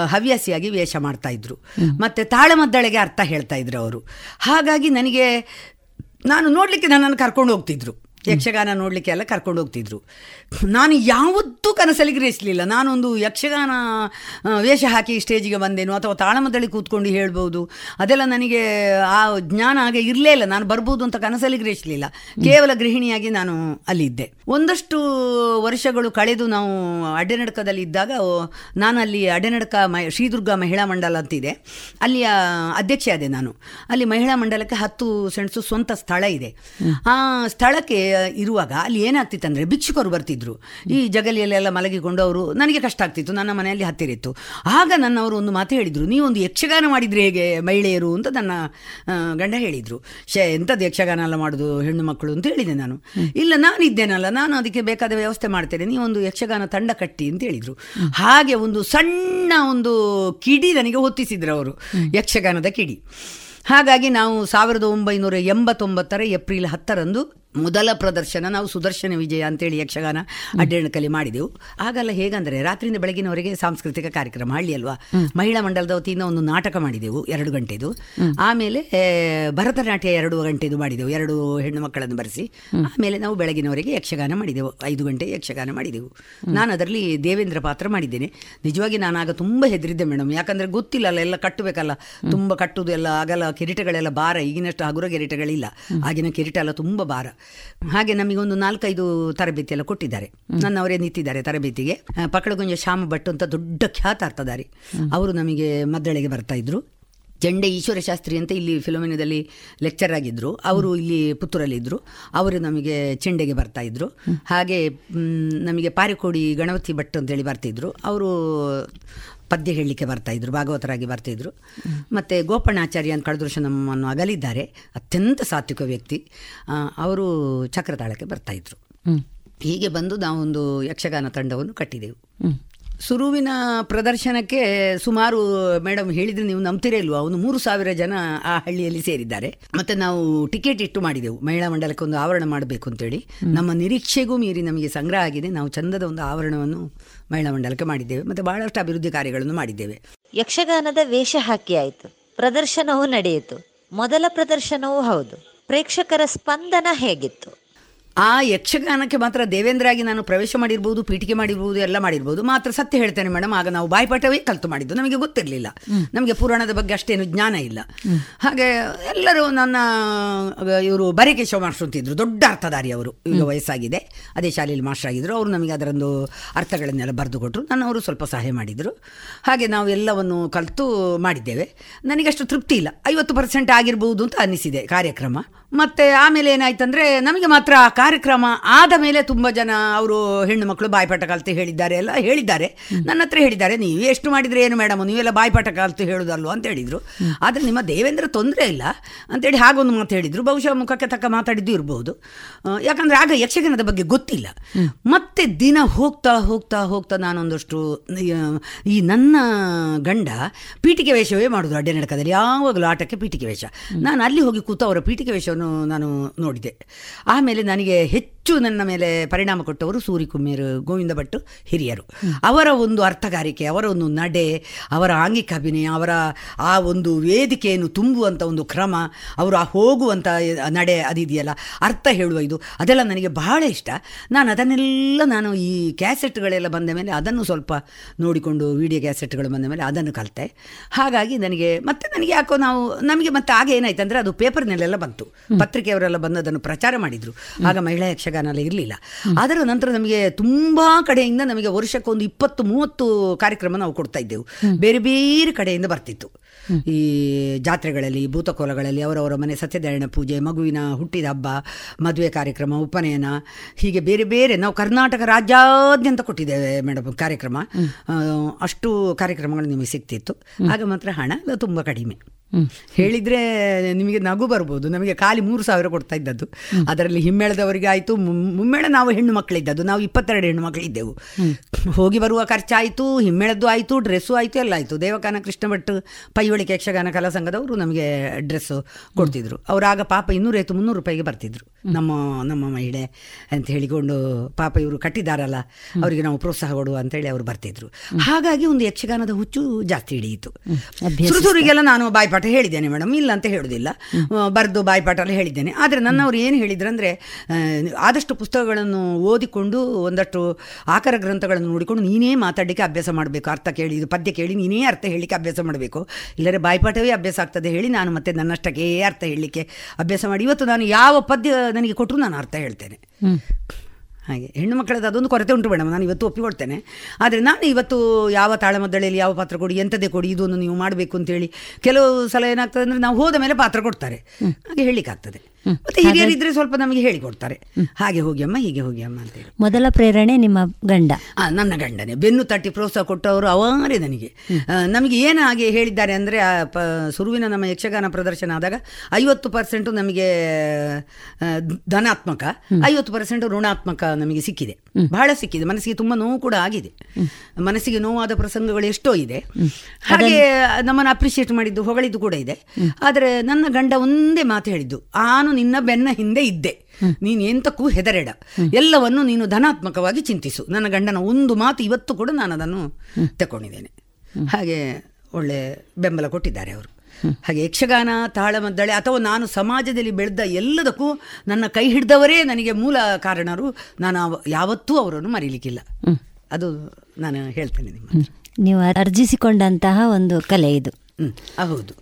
ಹವ್ಯಾಸಿಯಾಗಿ ವೇಷ ಮಾಡ್ತಾ ಇದ್ರು. ಮತ್ತೆ ತಾಳಮದ್ದಳೆಗೆ ಅರ್ಥ ಹೇಳ್ತಾ ಇದ್ರು ಅವರು. ಹಾಗಾಗಿ ನನಗೆ ನಾನು ನೋಡಲಿಕ್ಕೆ ನನ್ನನ್ನು ಕರ್ಕೊಂಡು ಹೋಗ್ತಿದ್ರು. ಯಕ್ಷಗಾನ ನೋಡಲಿಕ್ಕೆ ಎಲ್ಲ ಕರ್ಕೊಂಡು ಹೋಗ್ತಿದ್ರು. ನಾನು ಯಾವತ್ತೂ ಕನಸಲ್ಲಿ ಗ್ರಹಿಸಲಿಲ್ಲ. ನಾನೊಂದು ಯಕ್ಷಗಾನ ವೇಷ ಹಾಕಿ ಸ್ಟೇಜಿಗೆ ಬಂದೇನು, ಅಥವಾ ತಾಳಮದ್ದಳಿ ಕೂತ್ಕೊಂಡು ಹೇಳ್ಬೋದು. ಅದೆಲ್ಲ ನನಗೆ, ಆ, ಜ್ಞಾನ ಹಾಗೆ ಇರಲೇ ಇಲ್ಲ. ನಾನು ಬರ್ಬೋದು ಅಂತ ಕನಸಲ್ಲಿ ಗ್ರಹಿಸಲಿಲ್ಲ. ಕೇವಲ ಗೃಹಿಣಿಯಾಗಿ ನಾನು ಅಲ್ಲಿದ್ದೆ. ಒಂದಷ್ಟು ವರ್ಷಗಳು ಕಳೆದು ನಾವು ಅಡ್ಡೆನಡ್ಕದಲ್ಲಿ ಇದ್ದಾಗ ನಾನು ಅಲ್ಲಿ ಅಡ್ಡೆನಡ್ಕ ಮ, ಶ್ರೀದುರ್ಗ ಮಹಿಳಾ ಮಂಡಲ ಅಂತಿದೆ. ಅಲ್ಲಿಯ ಅಧ್ಯಕ್ಷೆ ಅದೇ ನಾನು. ಅಲ್ಲಿ ಮಹಿಳಾ ಮಂಡಲಕ್ಕೆ ಹತ್ತು ಸೆಣಸು ಸ್ವಂತ ಸ್ಥಳ ಇದೆ. ಆ ಸ್ಥಳಕ್ಕೆ ಇರುವಾಗ ಅಲ್ಲಿ ಏನಾಗ್ತಿತ್ತು ಭಿಕ್ಷುಕರು ಬರ್ತಿದ್ರು. ಈ ಜಗಲಿಯಲ್ಲೆಲ್ಲ ಮಲಗಿಕೊಂಡು ಅವರು ನನಗೆ ಕಷ್ಟ ಆಗ್ತಿತ್ತು, ನನ್ನ ಮನೆಯಲ್ಲಿ ಹತ್ತಿರ ಇತ್ತು ಆಗ ನನ್ನವರು ಒಂದು ಮಾತು ಹೇಳಿದರು, ನೀವೊಂದು ಯಕ್ಷಗಾನ ಮಾಡಿದ್ರೆ ಹೇಗೆ ಮಹಿಳೆಯರು? ಅಂತ ನನ್ನ ಗಂಡ ಹೇಳಿದರು. ಶೇ ಎಂಥದ್ದು ಯಕ್ಷಗಾನ ಎಲ್ಲ ಮಾಡೋದು, ಹೆಣ್ಣು ಮಕ್ಕಳು? ಅಂತ ಹೇಳಿದೆ ನಾನು. ಇಲ್ಲ ನಾನು ಇದ್ದೇನಲ್ಲ ನಾನು ಅದಕ್ಕೆ ಬೇಕಾದ ವ್ಯವಸ್ಥೆ ಮಾಡ್ತೇನೆ, ನೀವೊಂದು ಯಕ್ಷಗಾನ ತಂಡ ಕಟ್ಟಿ ಅಂತ ಹೇಳಿದರು. ಹಾಗೆ ಒಂದು ಸಣ್ಣ ಒಂದು ಕಿಡಿ ನನಗೆ ಹೊತ್ತಿಸಿದ್ರು ಅವರು, ಯಕ್ಷಗಾನದ ಕಿಡಿ. ಹಾಗಾಗಿ ನಾವು ಸಾವಿರದ ಒಂಬೈನೂರ ಎಂಬತ್ತೊಂಬತ್ತರ ಏಪ್ರಿಲ್ ಹತ್ತರಂದು ಮೊದಲ ಪ್ರದರ್ಶನ ನಾವು ಸುದರ್ಶನ ವಿಜಯ ಅಂತೇಳಿ ಯಕ್ಷಗಾನ ಅಡ್ಡಣಕಲಿ ಮಾಡಿದೆವು. ಆಗಲ್ಲ ಹೇಗಂದ್ರೆ ರಾತ್ರಿಯಿಂದ ಬೆಳಗಿನವರೆಗೆ ಸಾಂಸ್ಕೃತಿಕ ಕಾರ್ಯಕ್ರಮ ಹಳ್ಳಿಯಲ್ವಾ ಮಹಿಳಾ ಮಂಡಲದ ವತಿಯಿಂದ ಒಂದು ನಾಟಕ ಮಾಡಿದೆವು ಎರಡು ಗಂಟೆದು. ಆಮೇಲೆ ಭರತನಾಟ್ಯ ಎರಡು ಗಂಟೆದು ಮಾಡಿದೆವು ಎರಡು ಹೆಣ್ಣು ಮಕ್ಕಳನ್ನು ಬರೆಸಿ. ಆಮೇಲೆ ನಾವು ಬೆಳಗಿನವರೆಗೆ ಯಕ್ಷಗಾನ ಮಾಡಿದೆವು ಐದು ಗಂಟೆ ಯಕ್ಷಗಾನ ಮಾಡಿದೆವು. ನಾನು ಅದರಲ್ಲಿ ದೇವೇಂದ್ರ ಪಾತ್ರ ಮಾಡಿದ್ದೇನೆ. ನಿಜವಾಗಿ ನಾನು ಆಗ ತುಂಬ ಹೆದರಿದ್ದೆ ಮೇಡಮ್ ಯಾಕಂದ್ರೆ ಗೊತ್ತಿಲ್ಲಲ್ಲ ಎಲ್ಲ ಕಟ್ಟಬೇಕಲ್ಲ. ತುಂಬ ಕಟ್ಟುದು ಎಲ್ಲ ಆಗಲ್ಲ ಕಿರೀಟಗಳೆಲ್ಲ ಭಾರ ಈಗಿನಷ್ಟು ಹಗುರ ಕಿರೀಟಗಳಿಲ್ಲ. ಆಗಿನ ಕಿರೀಟ ಎಲ್ಲ ತುಂಬ ಭಾರ. ಹಾಗೆ ನಮಗೊಂದು ನಾಲ್ಕೈದು ತರಬೇತಿ ಎಲ್ಲ ಕೊಟ್ಟಿದ್ದಾರೆ. ನನ್ನವರೇ ನಿಂತಿದ್ದಾರೆ ತರಬೇತಿಗೆ. ಪಕ್ಕಳಗುಂಜ ಪಕ್ಕಡಗುಂಜ ಶ್ಯಾಮ ಭಟ್ ಅಂತ ದೊಡ್ಡ ಖ್ಯಾತ ಅರ್ಥದಾರಿ ಅವರು ನಮಗೆ ಮದ್ದಳೆಗೆ ಬರ್ತಾ ಇದ್ರು. ಜಂಡೆ ಈಶ್ವರ ಶಾಸ್ತ್ರಿ ಅಂತ ಇಲ್ಲಿ ಫಿಲೋಮಿನದಲ್ಲಿ ಲೆಕ್ಚರ್ ಆಗಿದ್ದರು ಅವರು ಇಲ್ಲಿ ಪುತ್ತೂರಲ್ಲಿ ಇದ್ದರು ಅವರು ನಮಗೆ ಚೆಂಡೆಗೆ ಬರ್ತಾ ಇದ್ರು. ಹಾಗೆ ನಮಗೆ ಪಾರಿಕೋಡಿ ಗಣಪತಿ ಭಟ್ ಅಂತೇಳಿ ಬರ್ತಿದ್ರು. ಅವರು ಪದ್ಯ ಹೇಳಲಿಕ್ಕೆ ಬರ್ತಾ ಇದ್ರು ಭಾಗವತರಾಗಿ ಬರ್ತಿದ್ರು ಮತ್ತು ಗೋಪಣಾಚಾರ್ಯ ಅಂತ ಕಳೆದ ವರ್ಷ ನಮ್ಮನ್ನು ಅಗಲಿದ್ದಾರೆ. ಅತ್ಯಂತ ಸಾತ್ವಿಕ ವ್ಯಕ್ತಿ. ಅವರು ಚಕ್ರತಾಳಕ್ಕೆ ಬರ್ತಾ ಇದ್ರು. ಹೀಗೆ ಬಂದು ನಾವೊಂದು ಯಕ್ಷಗಾನ ತಂಡವನ್ನು ಕಟ್ಟಿದೆವು. ಸುರುವಿನ ಪ್ರದರ್ಶನಕ್ಕೆ ಸುಮಾರು ಮೇಡಮ್ ಹೇಳಿದ್ರೆ ನೀವು ನಂಬ್ತಿರೇ ಇಲ್ವಾ? ಒಂದು ಮೂರು ಸಾವಿರ ಜನ ಆ ಹಳ್ಳಿಯಲ್ಲಿ ಸೇರಿದ್ದಾರೆ. ಮತ್ತೆ ನಾವು ಟಿಕೆಟ್ ಇಟ್ಟು ಮಾಡಿದೆವು. ಮಹಿಳಾ ಮಂಡಲಕ್ಕೆ ಒಂದು ಆವರಣ ಮಾಡಬೇಕು ಅಂತೇಳಿ. ನಮ್ಮ ನಿರೀಕ್ಷೆಗೂ ಮೀರಿ ನಮಗೆ ಸಂಗ್ರಹ ಆಗಿದೆ. ನಾವು ಚಂದದ ಒಂದು ಆವರಣವನ್ನು ಮಹಿಳಾ ಮಂಡಲಕ್ಕೆ ಮಾಡಿದ್ದೇವೆ. ಮತ್ತೆ ಬಹಳಷ್ಟು ಅಭಿವೃದ್ಧಿ ಕಾರ್ಯಗಳನ್ನು ಮಾಡಿದ್ದೇವೆ. ಯಕ್ಷಗಾನದ ವೇಷ ಹಾಕಿ ಆಯಿತು. ಪ್ರದರ್ಶನವೂ ನಡೆಯಿತು. ಮೊದಲ ಪ್ರದರ್ಶನವೂ ಹೌದು. ಪ್ರೇಕ್ಷಕರ ಸ್ಪಂದನ ಹೇಗಿತ್ತು? ಆ ಯಕ್ಷಗಾನಕ್ಕೆ ಮಾತ್ರ ದೇವೇಂದ್ರಾಗಿ ನಾನು ಪ್ರವೇಶ ಮಾಡಿರ್ಬೋದು ಪೀಠಿಕೆ ಮಾಡಿರ್ಬೋದು ಎಲ್ಲ ಮಾಡಿರ್ಬೋದು ಮಾತ್ರ ಸತ್ಯ ಹೇಳ್ತೇನೆ ಮೇಡಮ್. ಆಗ ನಾವು ಬಾಯ್ಪಾಠವೇ ಕಲ್ತು ಮಾಡಿದ್ದು. ನಮಗೆ ಗೊತ್ತಿರಲಿಲ್ಲ. ನಮಗೆ ಪುರಾಣದ ಬಗ್ಗೆ ಅಷ್ಟೇನು ಜ್ಞಾನ ಇಲ್ಲ. ಹಾಗೆ ಎಲ್ಲರೂ ನನ್ನ ಇವರು ಬರಿಕೇಶವ ಮಾಸ್ಟರ್ ಅಂತಿದ್ರು ದೊಡ್ಡ ಅರ್ಥಧಾರಿ ಅವರು. ಈಗ ವಯಸ್ಸಾಗಿದೆ. ಅದೇ ಶಾಲೆಯಲ್ಲಿ ಮಾಸ್ಟರ್ ಆಗಿದ್ದರು ಅವರು ನಮಗೆ ಅದರೊಂದು ಅರ್ಥಗಳನ್ನೆಲ್ಲ ಬರೆದು ಕೊಟ್ಟರು ನನ್ನವರು ಸ್ವಲ್ಪ ಸಹಾಯ ಮಾಡಿದರು. ಹಾಗೆ ನಾವು ಎಲ್ಲವನ್ನು ಕಲಿತು ಮಾಡಿದ್ದೇವೆ. ನನಗಷ್ಟು ತೃಪ್ತಿ ಇಲ್ಲ. ಐವತ್ತು ಪರ್ಸೆಂಟ್ ಆಗಿರ್ಬೋದು ಅಂತ ಅನ್ನಿಸಿದೆ ಕಾರ್ಯಕ್ರಮ. ಮತ್ತೆ ಆಮೇಲೆ ಏನಾಯ್ತಂದ್ರೆ ನಮಗೆ ಮಾತ್ರ ಆ ಕಾರ್ಯಕ್ರಮ ಆದ ಮೇಲೆ ತುಂಬ ಜನ ಅವರು ಹೆಣ್ಣು ಮಕ್ಕಳು ಬಾಯ್ಪಾಠ ಕಲಿತು ಹೇಳಿದ್ದಾರೆ ಎಲ್ಲ ಹೇಳಿದ್ದಾರೆ. ನನ್ನ ಹತ್ರ ಹೇಳಿದ್ದಾರೆ ನೀವು ಎಷ್ಟು ಮಾಡಿದ್ರೆ ಏನು ಮೇಡಮ್? ನೀವೆಲ್ಲ ಬಾಯ್ಪಾಠ ಕಲಿತು ಹೇಳುದಲ್ವ? ಅಂತ ಹೇಳಿದ್ರು. ಆದರೆ ನಿಮ್ಮ ದೇವೇಂದ್ರ ತೊಂದರೆ ಇಲ್ಲ ಅಂತೇಳಿ ಹಾಗೊಂದು ಮಾತು ಹೇಳಿದ್ರು. ಬಹುಶಃ ಮುಖಕ್ಕೆ ತಕ್ಕ ಮಾತಾಡಿದ್ದು ಇರಬಹುದು ಯಾಕಂದ್ರೆ ಆಗ ಯಕ್ಷಗಾನದ ಬಗ್ಗೆ ಗೊತ್ತಿಲ್ಲ. ಮತ್ತೆ ದಿನ ಹೋಗ್ತಾ ಹೋಗ್ತಾ ಹೋಗ್ತಾ ನಾನೊಂದಷ್ಟು ಈ ನನ್ನ ಗಂಡ ಪೀಠಿಕೆ ವೇಷವೇ ಮಾಡೋದು ಅಡ್ಡೆ ನಡಕದಲ್ಲಿ. ಯಾವಾಗಲೂ ಆಟಕ್ಕೆ ಪೀಟಿಕೆ ವೇಷ. ನಾನು ಅಲ್ಲಿ ಹೋಗಿ ಕೂತು ಅವರ ಪೀಠಿಕೆ ವೇಷವನ್ನು ನಾನು ನೋಡಿದೆ. ಆಮೇಲೆ ನನಗೆ ಹೆಚ್ಚು ನನ್ನ ಮೇಲೆ ಪರಿಣಾಮ ಕೊಟ್ಟವರು ಸೂರಿ ಕುಮ್ಮೇರು ಗೋವಿಂದ ಭಟ್ಟು ಹಿರಿಯರು. ಅವರ ಒಂದು ಅರ್ಥಗಾರಿಕೆ, ಅವರ ಒಂದು ನಡೆ, ಅವರ ಆಂಗಿಕ ಅಭಿನಯ, ಅವರ ಆ ಒಂದು ವೇದಿಕೆಯನ್ನು ತುಂಬುವಂಥ ಒಂದು ಕ್ರಮ, ಅವರು ಆ ಹೋಗುವಂಥ ನಡೆ ಅದಿದೆಯಲ್ಲ ಅರ್ಥ ಹೇಳುವ ಇದು, ಅದೆಲ್ಲ ನನಗೆ ಬಹಳ ಇಷ್ಟ. ನಾನು ಅದನ್ನೆಲ್ಲ ನಾನು ಈ ಕ್ಯಾಸೆಟ್ಗಳೆಲ್ಲ ಬಂದ ಮೇಲೆ ಅದನ್ನು ಸ್ವಲ್ಪ ನೋಡಿಕೊಂಡು ವಿಡಿಯೋ ಕ್ಯಾಸೆಟ್ಗಳು ಬಂದ ಮೇಲೆ ಅದನ್ನು ಕಲಿತೆ. ಹಾಗಾಗಿ ನನಗೆ ಮತ್ತೆ ನನಗೆ ಯಾಕೋ ನಾವು ನಮಗೆ ಮತ್ತೆ ಆಗ ಏನಾಯ್ತು ಅಂದರೆ ಅದು ಪೇಪರ್ನಲ್ಲೆಲ್ಲ ಬಂತು. ಪತ್ರಿಕೆಯವರೆಲ್ಲ ಬಂದದನ್ನು ಪ್ರಚಾರ ಮಾಡಿದ್ರು. ಆಗ ಮಹಿಳಾ ಯಕ್ಷಗಾನ ಎಲ್ಲ ಇರಲಿಲ್ಲ. ಅದರ ನಂತರ ನಮಗೆ ತುಂಬ ಕಡೆಯಿಂದ ನಮಗೆ ವರ್ಷಕ್ಕೊಂದು ಇಪ್ಪತ್ತು ಮೂವತ್ತು ಕಾರ್ಯಕ್ರಮ ನಾವು ಕೊಡ್ತಾ ಇದ್ದೆವು. ಬೇರೆ ಬೇರೆ ಕಡೆಯಿಂದ ಬರ್ತಿತ್ತು. ಈ ಜಾತ್ರೆಗಳಲ್ಲಿ ಭೂತಕೋಲಗಳಲ್ಲಿ ಅವರವರ ಮನೆ ಸತ್ಯನಾರಾಯಣ ಪೂಜೆ ಮಗುವಿನ ಹುಟ್ಟಿದ ಹಬ್ಬ ಮದುವೆ ಕಾರ್ಯಕ್ರಮ ಉಪನಯನ ಹೀಗೆ ಬೇರೆ ಬೇರೆ ನಾವು ಕರ್ನಾಟಕ ರಾಜ್ಯಾದ್ಯಂತ ಕೊಟ್ಟಿದ್ದೇವೆ ಮೇಡಮ್ ಕಾರ್ಯಕ್ರಮ. ಅಷ್ಟು ಕಾರ್ಯಕ್ರಮಗಳು ನಿಮಗೆ ಸಿಗ್ತಿತ್ತು. ಆಗ ಮಾತ್ರ ಹಣ ತುಂಬ ಕಡಿಮೆ. ಹೇಳಿದ್ರೆ ನಿಮಗೆ ನಗು ಬರ್ಬೋದು. ನಮಗೆ ಖಾಲಿ ಮೂರು ಸಾವಿರ ಕೊಡ್ತಾ ಇದ್ದದ್ದು. ಅದರಲ್ಲಿ ಹಿಮ್ಮೇಳದವರಿಗೆ ಆಯಿತು. ಮುಮ್ಮೇಳ ನಾವು ಹೆಣ್ಣು ಮಕ್ಕಳಿದ್ದದ್ದು. ನಾವು ಇಪ್ಪತ್ತೆರಡು ಹೆಣ್ಣು ಮಕ್ಕಳಿದ್ದೆವು. ಹೋಗಿ ಬರುವ ಖರ್ಚಾಯಿತು ಹಿಮ್ಮೇಳದ್ದು ಆಯಿತು ಡ್ರೆಸ್ಸು ಆಯಿತು ಎಲ್ಲ ಆಯಿತು. ದೇವಕಾನ ಕೃಷ್ಣ ಭಟ್ ಪೈವಳಿಕೆ ಯಕ್ಷಗಾನ ಕಲಾ ಸಂಘದವರು ನಮಗೆ ಡ್ರೆಸ್ಸು ಕೊಡ್ತಿದ್ರು. ಅವರು ಆಗ ಪಾಪ ಇನ್ನೂರೈವತ್ತು ಮುನ್ನೂರು ರೂಪಾಯಿಗೆ ಬರ್ತಿದ್ರು. ನಮ್ಮ ನಮ್ಮ ಮಹಿಳೆ ಅಂತ ಹೇಳಿಕೊಂಡು ಪಾಪ ಇವರು ಕಟ್ಟಿದಾರಲ್ಲ ಅವರಿಗೆ ನಾವು ಪ್ರೋತ್ಸಾಹ ಕೊಡುವ ಅಂತೇಳಿ ಅವರು ಬರ್ತಿದ್ರು. ಹಾಗಾಗಿ ಒಂದು ಯಕ್ಷಗಾನದ ಹುಚ್ಚು ಜಾಸ್ತಿ ಹಿಡಿಯಿತು. ಸುರುಸುರಿಗೆಲ್ಲ ನಾನು ಬಾಯ್ಪಾಠ ಹೇಳಿದ್ದೇನೆ ಮೇಡಮ್ ಇಲ್ಲ ಅಂತ ಹೇಳುದಿಲ್ಲ. ಬರೆದು ಬಾಯ್ಪಾಠ ಎಲ್ಲ ಹೇಳಿದ್ದೇನೆ. ಆದರೆ ನನ್ನವರು ಏನು ಹೇಳಿದ್ರು ಅಂದ್ರೆ ಆದಷ್ಟು ಪುಸ್ತಕಗಳನ್ನು ಓದಿಕೊಂಡು ಒಂದಷ್ಟು ಆಕರ ಗ್ರಂಥಗಳನ್ನು ನೋಡಿಕೊಂಡು ನೀನೇ ಮಾತಾಡಲಿಕ್ಕೆ ಅಭ್ಯಾಸ ಮಾಡಬೇಕು ಅರ್ಥ ಕೇಳಿ ಇದು ಪದ್ಯ ಕೇಳಿ ನೀನೇ ಅರ್ಥ ಹೇಳಲಿಕ್ಕೆ ಅಭ್ಯಾಸ ಮಾಡಬೇಕು. ಇಲ್ಲರೆ ಬಾಯ್ಪಾಠವೇ ಅಭ್ಯಾಸ ಆಗ್ತದೆ ಹೇಳಿ ನಾನು ಮತ್ತೆ ನನ್ನಷ್ಟಕ್ಕೆ ಅರ್ಥ ಹೇಳಲಿಕ್ಕೆ ಅಭ್ಯಾಸ ಮಾಡಿ. ಇವತ್ತು ನಾನು ಯಾವ ಪದ್ಯ ನನಗೆ ಕೊಟ್ಟರು ನಾನು ಅರ್ಥ ಹೇಳ್ತೇನೆ. ಹಾಗೆ. ಹೆಣ್ಣು ಮಕ್ಕಳದ್ದು ಅದೊಂದು ಕೊರತೆ ಉಂಟು ಮೇಡಮ್. ನಾನು ಇವತ್ತು ಒಪ್ಪಿಕೊಳ್ತೇನೆ. ಆದರೆ ನಾನು ಇವತ್ತು ಯಾವ ತಾಳಮದ್ದಳೆಯಲ್ಲಿ ಯಾವ ಪಾತ್ರ ಕೊಡಿ ಎಂಥದ್ದೇ ಕೊಡಿ ಇದೊಂದು ನೀವು ಮಾಡಬೇಕು ಅಂತೇಳಿ ಕೆಲವು ಸಲ ಏನಾಗ್ತದೆ ಅಂದರೆ ನಾವು ಹೋದ ಮೇಲೆ ಪಾತ್ರ ಕೊಡ್ತಾರೆ. ಹಾಗೆ ಹೇಳಲಿಕ್ಕಾಗ್ತದೆ. ಮತ್ತೆ ಹಿರಿಯರಿದ್ರೆ ಸ್ವಲ್ಪ ನಮಗೆ ಹೇಳಿಕೊಡ್ತಾರೆ ಹಾಗೆ ಹೋಗಿ ಅಮ್ಮ ಹೀಗೆ ಹೋಗಿ ಅಮ್ಮ ಅಂತೇಳಿ ಮೊದಲ ಪ್ರೇರಣೆ ನಿಮ್ಮ ಗಂಡ. ನನ್ನ ಗಂಡನೇ. ಬೆನ್ನು ತಟ್ಟಿ ಪ್ರೋತ್ಸಾಹ ಕೊಟ್ಟವರು ಅವರೇ ನನಗೆ. ನಮಗೆ ಏನು ಹಾಗೆ ಹೇಳಿದ್ದಾರೆ ಅಂದರೆ ಸುರುವಿನ ನಮ್ಮ ಯಕ್ಷಗಾನ ಪ್ರದರ್ಶನ ಆದಾಗ ಐವತ್ತು ಪರ್ಸೆಂಟು ನಮಗೆ ಧನಾತ್ಮಕ ಐವತ್ತು ಪರ್ಸೆಂಟ್ ಋಣಾತ್ಮಕ ನಮಗೆ ಸಿಕ್ಕಿದೆ. ಬಹಳ ಸಿಕ್ಕಿದೆ. ಮನಸ್ಸಿಗೆ ತುಂಬ ನೋವು ಕೂಡ ಆಗಿದೆ. ಮನಸ್ಸಿಗೆ ನೋವಾದ ಪ್ರಸಂಗಗಳು ಎಷ್ಟೋ ಇದೆ. ಹಾಗೆ ನಮ್ಮನ್ನು ಅಪ್ರಿಷಿಯೇಟ್ ಮಾಡಿದ್ದು ಹೊಗಳಿದ್ದು ಕೂಡ ಇದೆ. ಆದರೆ ನನ್ನ ಗಂಡ ಒಂದೇ ಮಾತು ಹೇಳಿದ್ದು. ಆನು ನಿನ್ನ ಬೆನ್ನ ಹಿಂದೆ ಇದ್ದೆ. ನೀನು ಎಂತಕ್ಕೂ ಹೆದರೆಡ ಎಲ್ಲವನ್ನು ನೀನು ಧನಾತ್ಮಕವಾಗಿ ಚಿಂತಿಸು. ನನ್ನ ಗಂಡನ ಒಂದು ಮಾತು ಇವತ್ತು ಕೂಡ ನಾನು ಅದನ್ನು ತಗೊಂಡಿದ್ದೇನೆ ಹಾಗೆ ಒಳ್ಳೆ ಬೆಂಬಲ ಕೊಟ್ಟಿದ್ದಾರೆ ಅವರು. ಹಾಗೆ ಯಕ್ಷಗಾನ ತಾಳಮದ್ದಳೆ ಅಥವಾ ನಾನು ಸಮಾಜದಲ್ಲಿ ಬೆಳೆದ ಎಲ್ಲದಕ್ಕೂ ನನ್ನ ಕೈ ಹಿಡಿದವರೇ ನನಗೆ ಮೂಲ ಕಾರಣರು. ನಾನು ಯಾವತ್ತೂ ಅವರನ್ನು ಮರೀಲಿಕ್ಕಿಲ್ಲ. ಅದು ನಾನು ಹೇಳ್ತೇನೆ ನಿಮ್ಮ. ನೀವು ಅರ್ಜಿಸಿಕೊಂಡಂತಹ ಒಂದು ಕಲೆ ಇದು. ಹೌದು.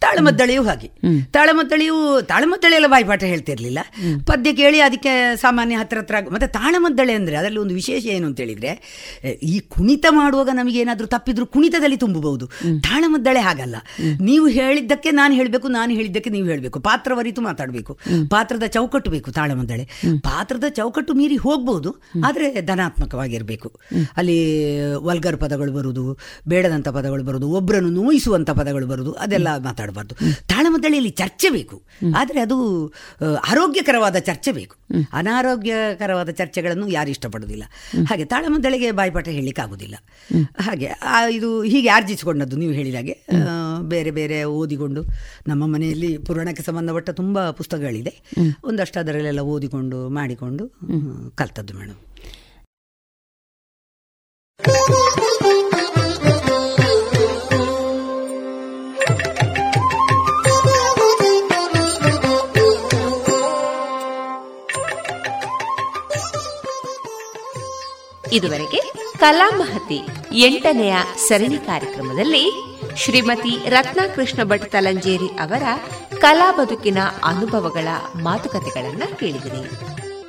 ತಾಳಮದ್ದಳೆಯು ಹಾಗೆ. ತಾಳಮದ್ದಳೆಯು ತಾಳಮದ್ದಳೆ ಎಲ್ಲ ಬಾಯಿಪಾಠ ಹೇಳ್ತಿರ್ಲಿಲ್ಲ. ಪದ್ಯ ಕೇಳಿ ಅದಕ್ಕೆ ಸಾಮಾನ್ಯ ಹತ್ರ ಹತ್ರ ಮತ್ತೆ ತಾಳಮದ್ದಳೆ ಅಂದ್ರೆ ಅದರಲ್ಲಿ ಒಂದು ವಿಶೇಷ ಏನು ಅಂತ ಹೇಳಿದ್ರೆ ಈ ಕುಣಿತ ಮಾಡುವಾಗ ನಮಗೆ ಏನಾದ್ರೂ ತಪ್ಪಿದ್ರು ಕುಣಿತದಲ್ಲಿ ತುಂಬಬಹುದು. ತಾಳಮದ್ದಳೆ ಹಾಗಲ್ಲ. ನೀವು ಹೇಳಿದ್ದಕ್ಕೆ ನಾನು ಹೇಳಬೇಕು ನಾನು ಹೇಳಿದ್ದಕ್ಕೆ ನೀವು ಹೇಳಬೇಕು. ಪಾತ್ರವರಿತು ಮಾತಾಡಬೇಕು. ಪಾತ್ರದ ಚೌಕಟ್ಟು ಬೇಕು ತಾಳಮದ್ದಳೆ ಪಾತ್ರದ ಚೌಕಟ್ಟು ಮೀರಿ ಹೋಗ್ಬೋದು ಆದರೆ ಧನಾತ್ಮಕವಾಗಿರಬೇಕು. ಅಲ್ಲಿ ವಲ್ಗರ್ ಪದಗಳು ಬರುವುದು ಬೇಡದಂತ ಪದಗಳು ಬರುವುದು ಒಬ್ಬರನ್ನು ನೋಯಿಸುವಂಥ ಪದಗಳು ಬರುದು, ಅದೆಲ್ಲ ಮಾತಾಡಬಾರ್ದು. ತಾಳಮದ್ದಳೆಯಲ್ಲಿ ಚರ್ಚೆ ಬೇಕು. ಆದರೆ ಅದು ಆರೋಗ್ಯಕರವಾದ ಚರ್ಚೆ ಬೇಕು. ಅನಾರೋಗ್ಯಕರವಾದ ಚರ್ಚೆಗಳನ್ನು ಯಾರು ಇಷ್ಟಪಡೋದಿಲ್ಲ. ಹಾಗೆ ತಾಳಮದ್ದಳೆಗೆ ಬಾಯಿಪಾಠ ಹೇಳಲಿಕ್ಕೆ ಆಗೋದಿಲ್ಲ. ಹಾಗೆ ಇದು ಹೀಗೆ ಆರ್ಜಿಸಿಕೊಂಡದ್ದು ನೀವು ಹೇಳಿದ ಹಾಗೆ ಬೇರೆ ಬೇರೆ ಓದಿಕೊಂಡು ನಮ್ಮ ಮನೆಯಲ್ಲಿ ಪುರಾಣಕ್ಕೆ ಸಂಬಂಧಪಟ್ಟ ತುಂಬ ಪುಸ್ತಕಗಳಿದೆ. ಒಂದಷ್ಟು ಅದರಲ್ಲೆಲ್ಲ ಓದಿಕೊಂಡು, ಮಾಡಿಕೊಂಡು ಕಲ್ತದ್ದು ಮೇಡಮ್. ಇದುವರೆಗೆ ಕಲಾಮಹತಿ ಎಂಟನೆಯ ಸರಣಿ ಕಾರ್ಯಕ್ರಮದಲ್ಲಿ ಶ್ರೀಮತಿ ರತ್ನಾಕೃಷ್ಣ ಭಟ್ ತಲಂಜೇರಿ ಅವರ ಕಲಾ ಬದುಕಿನ ಅನುಭವಗಳ ಮಾತುಕತೆಗಳನ್ನು ಕೇಳಿದಿರಿ.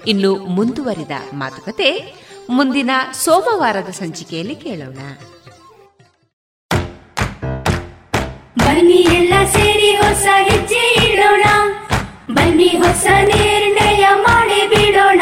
ಇನ್ನು ಮುಂದುವರಿದ ಮಾತುಕತೆ ಮುಂದಿನ ಸೋಮವಾರದ ಸಂಚಿಕೆಯಲ್ಲಿ ಕೇಳೋಣ. ಬನ್ನಿ ಎಲ್ಲ ಸೇರಿ ಹೊಸ ಹೆಜ್ಜೆ ಬನ್ನಿ ಹೊಸ ನಿರ್ಣಯ ಮಾಡಿ ಬಿಡೋಣ.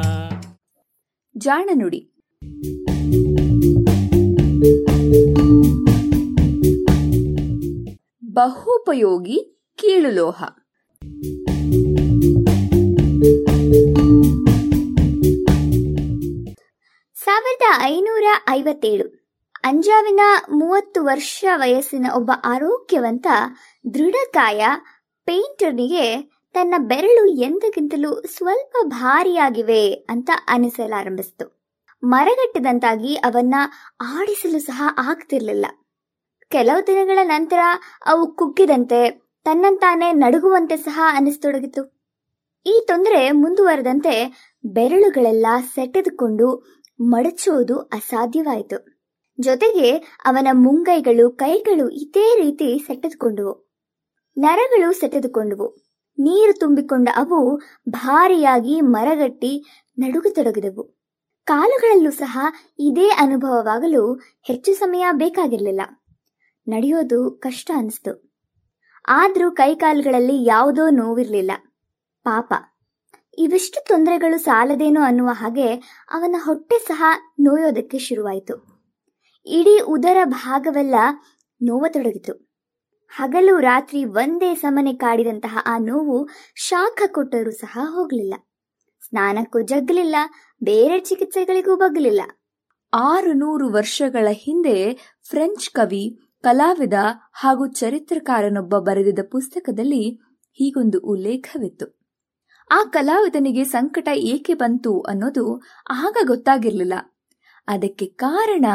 ಜಾಣ ನುಡಿ. ಬಹುಪಯೋಗಿ ಕೀಳುಲೋಹ. ಸಾವಿರದ ಐನೂರ ಐವತ್ತೇಳು. ಅಂಜಾವಿನ ಮೂವತ್ತು ವರ್ಷ ವಯಸ್ಸಿನ ಒಬ್ಬ ಆರೋಗ್ಯವಂತ ದೃಢಕಾಯ ಪೇಂಟರ್ನಿಗೆ ತನ್ನ ಬೆರಳು ಎಂದಕ್ಕಿಂತಲೂ ಸ್ವಲ್ಪ ಭಾರಿಯಾಗಿವೆ ಅಂತ ಅನಿಸಲಾರಂಭಿಸಿತು. ಮರಗಟ್ಟಿದಂತಾಗಿ ಅವನ್ನ ಆಡಿಸಲು ಸಹ ಆಗ್ತಿರ್ಲಿಲ್ಲ. ಕೆಲವು ದಿನಗಳ ನಂತರ ಅವು ಕುಗ್ಗಿದಂತೆ ತನ್ನಂತಾನೆ ನಡುಗುವಂತೆ ಸಹ ಅನಿಸ್ತೊಡಗಿತು. ಈ ತೊಂದರೆ ಮುಂದುವರೆದಂತೆ ಬೆರಳುಗಳೆಲ್ಲ ಸೆಟೆದುಕೊಂಡು ಮಡಚುವುದು ಅಸಾಧ್ಯವಾಯಿತು. ಜೊತೆಗೆ ಅವನ ಮುಂಗೈಗಳು, ಕೈಗಳು ಇದೇ ರೀತಿ ಸೆಟೆದುಕೊಂಡವು. ನರಗಳು ಸೆಟೆದುಕೊಂಡವು. ನೀರು ತುಂಬಿಕೊಂಡ ಅವು ಭಾರಿಯಾಗಿ ಮರಗಟ್ಟಿ ನಡುಗತೊಡಗಿದವು. ಕಾಲುಗಳಲ್ಲೂ ಸಹ ಇದೇ ಅನುಭವವಾಗಲು ಹೆಚ್ಚು ಸಮಯ ಬೇಕಾಗಿರಲಿಲ್ಲ. ನಡೆಯೋದು ಕಷ್ಟ ಅನಿಸ್ತು. ಆದರೂ ಕೈಕಾಲುಗಳಲ್ಲಿ ಯಾವುದೋ ನೋವಿರಲಿಲ್ಲ. ಪಾಪ. ಇವಿಷ್ಟು ತೊಂದರೆಗಳು ಸಾಲದೇನೋ ಅನ್ನುವ ಹಾಗೆ ಅವನ ಹೊಟ್ಟೆ ಸಹ ನೋಯೋದಕ್ಕೆ ಶುರುವಾಯಿತು. ಇಡೀ ಉದರ ಭಾಗವೆಲ್ಲ ನೋವತೊಡಗಿತು. ಹಗಲು ರಾತ್ರಿ ಒಂದೇ ಸಮನೆ ಕಾಡಿದಂತಹ ಆ ನೋವು ಶಾಖ ಕೊಟ್ಟರೂ ಸಹ ಹೋಗಲಿಲ್ಲ. ಸ್ನಾನಕ್ಕೂ ಜಗ್ಗಲಿಲ್ಲ ಬೇರೆ ಚಿಕಿತ್ಸೆಗಳಿಗೂ ಬಗ್ಗಲಿಲ್ಲ ಆರು ನೂರು ವರ್ಷಗಳ ಹಿಂದೆ ಫ್ರೆಂಚ್ ಕವಿ, ಕಲಾವಿದ ಹಾಗೂ ಚರಿತ್ರಕಾರನೊಬ್ಬ ಬರೆದಿದ್ದ ಪುಸ್ತಕದಲ್ಲಿ ಹೀಗೊಂದು ಉಲ್ಲೇಖವಿತ್ತು. ಆ ಕಲಾವಿದನಿಗೆ ಸಂಕಟ ಏಕೆ ಬಂತು ಅನ್ನೋದು ಆಗ ಗೊತ್ತಾಗಿರಲಿಲ್ಲ. ಅದಕ್ಕೆ ಕಾರಣ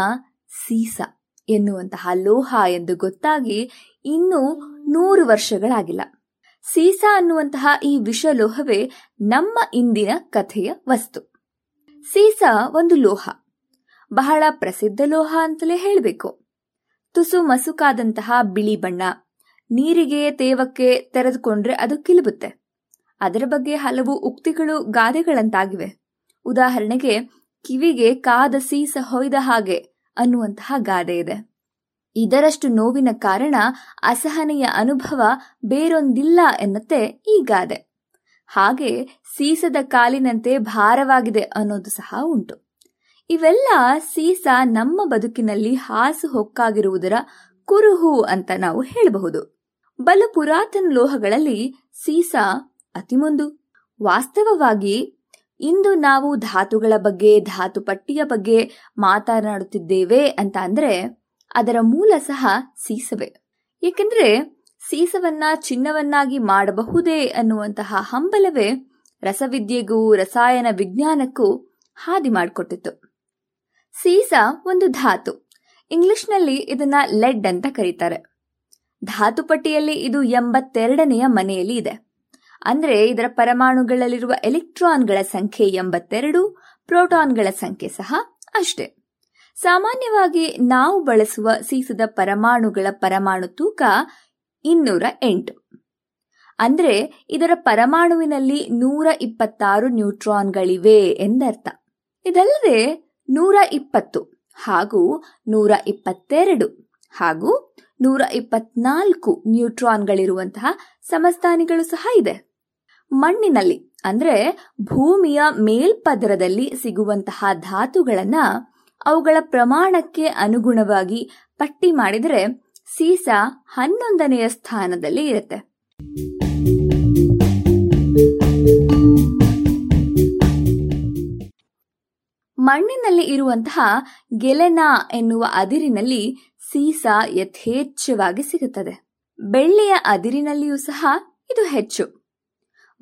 ಸೀಸ. ಎನ್ನುವಂತಹ ಲೋಹ ಎಂದು ಗೊತ್ತಾಗಿ ಇನ್ನೂ ನೂರು ವರ್ಷಗಳಾಗಿಲ್ಲ. ಸೀಸ ಅನ್ನುವಂತಹ ಈ ವಿಷ ಲೋಹವೇ ನಮ್ಮ ಇಂದಿನ ಕಥೆಯ ವಸ್ತು. ಸೀಸಾ ಒಂದು ಲೋಹ. ಬಹಳ ಪ್ರಸಿದ್ಧ ಲೋಹ ಅಂತಲೇ ಹೇಳಬೇಕು. ತುಸು ಮಸುಕಾದಂತಹ ಬಿಳಿ ಬಣ್ಣ. ನೀರಿಗೆ ತೇವಕ್ಕೆ ತೆರೆದುಕೊಂಡ್ರೆ ಅದು ಕಿಲುಬುತ್ತೆ. ಅದರ ಬಗ್ಗೆ ಹಲವು ಉಕ್ತಿಗಳು ಗಾದೆಗಳಂತಾಗಿವೆ. ಉದಾಹರಣೆಗೆ ಕಿವಿಗೆ ಕಾದ ಸೀಸ ಹೊಯ್ದ ಹಾಗೆ ಅನ್ನುವಂತಹ ಗಾದೆ ಇದೆ. ಇದರಷ್ಟು ನೋವಿನ ಕಾರಣ ಅಸಹನೆಯ ಅನುಭವ ಬೇರೊಂದಿಲ್ಲ ಎನ್ನತ್ತೆ ಈ ಗಾದೆ. ಹಾಗೆ ಸೀಸದ ಕಾಲಿನಂತೆ ಭಾರವಾಗಿದೆ ಅನ್ನೋದು ಸಹ ಉಂಟು. ಇವೆಲ್ಲ ಸೀಸ ನಮ್ಮ ಬದುಕಿನಲ್ಲಿ ಹಾಸು ಹೊಕ್ಕಾಗಿರುವುದರ ಕುರುಹು ಅಂತ ನಾವು ಹೇಳಬಹುದು. ಬಲು ಪುರಾತನ ಲೋಹಗಳಲ್ಲಿ ಸೀಸ ಅತಿಮೊಂದು. ವಾಸ್ತವವಾಗಿ ಇಂದು ನಾವು ಧಾತುಗಳ ಬಗ್ಗೆ, ಧಾತು ಪಟ್ಟಿಯ ಬಗ್ಗೆ ಮಾತನಾಡುತ್ತಿದ್ದೇವೆ ಅಂತ ಅಂದ್ರೆ ಅದರ ಮೂಲ ಸಹ ಸೀಸವೇ. ಏಕೆಂದ್ರೆ ಸೀಸವನ್ನ ಚಿನ್ನವನ್ನಾಗಿ ಮಾಡಬಹುದೇ ಅನ್ನುವಂತಹ ಹಂಬಲವೇ ರಸವಿದ್ಯೆಗೂ, ರಸಾಯನ ವಿಜ್ಞಾನಕ್ಕೂ ಹಾದಿ ಮಾಡಿಕೊಟ್ಟಿತ್ತು. ಸೀಸ ಒಂದು ಧಾತು. ಇಂಗ್ಲಿಷ್ನಲ್ಲಿ ಇದನ್ನ ಲೆಡ್ ಅಂತ ಕರೀತಾರೆ. ಧಾತುಪಟ್ಟಿಯಲ್ಲಿ ಇದು ಎಂಬತ್ತೆರಡನೆಯ ಮನೆಯಲ್ಲಿ ಇದೆ. ಅಂದ್ರೆ ಇದರ ಪರಮಾಣುಗಳಲ್ಲಿರುವ ಎಲೆಕ್ಟ್ರಾನ್ಗಳ ಸಂಖ್ಯೆ ಎಂಬತ್ತೆರಡು, ಪ್ರೋಟಾನ್ಗಳ ಸಂಖ್ಯೆ ಸಹ ಅಷ್ಟೇ. ಸಾಮಾನ್ಯವಾಗಿ ನಾವು ಬಳಸುವ ಸೀಸದ ಪರಮಾಣುಗಳ ಪರಮಾಣು ತೂಕ ಇನ್ನೂರ ಎಂಟು. ಅಂದ್ರೆ ಇದರ ಪರಮಾಣುವಿನಲ್ಲಿ ನೂರ ಇಪ್ಪತ್ತಾರು ನ್ಯೂಟ್ರಾನ್ಗಳಿವೆ ಎಂದರ್ಥ. ಇದಲ್ಲದೆ ನೂರ ಇಪ್ಪತ್ತು ಹಾಗೂ ನೂರ ಇಪ್ಪತ್ತೆರಡು ಹಾಗೂ ನೂರ ಇಪ್ಪತ್ನಾಲ್ಕು ನ್ಯೂಟ್ರಾನ್ಗಳಿರುವಂತಹ ಸಮಸ್ಥಾನಿಗಳು ಸಹ ಇದೆ. ಮಣ್ಣಿನಲ್ಲಿ, ಅಂದ್ರೆ ಭೂಮಿಯ ಮೇಲ್ಪದರದಲ್ಲಿ ಸಿಗುವಂತಹ ಧಾತುಗಳನ್ನ ಅವುಗಳ ಪ್ರಮಾಣಕ್ಕೆ ಅನುಗುಣವಾಗಿ ಪಟ್ಟಿ ಮಾಡಿದರೆ ಸೀಸ ಹನ್ನೊಂದನೆಯ ಸ್ಥಾನದಲ್ಲಿ ಇರುತ್ತೆ. ಮಣ್ಣಿನಲ್ಲಿ ಇರುವಂತಹ ಗೆಲೆನಾ ಎನ್ನುವ ಅದಿರಿನಲ್ಲಿ ಸೀಸ ಯಥೇಚ್ಛವಾಗಿ ಸಿಗುತ್ತದೆ. ಬೆಳ್ಳಿಯ ಅದಿರಿನಲ್ಲಿಯೂ ಸಹ ಇದು ಹೆಚ್ಚು.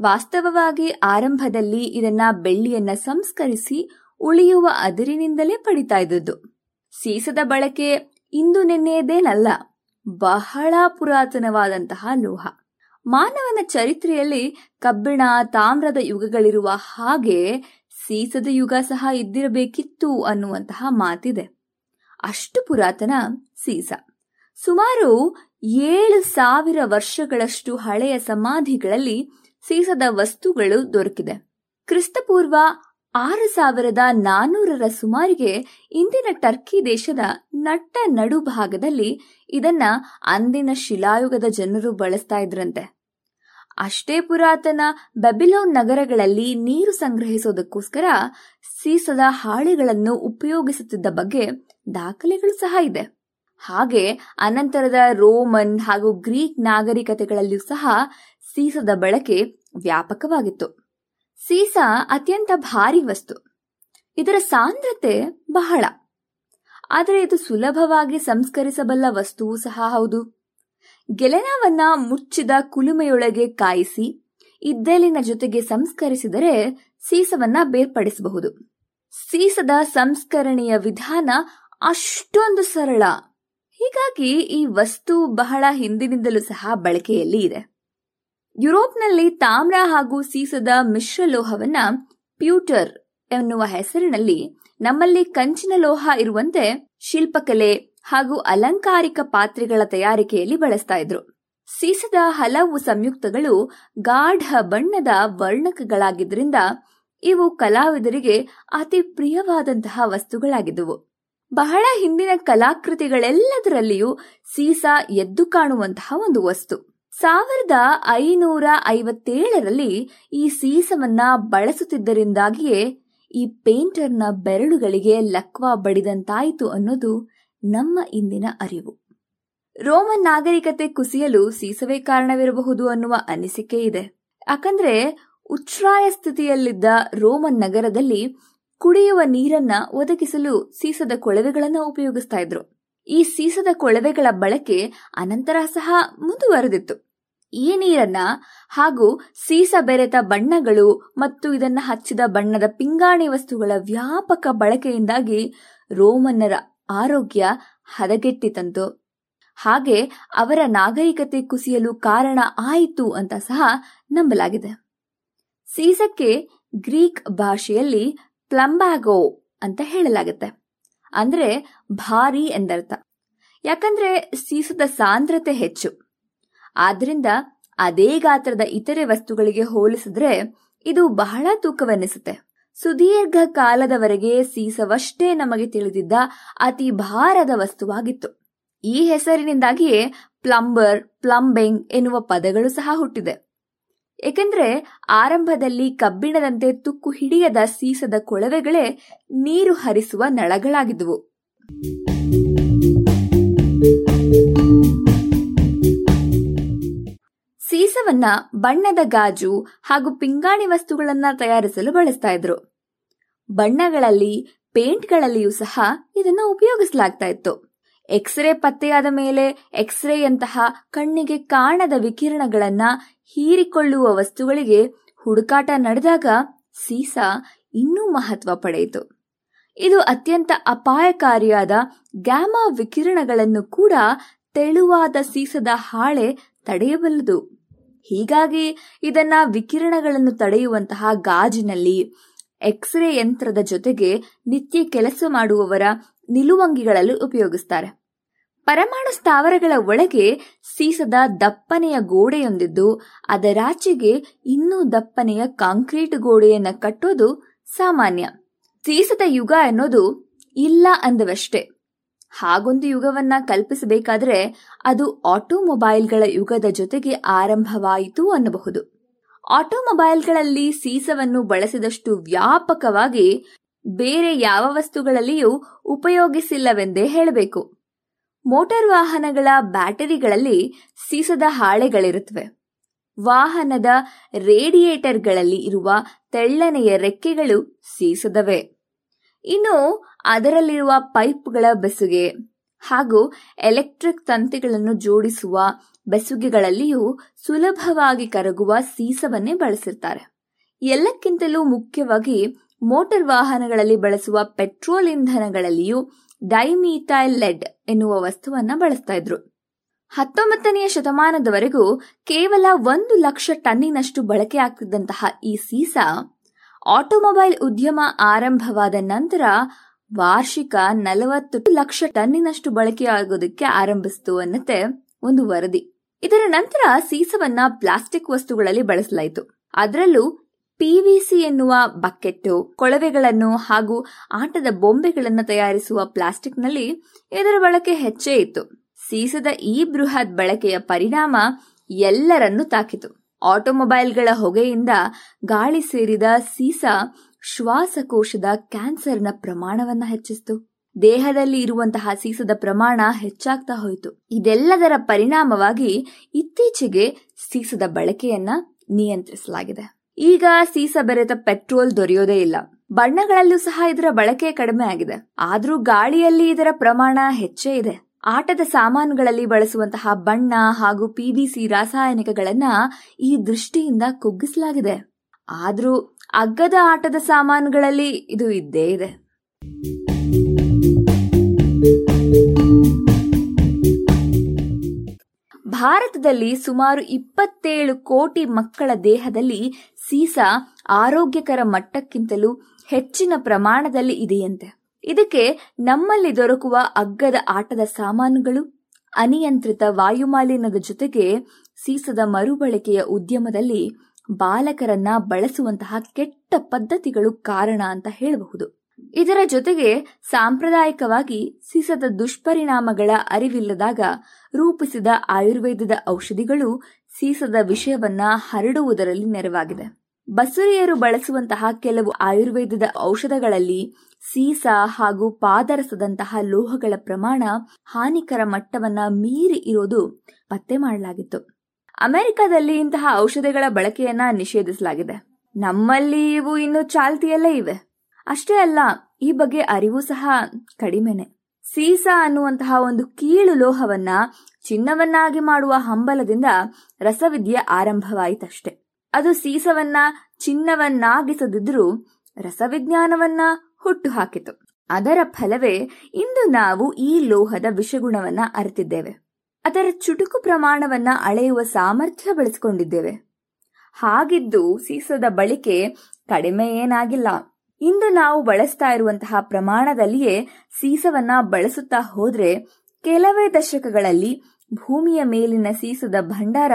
ವಾಸ್ತವವಾಗಿ ಆರಂಭದಲ್ಲಿ ಇದನ್ನ ಬೆಳ್ಳಿಯನ್ನ ಸಂಸ್ಕರಿಸಿ ಉಳಿಯುವ ಅದಿರಿನಿಂದಲೇ ಪಡಿತಾ ಇದ್ದದ್ದು. ಸೀಸದ ಬಳಕೆ ಇಂದು ನಿನ್ನೆಯದೇನಲ್ಲ, ಬಹಳ ಪುರಾತನವಾದಂತಹ ಲೋಹ. ಮಾನವನ ಚರಿತ್ರೆಯಲ್ಲಿ ಕಬ್ಬಿಣ, ತಾಮ್ರದ ಯುಗಗಳಿರುವ ಹಾಗೆ ಸೀಸದ ಯುಗ ಸಹ ಇದ್ದಿರಬೇಕಿತ್ತು ಅನ್ನುವಂತಹ ಮಾತಿದೆ. ಅಷ್ಟು ಪುರಾತನ ಸೀಸ. ಸುಮಾರು ಏಳು ಸಾವಿರ ವರ್ಷಗಳಷ್ಟು ಹಳೆಯ ಸಮಾಧಿಗಳಲ್ಲಿ ಸೀಸದ ವಸ್ತುಗಳು ದೊರಕಿದೆ. ಕ್ರಿಸ್ತಪೂರ್ವ ಆರು ಸಾವಿರದ ನಾನೂರರ ಸುಮಾರಿಗೆ ಇಂದಿನ ಟರ್ಕಿ ದೇಶದ ನಟ್ಟ ನಡುಭಾಗದಲ್ಲಿ ಇದನ್ನ ಅಂದಿನ ಶಿಲಾಯುಗದ ಜನರು ಬಳಸ್ತಾ ಇದ್ರಂತೆ. ಅಷ್ಟೇ ಪುರಾತನ ಬೆಬಿಲೋನ್ ನಗರಗಳಲ್ಲಿ ನೀರು ಸಂಗ್ರಹಿಸೋದಕ್ಕೋಸ್ಕರ ಸೀಸದ ಹಾಳೆಗಳನ್ನು ಉಪಯೋಗಿಸುತ್ತಿದ್ದ ಬಗ್ಗೆ ದಾಖಲೆಗಳು ಸಹ ಇದೆ. ಹಾಗೆ ಅನಂತರದ ರೋಮನ್ ಹಾಗೂ ಗ್ರೀಕ್ ನಾಗರಿಕತೆಗಳಲ್ಲಿಯೂ ಸಹ ಸೀಸದ ಬಳಕೆ ವ್ಯಾಪಕವಾಗಿತ್ತು. ಸೀಸ ಅತ್ಯಂತ ಭಾರಿ ವಸ್ತು. ಇದರ ಸಾಂದ್ರತೆ ಬಹಳ. ಆದರೆ ಇದು ಸುಲಭವಾಗಿ ಸಂಸ್ಕರಿಸಬಲ್ಲ ವಸ್ತುವು ಸಹ ಹೌದು. ಗೆಲೆನವನ್ನ ಮುಚ್ಚಿದ ಕುಲುಮೆಯೊಳಗೆ ಕಾಯಿಸಿ, ಇದ್ದಲಿನ ಜೊತೆಗೆ ಸಂಸ್ಕರಿಸಿದರೆ ಸೀಸವನ್ನ ಬೇರ್ಪಡಿಸಬಹುದು. ಸೀಸದ ಸಂಸ್ಕರಣೆಯ ವಿಧಾನ ಅಷ್ಟೊಂದು ಸರಳ. ಹೀಗಾಗಿ ಈ ವಸ್ತು ಬಹಳ ಹಿಂದಿನಿಂದಲೂ ಸಹ ಬಳಕೆಯಲ್ಲಿ ಇದೆ. ಯುರೋಪ್ನಲ್ಲಿ ತಾಮ್ರ ಹಾಗೂ ಸೀಸದ ಮಿಶ್ರಲೋಹವನ್ನ ಪ್ಯೂಟರ್ ಎನ್ನುವ ಹೆಸರಿನಲ್ಲಿ ನಮ್ಮಲ್ಲಿ ಕಂಚಿನ ಲೋಹ ಇರುವಂತೆ ಶಿಲ್ಪಕಲೆ ಹಾಗೂ ಅಲಂಕಾರಿಕ ಪಾತ್ರೆಗಳ ತಯಾರಿಕೆಯಲ್ಲಿ ಬಳಸ್ತಾ ಇದ್ರು. ಸೀಸದ ಹಲವು ಸಂಯುಕ್ತಗಳು ಗಾಢ ಬಣ್ಣದ ವರ್ಣಕಗಳಾಗಿದ್ದರಿಂದ ಇವು ಕಲಾವಿದರಿಗೆ ಅತಿ ಪ್ರಿಯವಾದಂತಹ ವಸ್ತುಗಳಾಗಿದ್ದವು. ಬಹಳ ಹಿಂದಿನ ಕಲಾಕೃತಿಗಳೆಲ್ಲದರಲ್ಲಿಯೂ ಸೀಸ ಎದ್ದು ಕಾಣುವಂತಹ ಒಂದು ವಸ್ತು. ಸಾವಿರದ ಐನೂರ ಐವತ್ತೇಳರಲ್ಲಿ ಈ ಸೀಸವನ್ನ ಬಳಸುತ್ತಿದ್ದರಿಂದಾಗಿಯೇ ಈ ಪೇಂಟರ್ನ ಬೆರಳುಗಳಿಗೆ ಲಕ್ವ ಬಡಿದಂತಾಯಿತು ಅನ್ನೋದು ನಮ್ಮ ಇಂದಿನ ಅರಿವು. ರೋಮನ್ ನಾಗರಿಕತೆ ಕುಸಿಯಲು ಸೀಸವೇ ಕಾರಣವಿರಬಹುದು ಅನ್ನುವ ಅನಿಸಿಕೆ ಇದೆ. ಯಾಕಂದ್ರೆ ಉಚ್ಛ್ರಾಯ ಸ್ಥಿತಿಯಲ್ಲಿದ್ದ ರೋಮನ್ ನಗರದಲ್ಲಿ ಕುಡಿಯುವ ನೀರನ್ನ ಒದಗಿಸಲು ಸೀಸದ ಕೊಳವೆಗಳನ್ನ ಉಪಯೋಗಿಸ್ತಾ ಇದ್ರು. ಈ ಸೀಸದ ಕೊಳವೆಗಳ ಬಳಕೆ ಅನಂತರ ಸಹ ಮುಂದುವರೆದಿತ್ತು. ಈ ನೀರನ್ನ ಹಾಗೂ ಸೀಸ ಬೆರೆತ ಬಣ್ಣಗಳು ಮತ್ತು ಇದನ್ನ ಹಚ್ಚಿದ ಬಣ್ಣದ ಪಿಂಗಾಣಿ ವಸ್ತುಗಳ ವ್ಯಾಪಕ ಬಳಕೆಯಿಂದಾಗಿ ರೋಮನ್ನರ ಆರೋಗ್ಯ ಹದಗೆಟ್ಟಿತಂತು. ಹಾಗೆ ಅವರ ನಾಗರಿಕತೆ ಕುಸಿಯಲು ಕಾರಣ ಆಯಿತು ಅಂತ ಸಹ ನಂಬಲಾಗಿದೆ. ಸೀಸಕ್ಕೆ ಗ್ರೀಕ್ ಭಾಷೆಯಲ್ಲಿ ಪ್ಲಂಬಾಗೋ ಅಂತ ಹೇಳಲಾಗುತ್ತೆ. ಅಂದ್ರೆ ಭಾರಿ ಎಂದರ್ಥ. ಯಾಕಂದ್ರೆ ಸೀಸದ ಸಾಂದ್ರತೆ ಹೆಚ್ಚು. ಆದ್ರಿಂದ ಅದೇ ಗಾತ್ರದ ಇತರೆ ವಸ್ತುಗಳಿಗೆ ಹೋಲಿಸಿದ್ರೆ ಇದು ಬಹಳ ತೂಕವೆನಿಸುತ್ತೆ. ಸುದೀರ್ಘ ಕಾಲದವರೆಗೆ ಸೀಸವಷ್ಟೇ ನಮಗೆ ತಿಳಿದಿದ್ದ ಅತಿ ಭಾರದ ವಸ್ತುವಾಗಿತ್ತು. ಈ ಹೆಸರಿನಿಂದಾಗಿಯೇ ಪ್ಲಂಬರ್, ಪ್ಲಂಬಿಂಗ್ ಎನ್ನುವ ಪದಗಳು ಸಹ ಹುಟ್ಟಿದೆ. ಏಕೆಂದ್ರೆ ಆರಂಭದಲ್ಲಿ ಕಬ್ಬಿಣದಂತೆ ತುಕ್ಕು ಹಿಡಿಯದ ಸೀಸದ ಕೊಳವೆಗಳೇ ನೀರು ಹರಿಸುವ ನಳಗಳಾಗಿದ್ವು ಸೀಸವನ್ನ ಬಣ್ಣದ ಗಾಜು ಹಾಗೂ ಪಿಂಗಾಣಿ ವಸ್ತುಗಳನ್ನ ತಯಾರಿಸಲು ಬಳಸ್ತಾ ಇದ್ರು. ಬಣ್ಣಗಳಲ್ಲಿ, ಪೇಂಟ್ಗಳಲ್ಲಿಯೂ ಸಹ ಇದನ್ನ ಉಪಯೋಗಿಸಲಾಗ್ತಾ ಇತ್ತು. ಎಕ್ಸ್ರೇ ಪತ್ತೆಯಾದ ಮೇಲೆ ಎಕ್ಸ್ರೇಯಂತಹ ಕಣ್ಣಿಗೆ ಕಾಣದ ವಿಕಿರಣಗಳನ್ನ ಹೀರಿಕೊಳ್ಳುವ ವಸ್ತುಗಳಿಗೆ ಹುಡುಕಾಟ ನಡೆದಾಗ ಸೀಸಾ ಇನ್ನೂ ಮಹತ್ವ ಪಡೆಯಿತು. ಇದು ಅತ್ಯಂತ ಅಪಾಯಕಾರಿಯಾದ ಗ್ಯಾಮಾ ವಿಕಿರಣಗಳನ್ನು ಕೂಡ ತೆಳುವಾದ ಸೀಸದ ಹಾಳೆ ತಡೆಯಬಲ್ಲದು. ಹೀಗಾಗಿ ಇದನ್ನ ವಿಕಿರಣಗಳನ್ನು ತಡೆಯುವಂತಹ ಗಾಜಿನಲ್ಲಿ ಎಕ್ಸ್ರೇ ಯಂತ್ರದ ಜೊತೆಗೆ ನಿತ್ಯ ಕೆಲಸ ಮಾಡುವವರ ನಿಲುವಂಗಿಗಳಲ್ಲಿ ಉಪಯೋಗಿಸ್ತಾರೆ. ಪರಮಾಣು ಸ್ಥಾವರಗಳ ಒಳಗೆ ಸೀಸದ ದಪ್ಪನೆಯ ಗೋಡೆಯೊಂದಿದ್ದು ಅದರಾಚೆಗೆ ಇನ್ನೂ ದಪ್ಪನೆಯ ಕಾಂಕ್ರೀಟ್ ಗೋಡೆಯನ್ನು ಕಟ್ಟೋದು ಸಾಮಾನ್ಯ. ಸೀಸದ ಯುಗ ಅನ್ನೋದು ಇಲ್ಲ ಅಂದವಷ್ಟೇ. ಹಾಗೊಂದು ಯುಗವನ್ನ ಕಲ್ಪಿಸಬೇಕಾದ್ರೆ ಅದು ಆಟೋಮೊಬೈಲ್ಗಳ ಯುಗದ ಜೊತೆಗೆ ಆರಂಭವಾಯಿತು ಅನ್ನಬಹುದು. ಆಟೋಮೊಬೈಲ್ಗಳಲ್ಲಿ ಸೀಸವನ್ನು ಬಳಸಿದಷ್ಟು ವ್ಯಾಪಕವಾಗಿ ಬೇರೆ ಯಾವ ವಸ್ತುಗಳಲ್ಲಿಯೂ ಉಪಯೋಗಿಸಿಲ್ಲವೆಂದೇ ಹೇಳಬೇಕು. ಮೋಟಾರ್ ವಾಹನಗಳ ಬ್ಯಾಟರಿಗಳಲ್ಲಿ ಸೀಸದ ಹಾಳೆಗಳಿರುತ್ತವೆ. ವಾಹನದ ರೇಡಿಯೇಟರ್ಗಳಲ್ಲಿ ಇರುವ ತೆಳ್ಳನೆಯ ರೆಕ್ಕೆಗಳು ಸೀಸದವೆ. ಇನ್ನು ಅದರಲ್ಲಿರುವ ಪೈಪ್ಗಳ ಬೆಸುಗೆ ಹಾಗೂ ಎಲೆಕ್ಟ್ರಿಕ್ ತಂತಿಗಳನ್ನು ಜೋಡಿಸುವ ಬೆಸುಗೆಗಳಲ್ಲಿಯೂ ಸುಲಭವಾಗಿ ಕರಗುವ ಸೀಸವನ್ನೇ ಬಳಸಿರ್ತಾರೆ. ಎಲ್ಲಕ್ಕಿಂತಲೂ ಮುಖ್ಯವಾಗಿ ಮೋಟಾರ್ ವಾಹನಗಳಲ್ಲಿ ಬಳಸುವ ಪೆಟ್ರೋಲ್ ಇಂಧನಗಳಲ್ಲಿಯೂ ಡೈಮೀಥೈಲ್ ಲೆಡ್ ಎನ್ನುವ ವಸ್ತುವನ್ನ ಬಳಸ್ತಾ ಇದ್ರು. ಹತ್ತೊಂಬತ್ತನೆಯ ಶತಮಾನದವರೆಗೂ ಕೇವಲ ಒಂದು ಲಕ್ಷ ಟನ್ನಿನಷ್ಟು ಬಳಕೆ ಆಗ್ತಿದ್ದಂತಹ ಈ ಸೀಸ ಆಟೋಮೊಬೈಲ್ ಉದ್ಯಮ ಆರಂಭವಾದ ನಂತರ ವಾರ್ಷಿಕ ನಲವತ್ತು ಲಕ್ಷ ಟನ್ನಿನಷ್ಟು ಬಳಕೆಯಾಗೋದಕ್ಕೆ ಆರಂಭಿಸಿತು ಅನ್ನತ್ತೆ ಒಂದು ವರದಿ. ಇದರ ನಂತರ ಸೀಸವನ್ನ ಪ್ಲಾಸ್ಟಿಕ್ ವಸ್ತುಗಳಲ್ಲಿ ಬಳಸಲಾಯಿತು. ಅದರಲ್ಲೂ ಪಿವಿಸಿ ಎನ್ನುವ ಬಕೆಟ್ಟು ಕೊಳವೆಗಳನ್ನು ಹಾಗೂ ಆಟದ ಬೊಂಬೆಗಳನ್ನು ತಯಾರಿಸುವ ಪ್ಲಾಸ್ಟಿಕ್ನಲ್ಲಿ ಇದರ ಬಳಕೆ ಹೆಚ್ಚೇ ಇತ್ತು. ಸೀಸದ ಈ ಬೃಹತ್ ಬಳಕೆಯ ಪರಿಣಾಮ ಎಲ್ಲರನ್ನೂ ತಾಕಿತು. ಆಟೋಮೊಬೈಲ್ಗಳ ಹೊಗೆಯಿಂದ ಗಾಳಿ ಸೇರಿದ ಸೀಸ ಶ್ವಾಸಕೋಶದ ಕ್ಯಾನ್ಸರ್ನ ಪ್ರಮಾಣವನ್ನ ಹೆಚ್ಚಿಸಿತು. ದೇಹದಲ್ಲಿ ಇರುವಂತಹ ಸೀಸದ ಪ್ರಮಾಣ ಹೆಚ್ಚಾಗ್ತಾ ಹೋಯಿತು. ಇದೆಲ್ಲದರ ಪರಿಣಾಮವಾಗಿ ಇತ್ತೀಚೆಗೆ ಸೀಸದ ಬಳಕೆಯನ್ನ ನಿಯಂತ್ರಿಸಲಾಗಿದೆ. ಈಗ ಸೀಸ ಬೆರೆತ ಪೆಟ್ರೋಲ್ ದೊರೆಯೋದೇ ಇಲ್ಲ. ಬಣ್ಣಗಳಲ್ಲೂ ಸಹ ಇದರ ಬಳಕೆ ಕಡಿಮೆ ಆಗಿದೆ. ಆದ್ರೂ ಗಾಳಿಯಲ್ಲಿ ಇದರ ಪ್ರಮಾಣ ಹೆಚ್ಚೇ ಇದೆ. ಆಟದ ಸಾಮಾನುಗಳಲ್ಲಿ ಬಳಸುವಂತಹ ಬಣ್ಣ ಹಾಗೂ ಪಿವಿಸಿ ರಾಸಾಯನಿಕಗಳನ್ನ ಈ ದೃಷ್ಟಿಯಿಂದ ಕುಗ್ಗಿಸಲಾಗಿದೆ. ಆದ್ರೂ ಅಗ್ಗದ ಆಟದ ಸಾಮಾನುಗಳಲ್ಲಿ ಇದು ಇದ್ದೇ ಇದೆ. ಭಾರತದಲ್ಲಿ ಸುಮಾರು ಇಪ್ಪತ್ತೇಳು ಕೋಟಿ ಮಕ್ಕಳ ದೇಹದಲ್ಲಿ ಸೀಸ ಆರೋಗ್ಯಕರ ಮಟ್ಟಕ್ಕಿಂತಲೂ ಹೆಚ್ಚಿನ ಪ್ರಮಾಣದಲ್ಲಿ ಇದೆಯಂತೆ. ಇದಕ್ಕೆ ನಮ್ಮಲ್ಲಿ ದೊರಕುವ ಅಗ್ಗದ ಆಟದ ಸಾಮಾನುಗಳು, ಅನಿಯಂತ್ರಿತ ವಾಯುಮಾಲಿನ್ಯದ ಜೊತೆಗೆ ಸೀಸದ ಮರುಬಳಕೆಯ ಉದ್ಯಮದಲ್ಲಿ ಬಾಲಕರನ್ನ ಬಳಸುವಂತಹ ಕೆಟ್ಟ ಪದ್ಧತಿಗಳು ಕಾರಣ ಅಂತ ಹೇಳಬಹುದು. ಇದರ ಜೊತೆಗೆ ಸಾಂಪ್ರದಾಯಿಕವಾಗಿ ಸೀಸದ ದುಷ್ಪರಿಣಾಮಗಳ ಅರಿವಿಲ್ಲದಾಗ ರೂಪಿಸಿದ ಆಯುರ್ವೇದದ ಔಷಧಿಗಳು ಸೀಸದ ವಿಷಯವನ್ನ ಹರಡುವುದರಲ್ಲಿ ನೆರವಾಗಿದೆ. ಬಸುರಿಯರು ಬಳಸುವಂತಹ ಕೆಲವು ಆಯುರ್ವೇದದ ಔಷಧಗಳಲ್ಲಿ ಸೀಸ ಹಾಗೂ ಪಾದರಸದಂತಹ ಲೋಹಗಳ ಪ್ರಮಾಣ ಹಾನಿಕರ ಮಟ್ಟವನ್ನ ಮೀರಿ ಇರೋದು ಪತ್ತೆ ಮಾಡಲಾಗಿತ್ತು. ಅಮೆರಿಕದಲ್ಲಿ ಇಂತಹ ಔಷಧಿಗಳ ಬಳಕೆಯನ್ನ ನಿಷೇಧಿಸಲಾಗಿದೆ. ನಮ್ಮಲ್ಲಿ ಇವು ಇನ್ನು ಚಾಲ್ತಿಯಲ್ಲೇ ಇವೆ. ಅಷ್ಟೇ ಅಲ್ಲ, ಈ ಬಗ್ಗೆ ಅರಿವು ಸಹ ಕಡಿಮೆನೆ. ಸೀಸ ಅನ್ನುವಂತಹ ಒಂದು ಕೀಳು ಲೋಹವನ್ನ ಚಿನ್ನವನ್ನಾಗಿ ಮಾಡುವ ಹಂಬಲದಿಂದ ರಸವಿದ್ಯೆ ಆರಂಭವಾಯಿತಷ್ಟೆ. ಅದು ಸೀಸವನ್ನ, ಚಿನ್ನವನ್ನಾಗಿಸದಿದ್ರೂ ರಸವಿಜ್ಞಾನವನ್ನ ಹುಟ್ಟು ಹಾಕಿತು ಅದರ ಫಲವೇ ಇಂದು ನಾವು ಈ ಲೋಹದ ವಿಷಗುಣವನ್ನ ಅರಿತಿದ್ದೇವೆ. ಅದರ ಚುಟುಕು ಪ್ರಮಾಣವನ್ನ ಅಳೆಯುವ ಸಾಮರ್ಥ್ಯ ಬೆಳೆಸಿಕೊಂಡಿದ್ದೇವೆ. ಹಾಗಿದ್ದು ಸೀಸದ ಬಳಕೆ ಕಡಿಮೆ ಏನಾಗಿಲ್ಲ. ಇಂದು ನಾವು ಬಳಸ್ತಾ ಇರುವಂತಹ ಪ್ರಮಾಣದಲ್ಲಿಯೇ ಸೀಸವನ್ನ ಬಳಸುತ್ತಾ ಹೋದ್ರೆ ಕೆಲವೇ ದಶಕಗಳಲ್ಲಿ ಭೂಮಿಯ ಮೇಲಿನ ಸೀಸದ ಭಂಡಾರ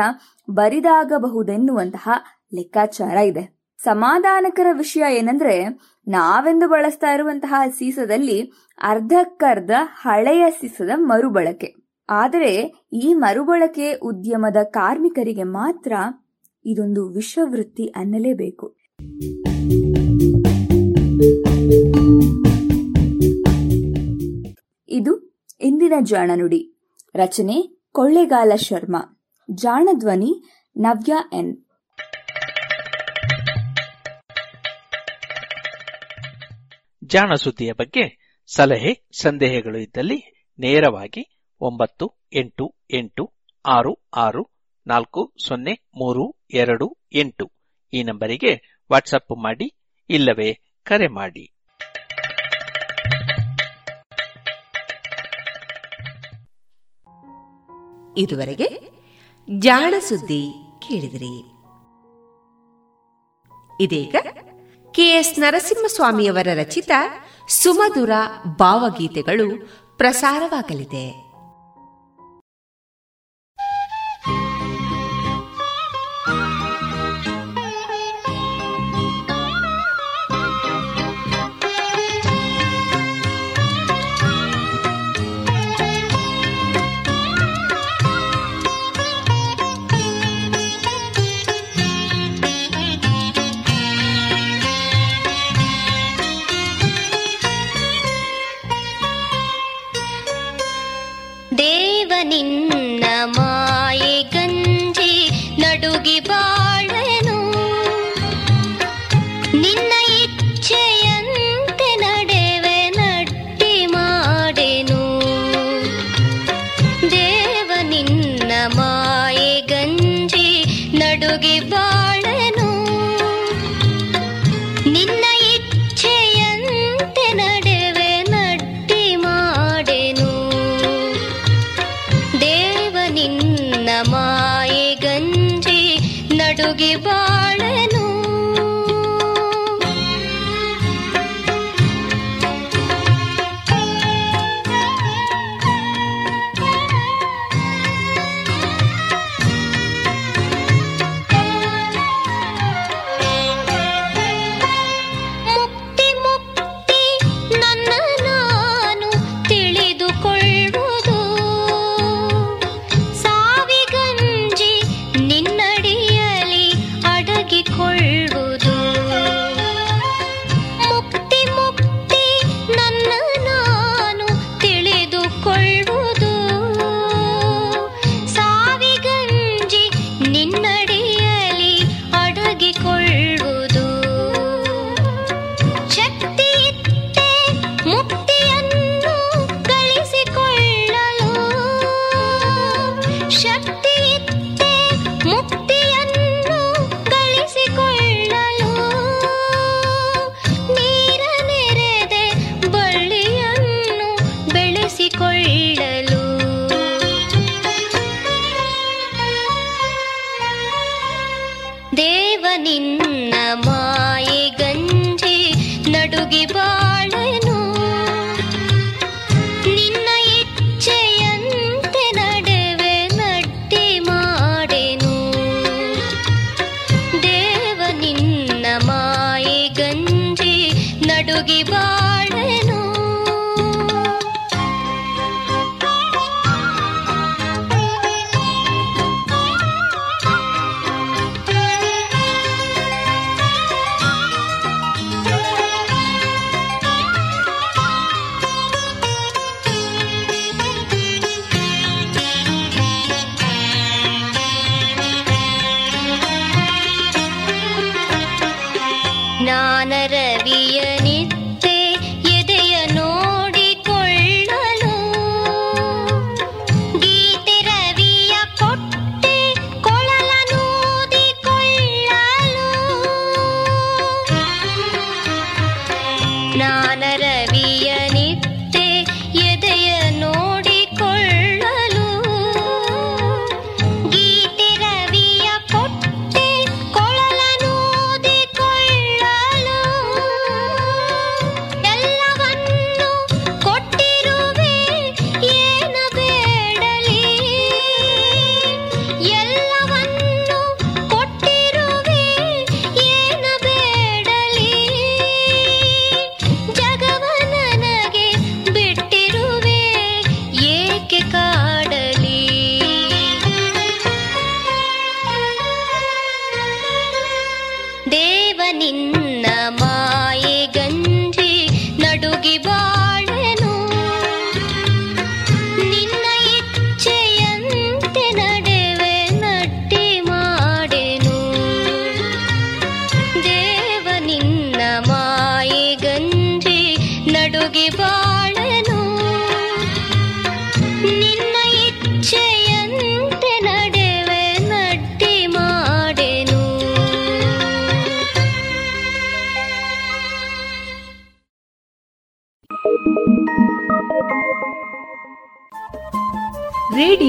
ಬರಿದಾಗಬಹುದೆನ್ನುವಂತಹ ಲೆಕ್ಕಾಚಾರ ಇದೆ. ಸಮಾಧಾನಕರ ವಿಷಯ ಏನಂದ್ರೆ, ನಾವೆಂದು ಬಳಸ್ತಾ ಇರುವಂತಹ ಸೀಸದಲ್ಲಿ ಅರ್ಧಕ್ಕರ್ಧ ಹಳೆಯ ಸೀಸದ ಮರುಬಳಕೆ. ಆದರೆ, ಈ ಮರುಬಳಕೆ ಉದ್ಯಮದ ಕಾರ್ಮಿಕರಿಗೆ ಮಾತ್ರ ಇದೊಂದು ವಿಶ್ವವೃತ್ತಿ ಅನ್ನಲೇಬೇಕು. ಇದು ಇಂದಿನ ಜಾಣನುಡಿ. ರಚನೆ ಕೊಳ್ಳೇಗಾಲ ಶರ್ಮಾ, ಜಾಣಧ್ವನಿ ನವ್ಯ ಎನ್. ಜಾಣ ಸುದ್ದಿಯ ಬಗ್ಗೆ ಸಲಹೆ, ಸಂದೇಹಗಳು ಇದ್ದಲ್ಲಿ ನೇರವಾಗಿ ಒಂಬತ್ತು, ಎಂಟು ಎಂಟು, ಆರು ಆರು, ನಾಲ್ಕು, ಸೊನ್ನೆ, ಮೂರು, ಎರಡು, ಎಂಟು ಈ ನಂಬರಿಗೆ ವಾಟ್ಸಪ್ ಮಾಡಿ ಇಲ್ಲವೇ ಕರೆ ಮಾಡಿ. ಇದುವರೆಗೆ ಜಾಣ ಸುದ್ದಿ ಕೇಳಿದಿರಿ. ಇದೀಗ ಕೆಎಸ್ ನರಸಿಂಹಸ್ವಾಮಿಯವರ ರಚಿತ ಸುಮಧುರ ಭಾವಗೀತೆಗಳು ಪ್ರಸಾರವಾಗಲಿದೆ.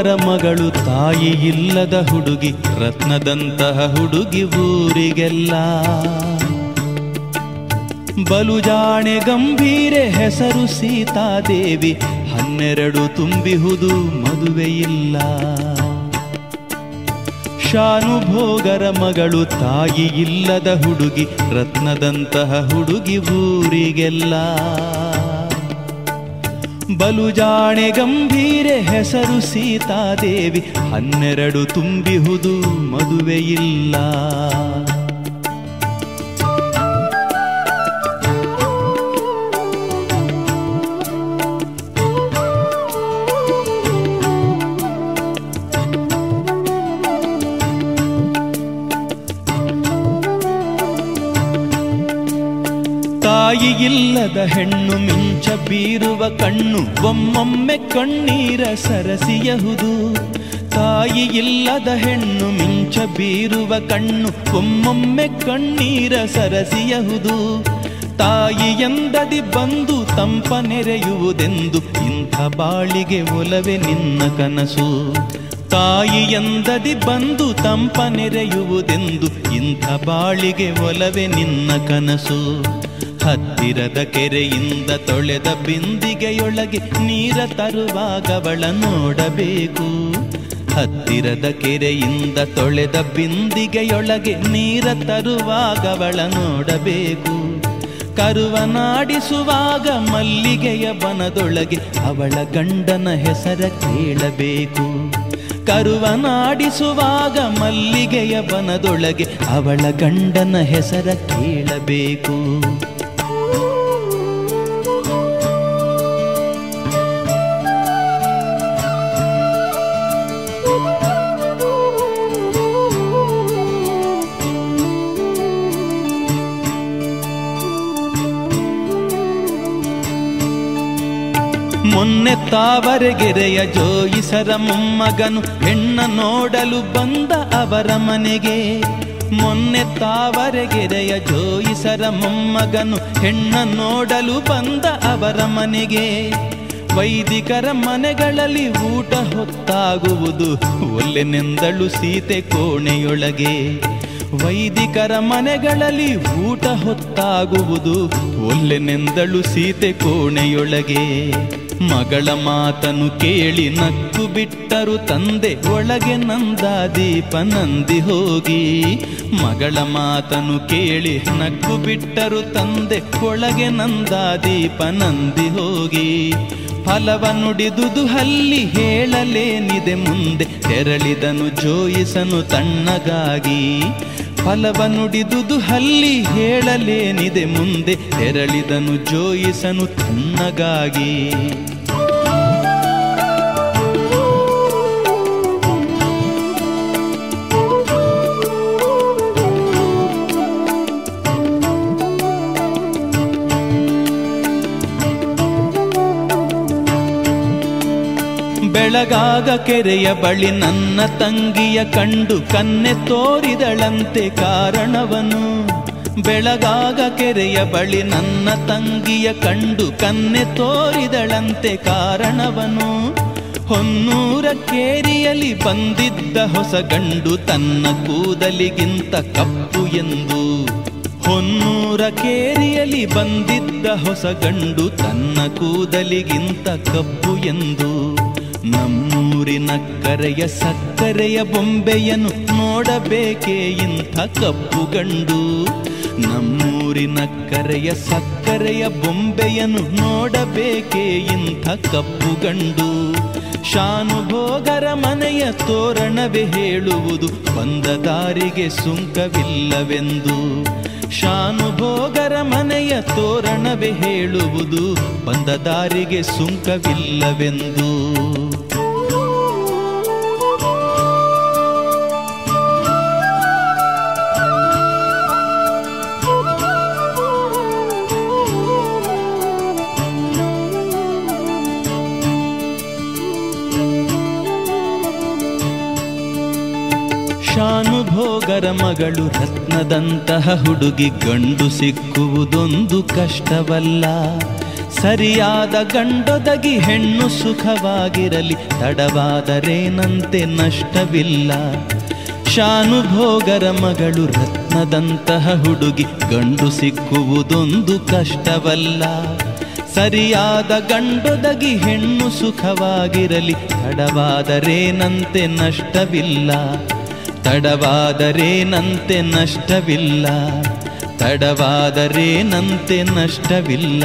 ಶಾನುಭೋಗರ ಮಗಳು ತಾಯಿ ಇಲ್ಲದ ಹುಡುಗಿ, ರತ್ನದಂತಹ ಹುಡುಗಿ ಊರಿಗೆಲ್ಲ. ಬಲುಜಾಣೆ ಗಂಭೀರೆ ಹೆಸರು ಸೀತಾದೇವಿ, ಹನ್ನೆರಡು ತುಂಬಿಹುದು ಮದುವೆಯಿಲ್ಲ ಶಾನುಭೋಗರ ಮಗಳು ತಾಯಿ ಇಲ್ಲದ ಹುಡುಗಿ, ರತ್ನದಂತಹ ಹುಡುಗಿ ಊರಿಗೆಲ್ಲ. ಬಲುಜಾಣೆ ಗಂಭೀರೆ ಹೆಸರು ಸೀತಾದೇವಿ ಹನ್ನೆರಡು ತುಂಬಿಹುದು ಮದುವೆಯಿಲ್ಲ. ಇಲ್ಲದ ಹೆಣ್ಣು ಮಿಂಚ ಬೀರುವ ಕಣ್ಣು, ಒಮ್ಮೊಮ್ಮೆ ಕಣ್ಣೀರ ಸರಸಿಯಹುದು. ತಾಯಿ ಇಲ್ಲದ ಹೆಣ್ಣು ಮಿಂಚ ಬೀರುವ ಕಣ್ಣು, ಒಮ್ಮೊಮ್ಮೆ ಕಣ್ಣೀರ ಸರಸಿಯಹುದು. ತಾಯಿ ಎಂದದಿ ಬಂದು ತಂಪ ನೆರೆಯುವುದೆಂದು, ಇಂಥ ಬಾಳಿಗೆ ಒಲವೆ ನಿನ್ನ ಕನಸು. ತಾಯಿ ಎಂದದಿ ಬಂದು ತಂಪ ನೆರೆಯುವುದೆಂದು, ಇಂಥ ಬಾಳಿಗೆ ಒಲವೆ ನಿನ್ನ ಕನಸು. ಹತ್ತಿರದ ಕೆರೆಯಿಂದ ತೊಳೆದ ಬಿಂದಿಗೆಯೊಳಗೆ ನೀರ ತರುವಾಗವಳ ನೋಡಬೇಕು. ಹತ್ತಿರದ ಕೆರೆಯಿಂದ ತೊಳೆದ ಬಿಂದಿಗೆಯೊಳಗೆ ನೀರ ತರುವಾಗವಳ ನೋಡಬೇಕು. ಕರುವನಾಡಿಸುವಾಗ ಮಲ್ಲಿಗೆಯ ಬನದೊಳಗೆ ಅವಳ ಗಂಡನ ಹೆಸರ ಕೇಳಬೇಕು. ಕರುವನಾಡಿಸುವಾಗ ಮಲ್ಲಿಗೆಯ ಬನದೊಳಗೆ ಅವಳ ಗಂಡನ ಹೆಸರ ಕೇಳಬೇಕು. ತಾವರೆಗೆರೆಯ ಜೋಯಿಸರ ಮೊಮ್ಮಗನು ಹೆಣ್ಣ ನೋಡಲು ಬಂದ ಅವರ ಮನೆಗೆ. ಮೊನ್ನೆ ತಾವರೆಗೆರೆಯ ಜೋಯಿಸರ ಮೊಮ್ಮಗನು ಹೆಣ್ಣ ನೋಡಲು ಬಂದ ಅವರ ಮನೆಗೆ. ವೈದಿಕರ ಮನೆಗಳಲ್ಲಿ ಊಟ ಹೊತ್ತಾಗುವುದು ಒಲ್ಲೆನೆಂದಳು ಸೀತೆ ಕೋಣೆಯೊಳಗೆ. ವೈದಿಕರ ಮನೆಗಳಲ್ಲಿ ಊಟ ಹೊತ್ತಾಗುವುದು ಒಲ್ಲೆನೆಂದಳು ಸೀತೆ ಕೋಣೆಯೊಳಗೆ. ಮಗಳ ಮಾತನು ಕೇಳಿ ನಕ್ಕು ಬಿಟ್ಟರು ತಂದೆ ಒಳಗೆ ನಂದಾದೀಪ ನಂದಿ ಹೋಗಿ. ಮಗಳ ಮಾತನು ಕೇಳಿ ನಕ್ಕು ಬಿಟ್ಟರು ತಂದೆ ಒಳಗೆ ನಂದಾದೀಪ ನಂದಿ ಹೋಗಿ. ಫಲವ ನುಡಿದುದು ಹಲ್ಲಿ ಹೇಳಲೇನಿದೆ ಮುಂದೆ. ತೆರಳಿದನು ಜೋಯಿಸನು ತಣ್ಣಗಾಗಿ. ಫಲವ ನುಡಿದುದು ಹಲ್ಲಿ ಹೇಳಲೇನಿದೆ ಮುಂದೆ ತೆರಳಿದನು ಜೋಯಿಸನು ತಣ್ಣಗಾಗಿ ಬೆಳಗಾಗ ಕೆರೆಯ ಬಳಿ ನನ್ನ ತಂಗಿಯ ಕಂಡು ಕನ್ನೆ ತೋರಿದಳಂತೆ ಕಾರಣವನು. ಬೆಳಗಾಗ ಕೆರೆಯ ಬಳಿ ನನ್ನ ತಂಗಿಯ ಕಂಡು ಕನ್ನೆ ತೋರಿದಳಂತೆ ಕಾರಣವನು. ಹೊನ್ನೂರ ಕೇರಿಯಲ್ಲಿ ಬಂದಿದ್ದ ಹೊಸ ಗಂಡು ತನ್ನ ಕೂದಲಿಗಿಂತ ಕಪ್ಪು ಎಂದು. ಹೊನ್ನೂರ ಕೇರಿಯಲ್ಲಿ ಬಂದಿದ್ದ ಹೊಸ ಗಂಡು ತನ್ನ ಕೂದಲಿಗಿಂತ ಕಪ್ಪು ಎಂದು. ನಮ್ಮೂರಿನ ಕರೆಯ ಸಕ್ಕರೆಯ ಬೊಂಬೆಯನ್ನು ನೋಡಬೇಕೇ ಇಂಥ ಕಪ್ಪು ಗಂಡು. ನಮ್ಮೂರಿನ ಕರೆಯ ಸಕ್ಕರೆಯ ಬೊಂಬೆಯನ್ನು ನೋಡಬೇಕೆ ಇಂಥ ಕಪ್ಪು ಗಂಡು. ಶಾನುಭೋಗರ ಮನೆಯ ತೋರಣವೇ ಹೇಳುವುದು ಬಂದ ದಾರಿಗೆ ಸುಂಕವಿಲ್ಲವೆಂದು. ಶಾನುಭೋಗರ ಮನೆಯ ತೋರಣವೇ ಹೇಳುವುದು ಬಂದ ದಾರಿಗೆ ಸುಂಕವಿಲ್ಲವೆಂದು. ಶಾನುಭೋಗರ ಮಗಳು ರತ್ನದಂತಹ ಹುಡುಗಿ ಗಂಡು ಸಿಕ್ಕುವುದೊಂದು ಕಷ್ಟವಲ್ಲ. ಸರಿಯಾದ ಗಂಡೊದಗಿ ಹೆಣ್ಣು ಸುಖವಾಗಿರಲಿ ತಡವಾದರೇನಂತೆ ನಷ್ಟವಿಲ್ಲ. ಶಾನುಭೋಗರ ಮಗಳು ರತ್ನದಂತಹ ಹುಡುಗಿ ಗಂಡು ಸಿಕ್ಕುವುದೊಂದು ಕಷ್ಟವಲ್ಲ. ಸರಿಯಾದ ಗಂಡೊದಗಿ ಹೆಣ್ಣು ಸುಖವಾಗಿರಲಿ ತಡವಾದರೇನಂತೆ ನಷ್ಟವಿಲ್ಲ. ತಡವಾದರೇನಂತೆ ನಷ್ಟವಿಲ್ಲ. ತಡವಾದರೇನಂತೆ ನಷ್ಟವಿಲ್ಲ.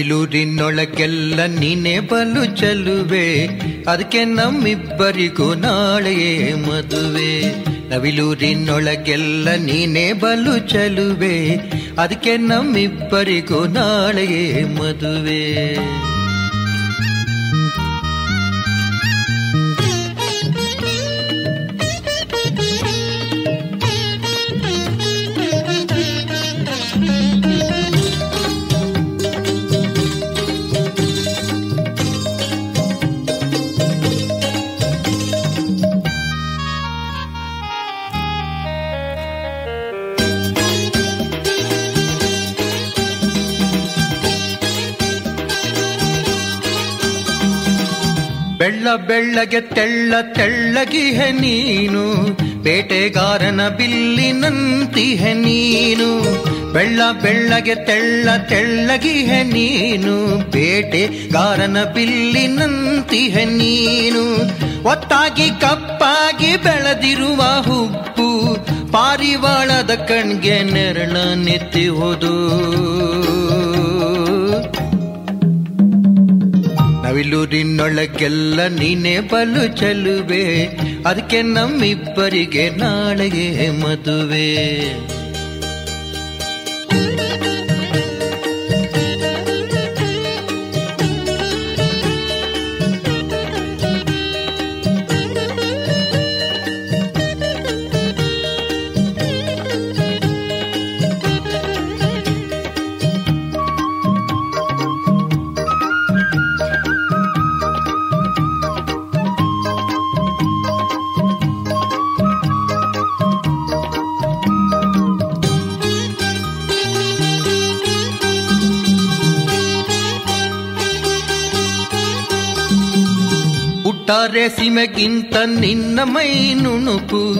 ನವಿಲೂರಿನೊಳಗೆಲ್ಲ ನೀನೆ ಬಲು ಚಲುವೆ. ಅದಕ್ಕೆ ನಮ್ಮಿಬ್ಬರಿಗೂ ನಾಳೆಯೇ ಮದುವೆ. ನವಿಲೂರಿನೊಳಗೆಲ್ಲ ನೀನೆ ಬಲು ಚಲುವೆ. ಅದಕ್ಕೆ ನಮ್ಮಿಬ್ಬರಿಗೂ ನಾಳೆಯೇ ಮದುವೆ. ಬೆಳ್ಳಗೆ ತೆಳ್ಳ ತೆಳ್ಳಗಿಹೆ ನೀನು. ಬೇಟೆಗಾರನ ಬಿಲ್ಲಿನಂತಿಹೆ ನೀನು. ಬೆಳ್ಳ ಬೆಳ್ಳಗೆ ತೆಳ್ಳ ತೆಳ್ಳಗಿಹೆ ನೀನು. ಬೇಟೆಗಾರನ ಬಿಲ್ಲಿನಂತಿಹೆ ನೀನು. ಒತ್ತಾಗಿ ಕಪ್ಪಾಗಿ ಬೆಳೆದಿರುವ ಹುಬ್ಬು. ಪಾರಿವಾಳದ ಕಣ್ಗೆ ನೆರಳ ನೆತ್ತಿಹುದು. ನವಿಲೂರಿನೊಳಗೆಲ್ಲ ನೀನೆ ಬಲು ಚಲುವೆ. ಅದಕ್ಕೆ ನಮ್ಮಿಬ್ಬರಿಗೆ ನಾಳೆಗೆ ಮದುವೆ. ಹುಟ್ಟಾರೆ ಸೀಮೆಗಿಂತ ನಿನ್ನ ಮೈ ನುಣುಕು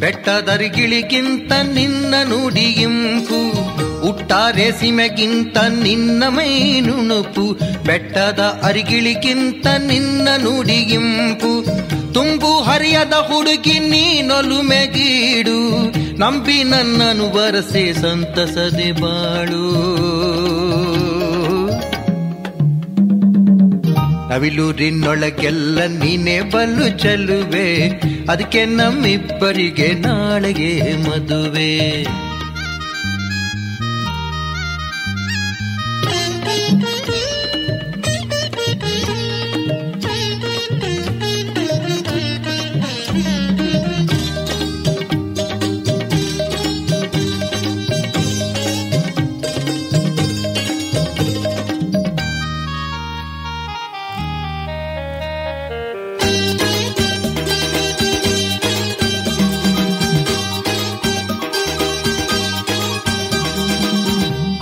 ಬೆಟ್ಟದರಿಗಿಳಿಗಿಂತ ನಿನ್ನ ನುಡಿಯಿಂಪು ಹುಟ್ಟಾರೆ ಸಿಮೆಗಿಂತ ನಿನ್ನ ಮೈ ನುಣುಪು, ಬೆಟ್ಟದ ಅರಿಗಿಳಿಗಿಂತ ನಿನ್ನ ನುಡಿಯಿಂಪು ತುಂಬು ಹರಿಯದ ಹುಡುಗಿ ನೀನೊಲುಮೆಗೀಡು ನಂಬಿ ನನ್ನನು ಬರಸೆ ಸಂತಸದೆ ಬಾಳು. ನವಿಲೂರಿನೊಳಗೆಲ್ಲ ನೀನೇ ಬಲ್ಲು ಚೆಲುವೆ ಅದಕ್ಕೆ ನಮ್ಮಿಬ್ಬರಿಗೆ ನಾಳೆಗೆ ಮದುವೆ.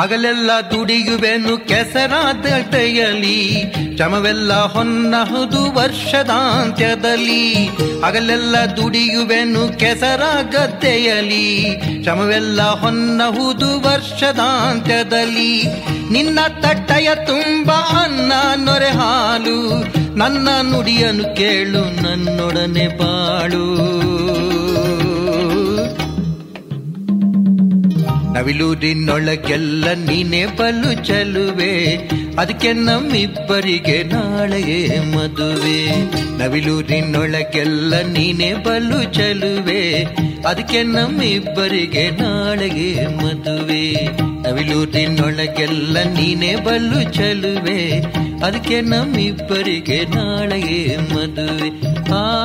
ಹಗಲೆಲ್ಲ ದುಡಿಯುವೆನು ಕೆಸರಾದಟೆಯಲಿ ಚಮವೆಲ್ಲ ಹೊನ್ನಹುದು ವರ್ಷದಾಂತ್ಯದಲ್ಲಿ. ಹಗಲೆಲ್ಲ ದುಡಿಯುವೆನು ಕೆಸರ ಗದ್ದೆಯಲಿ ಚಮವೆಲ್ಲ ಹೊನ್ನಹುದು ವರ್ಷದಾಂತ್ಯದಲ್ಲಿ. ನಿನ್ನ ತಟ್ಟೆಯ ತುಂಬ ಅನ್ನ ನೊರೆ ಹಾಲು. ನನ್ನ ನುಡಿಯನ್ನು ಕೇಳು ನನ್ನೊಡನೆ ಬಾಳು. ನವಿಲೂರಿನೊಳಗೆಲ್ಲ ನೀನೇ ಬಲು ಚಲುವೆ. ಅದಕ್ಕೆ ನಮ್ಮಿಬ್ಬರಿಗೆ ನಾಳೆಯೇ ಮದುವೆ. ನವಿಲೂರಿನೊಳಗೆಲ್ಲ ನೀನೇ ಬಲು ಚಲುವೆ. ಅದಕ್ಕೆ ನಮ್ಮಿಬ್ಬರಿಗೆ ನಾಳೆಗೆ ಮದುವೆ. ನವಿಲೂರಿನೊಳಗೆಲ್ಲ ನೀನೇ ಬಲು ಚಲುವೆ. ಅದಕ್ಕೆ ನಮ್ಮಿಬ್ಬರಿಗೆ ನಾಳೆಗೆ ಮದುವೆ. ಆ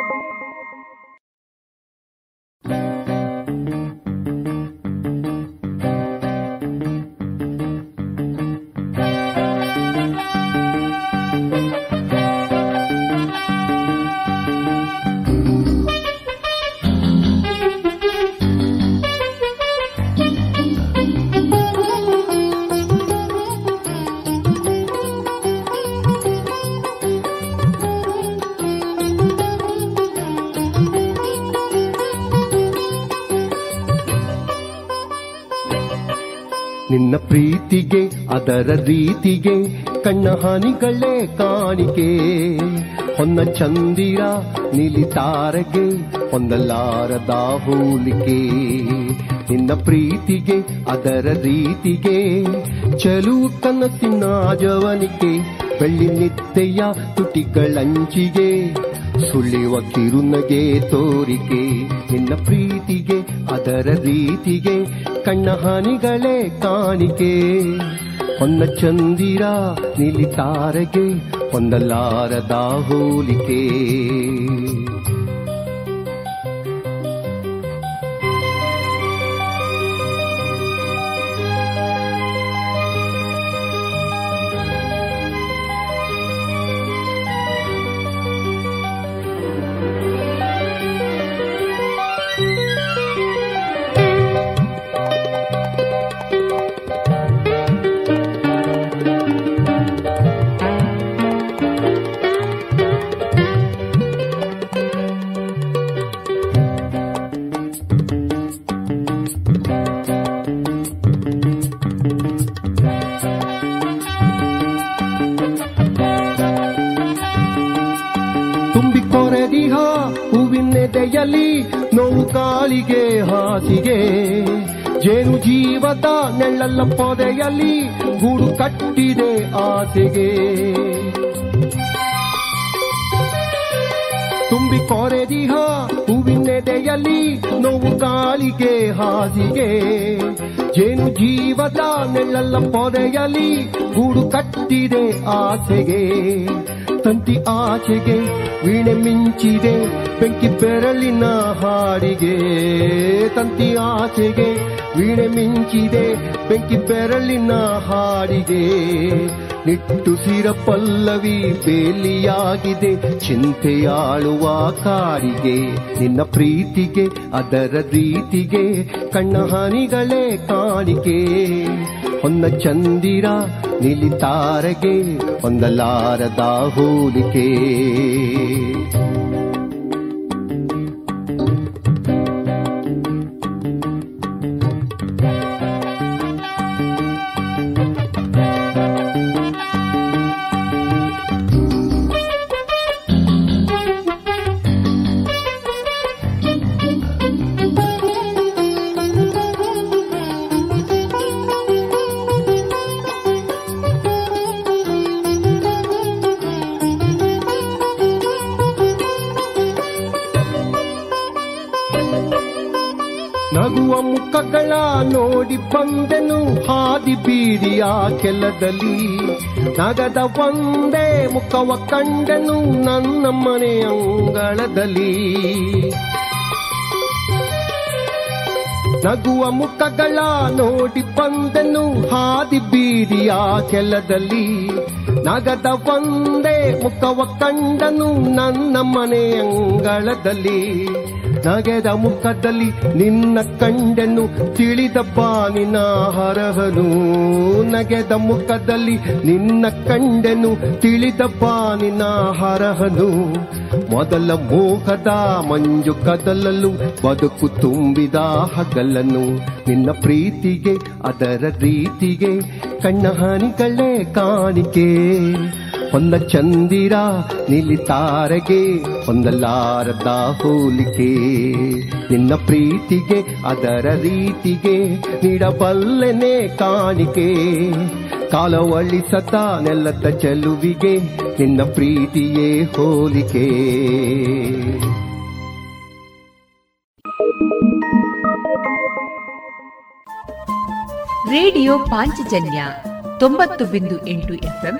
ಅದರ ರೀತಿಗೆ ಕಣ್ಣ ಹಾನಿಗಳೇ ಕಾಣಿಕೆ. ಹೊನ್ನ ಚಂದಿರ ನಿಲಿತಾರಗೆ ಹೊಂದಲಾರದ ಹೋಲಿಕೆ. ನಿನ್ನ ಪ್ರೀತಿಗೆ, ಅದರ ರೀತಿಗೆ, ಚಲು ಕನಸಿನ ಜವನಿಕೆ ಬೆಳ್ಳಿ ನಿತ್ತೆಯ ತುಟಿಗಳಂಚಿಗೆ ಸುಳಿವ ಕಿರುನಗೆ ತೋರಿಕೆ. ನಿನ್ನ ಪ್ರೀತಿಗೆ, ಅದರ ರೀತಿಗೆ, ಕಣ್ಣ ಹಾನಿಗಳೇ ಕಾಣಿಕೆ. ಹೊನ್ನ ಚಂದಿರ ನಿಲಿತಾರಗೆ ಹೊಂದಲಾರದ ಹೋಲಿಕೆ. ಗೂಡು ಕಟ್ಟಿದೆ ಆಸೆಗೆ. ತುಂಬಿ ಕೊರೆದಿಹ ಹೂವಿನೆದೆಯಲ್ಲಿ ನೋವು ಕಾಲಿಗೆ, ಹಾಸಿಗೆ. ಜೇನು ಜೀವದ ನೆಲ್ಲಲ್ಲ ಪೊರೆಯಲ್ಲಿ ಗೂಡು ಕಟ್ಟಿದೆ ಆಸೆಗೆ. ತಂತಿ ಆಚೆಗೆ, ವೀಣೆ ಮಿಂಚಿದೆ, ಬೆಂಕಿ ಬೆರಳಿನ ಹಾಡಿಗೆ. ತಂತಿ ಆಚೆಗೆ, ವೀಣೆ ಮಿಂಚಿದೆ, ಬೆಂಕಿ ಬೆರಳಿನ ಹಾಡಿಗೆ. ನಿಟ್ಟುಸಿರ ಪಲ್ಲವಿ ಬೇಲಿಯಾಗಿದೆ, ಚಿಂತೆಯಾಳುವ ಕಾಡಿಗೆ. ನಿನ್ನ ಪ್ರೀತಿಗೆ, ಅದರ ರೀತಿಗೆ, ಕಣ್ಣ ಹನಿಗಳೇ ಕಾಣಿಕೆ. ಹೊನ್ನ ಚಂದಿರ ನಿಲಿತಾರಗೆ ಹೊಂದಲಾರದ ಹೋಲಿಕೆ. ಬೀದಿಯ ಕೆಲದಲ್ಲಿ ನಗದ ಒಂದೇ ಮುಖವ ಕಂಡನು ನನ್ನ ಮನೆ ಅಂಗಳದಲ್ಲಿ. ನಗುವ ಮುಖಗಳ ನೋಡಿ ಬಂದನು ಹಾದಿ ಬೀದಿಯ ಕೆಲದಲ್ಲಿ ನಗದ ಒಂದೇ ಮುಖವ ಕಂಡನು ನನ್ನ ಮನೆ ಅಂಗಳದಲ್ಲಿ. ನಗೆದ ಮುಖದಲ್ಲಿ ನಿನ್ನ ಕಂಡೆನ್ನು ತಿಳಿದಪ್ಪ ನಿನ್ನ ಹರಹನು ನಗೆದ ಮುಖದಲ್ಲಿ ನಿನ್ನ ಕಂಡೆನು ತಿಳಿದಪ್ಪ ನಿನ್ನ ಹರಹನು ಮೊದಲ ಮೋಹದ ಮಂಜು ಕದಲಲು ಬದುಕು ತುಂಬಿದ ಹಗಲನು ನಿನ್ನ ಪ್ರೀತಿಗೆ, ಅದರ ರೀತಿಗೆ, ಕಣ್ಣ ಹಾನಿಗಳೇ ಕಾಣಿಕೆ. ಹೊಂದ ಚಂದಿರ ನಿಲಿತಾರಗೆ ಹೊಂದಲಾರದ ಹೋಲಿಕೆ. ನಿನ್ನ ಪ್ರೀತಿಗೆ, ಅದರ ರೀತಿಗೆ ನೀಡಬಲ್ಲೆನೆ ಕಾಣಿಕೆ. ಕಾಲವಳಿಸತ ನೆಲ್ಲತ್ತ ಚೆಲುವಿಗೆ ನಿನ್ನ ಪ್ರೀತಿಯೇ ಹೋಲಿಕೆ. ರೇಡಿಯೋ ಪಾಂಚಜನ್ಯ ತೊಂಬತ್ತು ಬಿಂದು ಎಂಟು ಎಫ್ಎಂ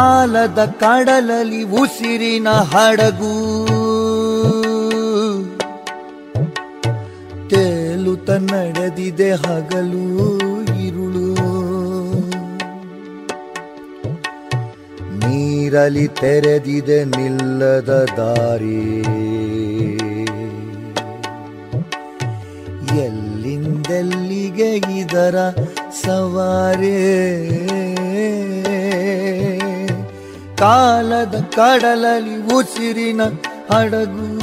ಕಾಲದ ಕಡಲಲಿ ಉಸಿರಿನ ಹಡಗು. ತೇಲುತ ನಡೆದಿದೆ ಹಗಲು ಇರುಳು. ನೀರಲಿ ತೆರೆದಿದೆ ನಿಲ್ಲದ ದಾರಿ. ಎಲ್ಲಿಂದೆಲ್ಲಿಗೆ ಇದರ ಸವಾರೇ? ಕಾಲದ ಕಡಲಲಿ ಉಸಿರಿನ ಹಡಗು.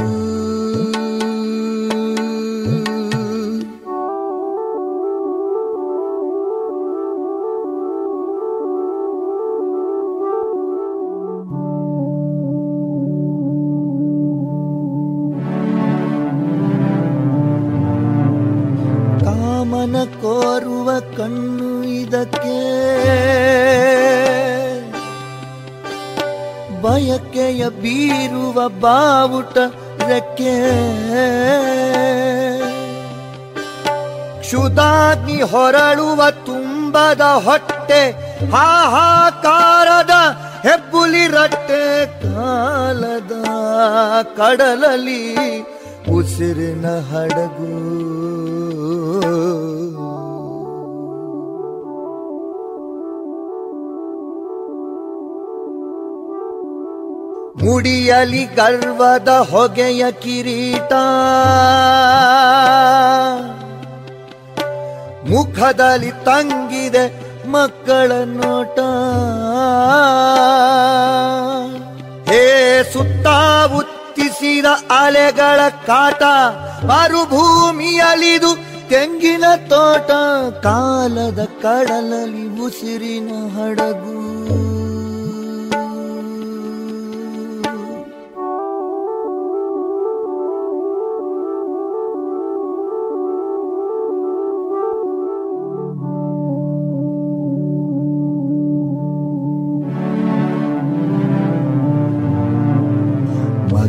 ಬಾವುಟ ರೆಕ್ಕೆ. ಕ್ಷುದಾಗ್ನಿ ಹೊರಳುವ ತುಂಬದ ಹೊಟ್ಟೆ ಹಾಹಾಕಾರದ ಹೆಬ್ಬುಲಿ ರಟ್ಟೆ ಕಾಲದ ಕಡಲಲಿ ಉಸಿರಿನ ಹಡಗು. ಮುಡಿಯಲಿ ಗರ್ವದ ಹೊಗೆಯ ಕಿರೀಟ. ಮುಖದಲ್ಲಿ ತಂಗಿದೆ ಮಕ್ಕಳ ನೋಟ. ಹೇ ಸುತ್ತ ಉತ್ತಿಸಿದ ಅಲೆಗಳ ಕಾಟ, ಮರುಭೂಮಿಯಲಿದು ತೆಂಗಿನ ತೋಟ, ಕಾಲದ ಕಡಲಲ್ಲಿ ಉಸಿರಿನ ಹಡಗು.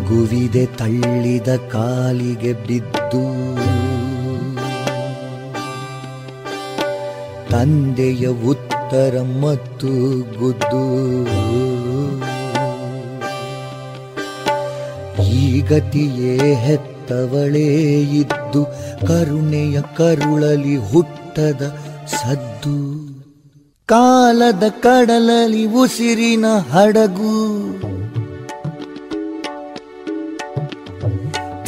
ಮಗುವಿದೆ ತಳ್ಳಿದ ಕಾಲಿಗೆ ಬಿದ್ದು. ತಂದೆಯ ಉತ್ತರ ಮತ್ತು ಗುದ್ದು. ಈ ಗತಿಯೇ ಹೆತ್ತವಳೇ ಇದ್ದು, ಕರುಣೆಯ ಕರುಳಲಿ ಹುಟ್ಟದ ಸದ್ದು. ಕಾಲದ ಕಡಲಲಿ ಉಸಿರಿನ ಹಡಗು.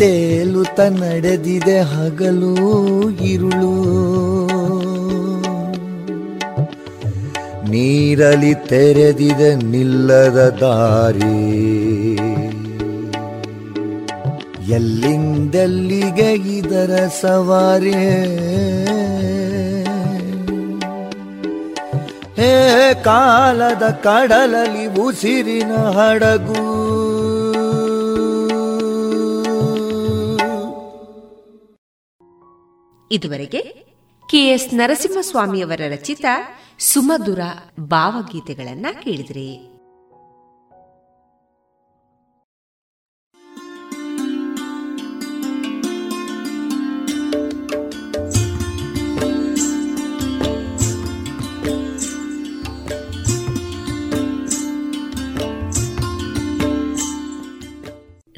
ತೇಲುತ ನಡೆದಿದೆ ಹಗಲು, ಇರುಳು. ನೀರಲಿ ತೆರೆದಿದೆ ನಿಲ್ಲದ ದಾರಿ. ಎಲ್ಲಿಂದೆಲ್ಲಿಗೆ ಇದರ ಸವಾರಿ? ಹೇ, ಕಾಲದ ಕಡಲಲಿ ಉಸಿರಿನ ಹಡಗು. ಇದುವರೆಗೆ ಕೆಎಸ್ ನರಸಿಂಹಸ್ವಾಮಿಯವರ ರಚಿತ ಸುಮಧುರ ಭಾವಗೀತೆಗಳನ್ನ ಕೇಳಿದ್ರಿ.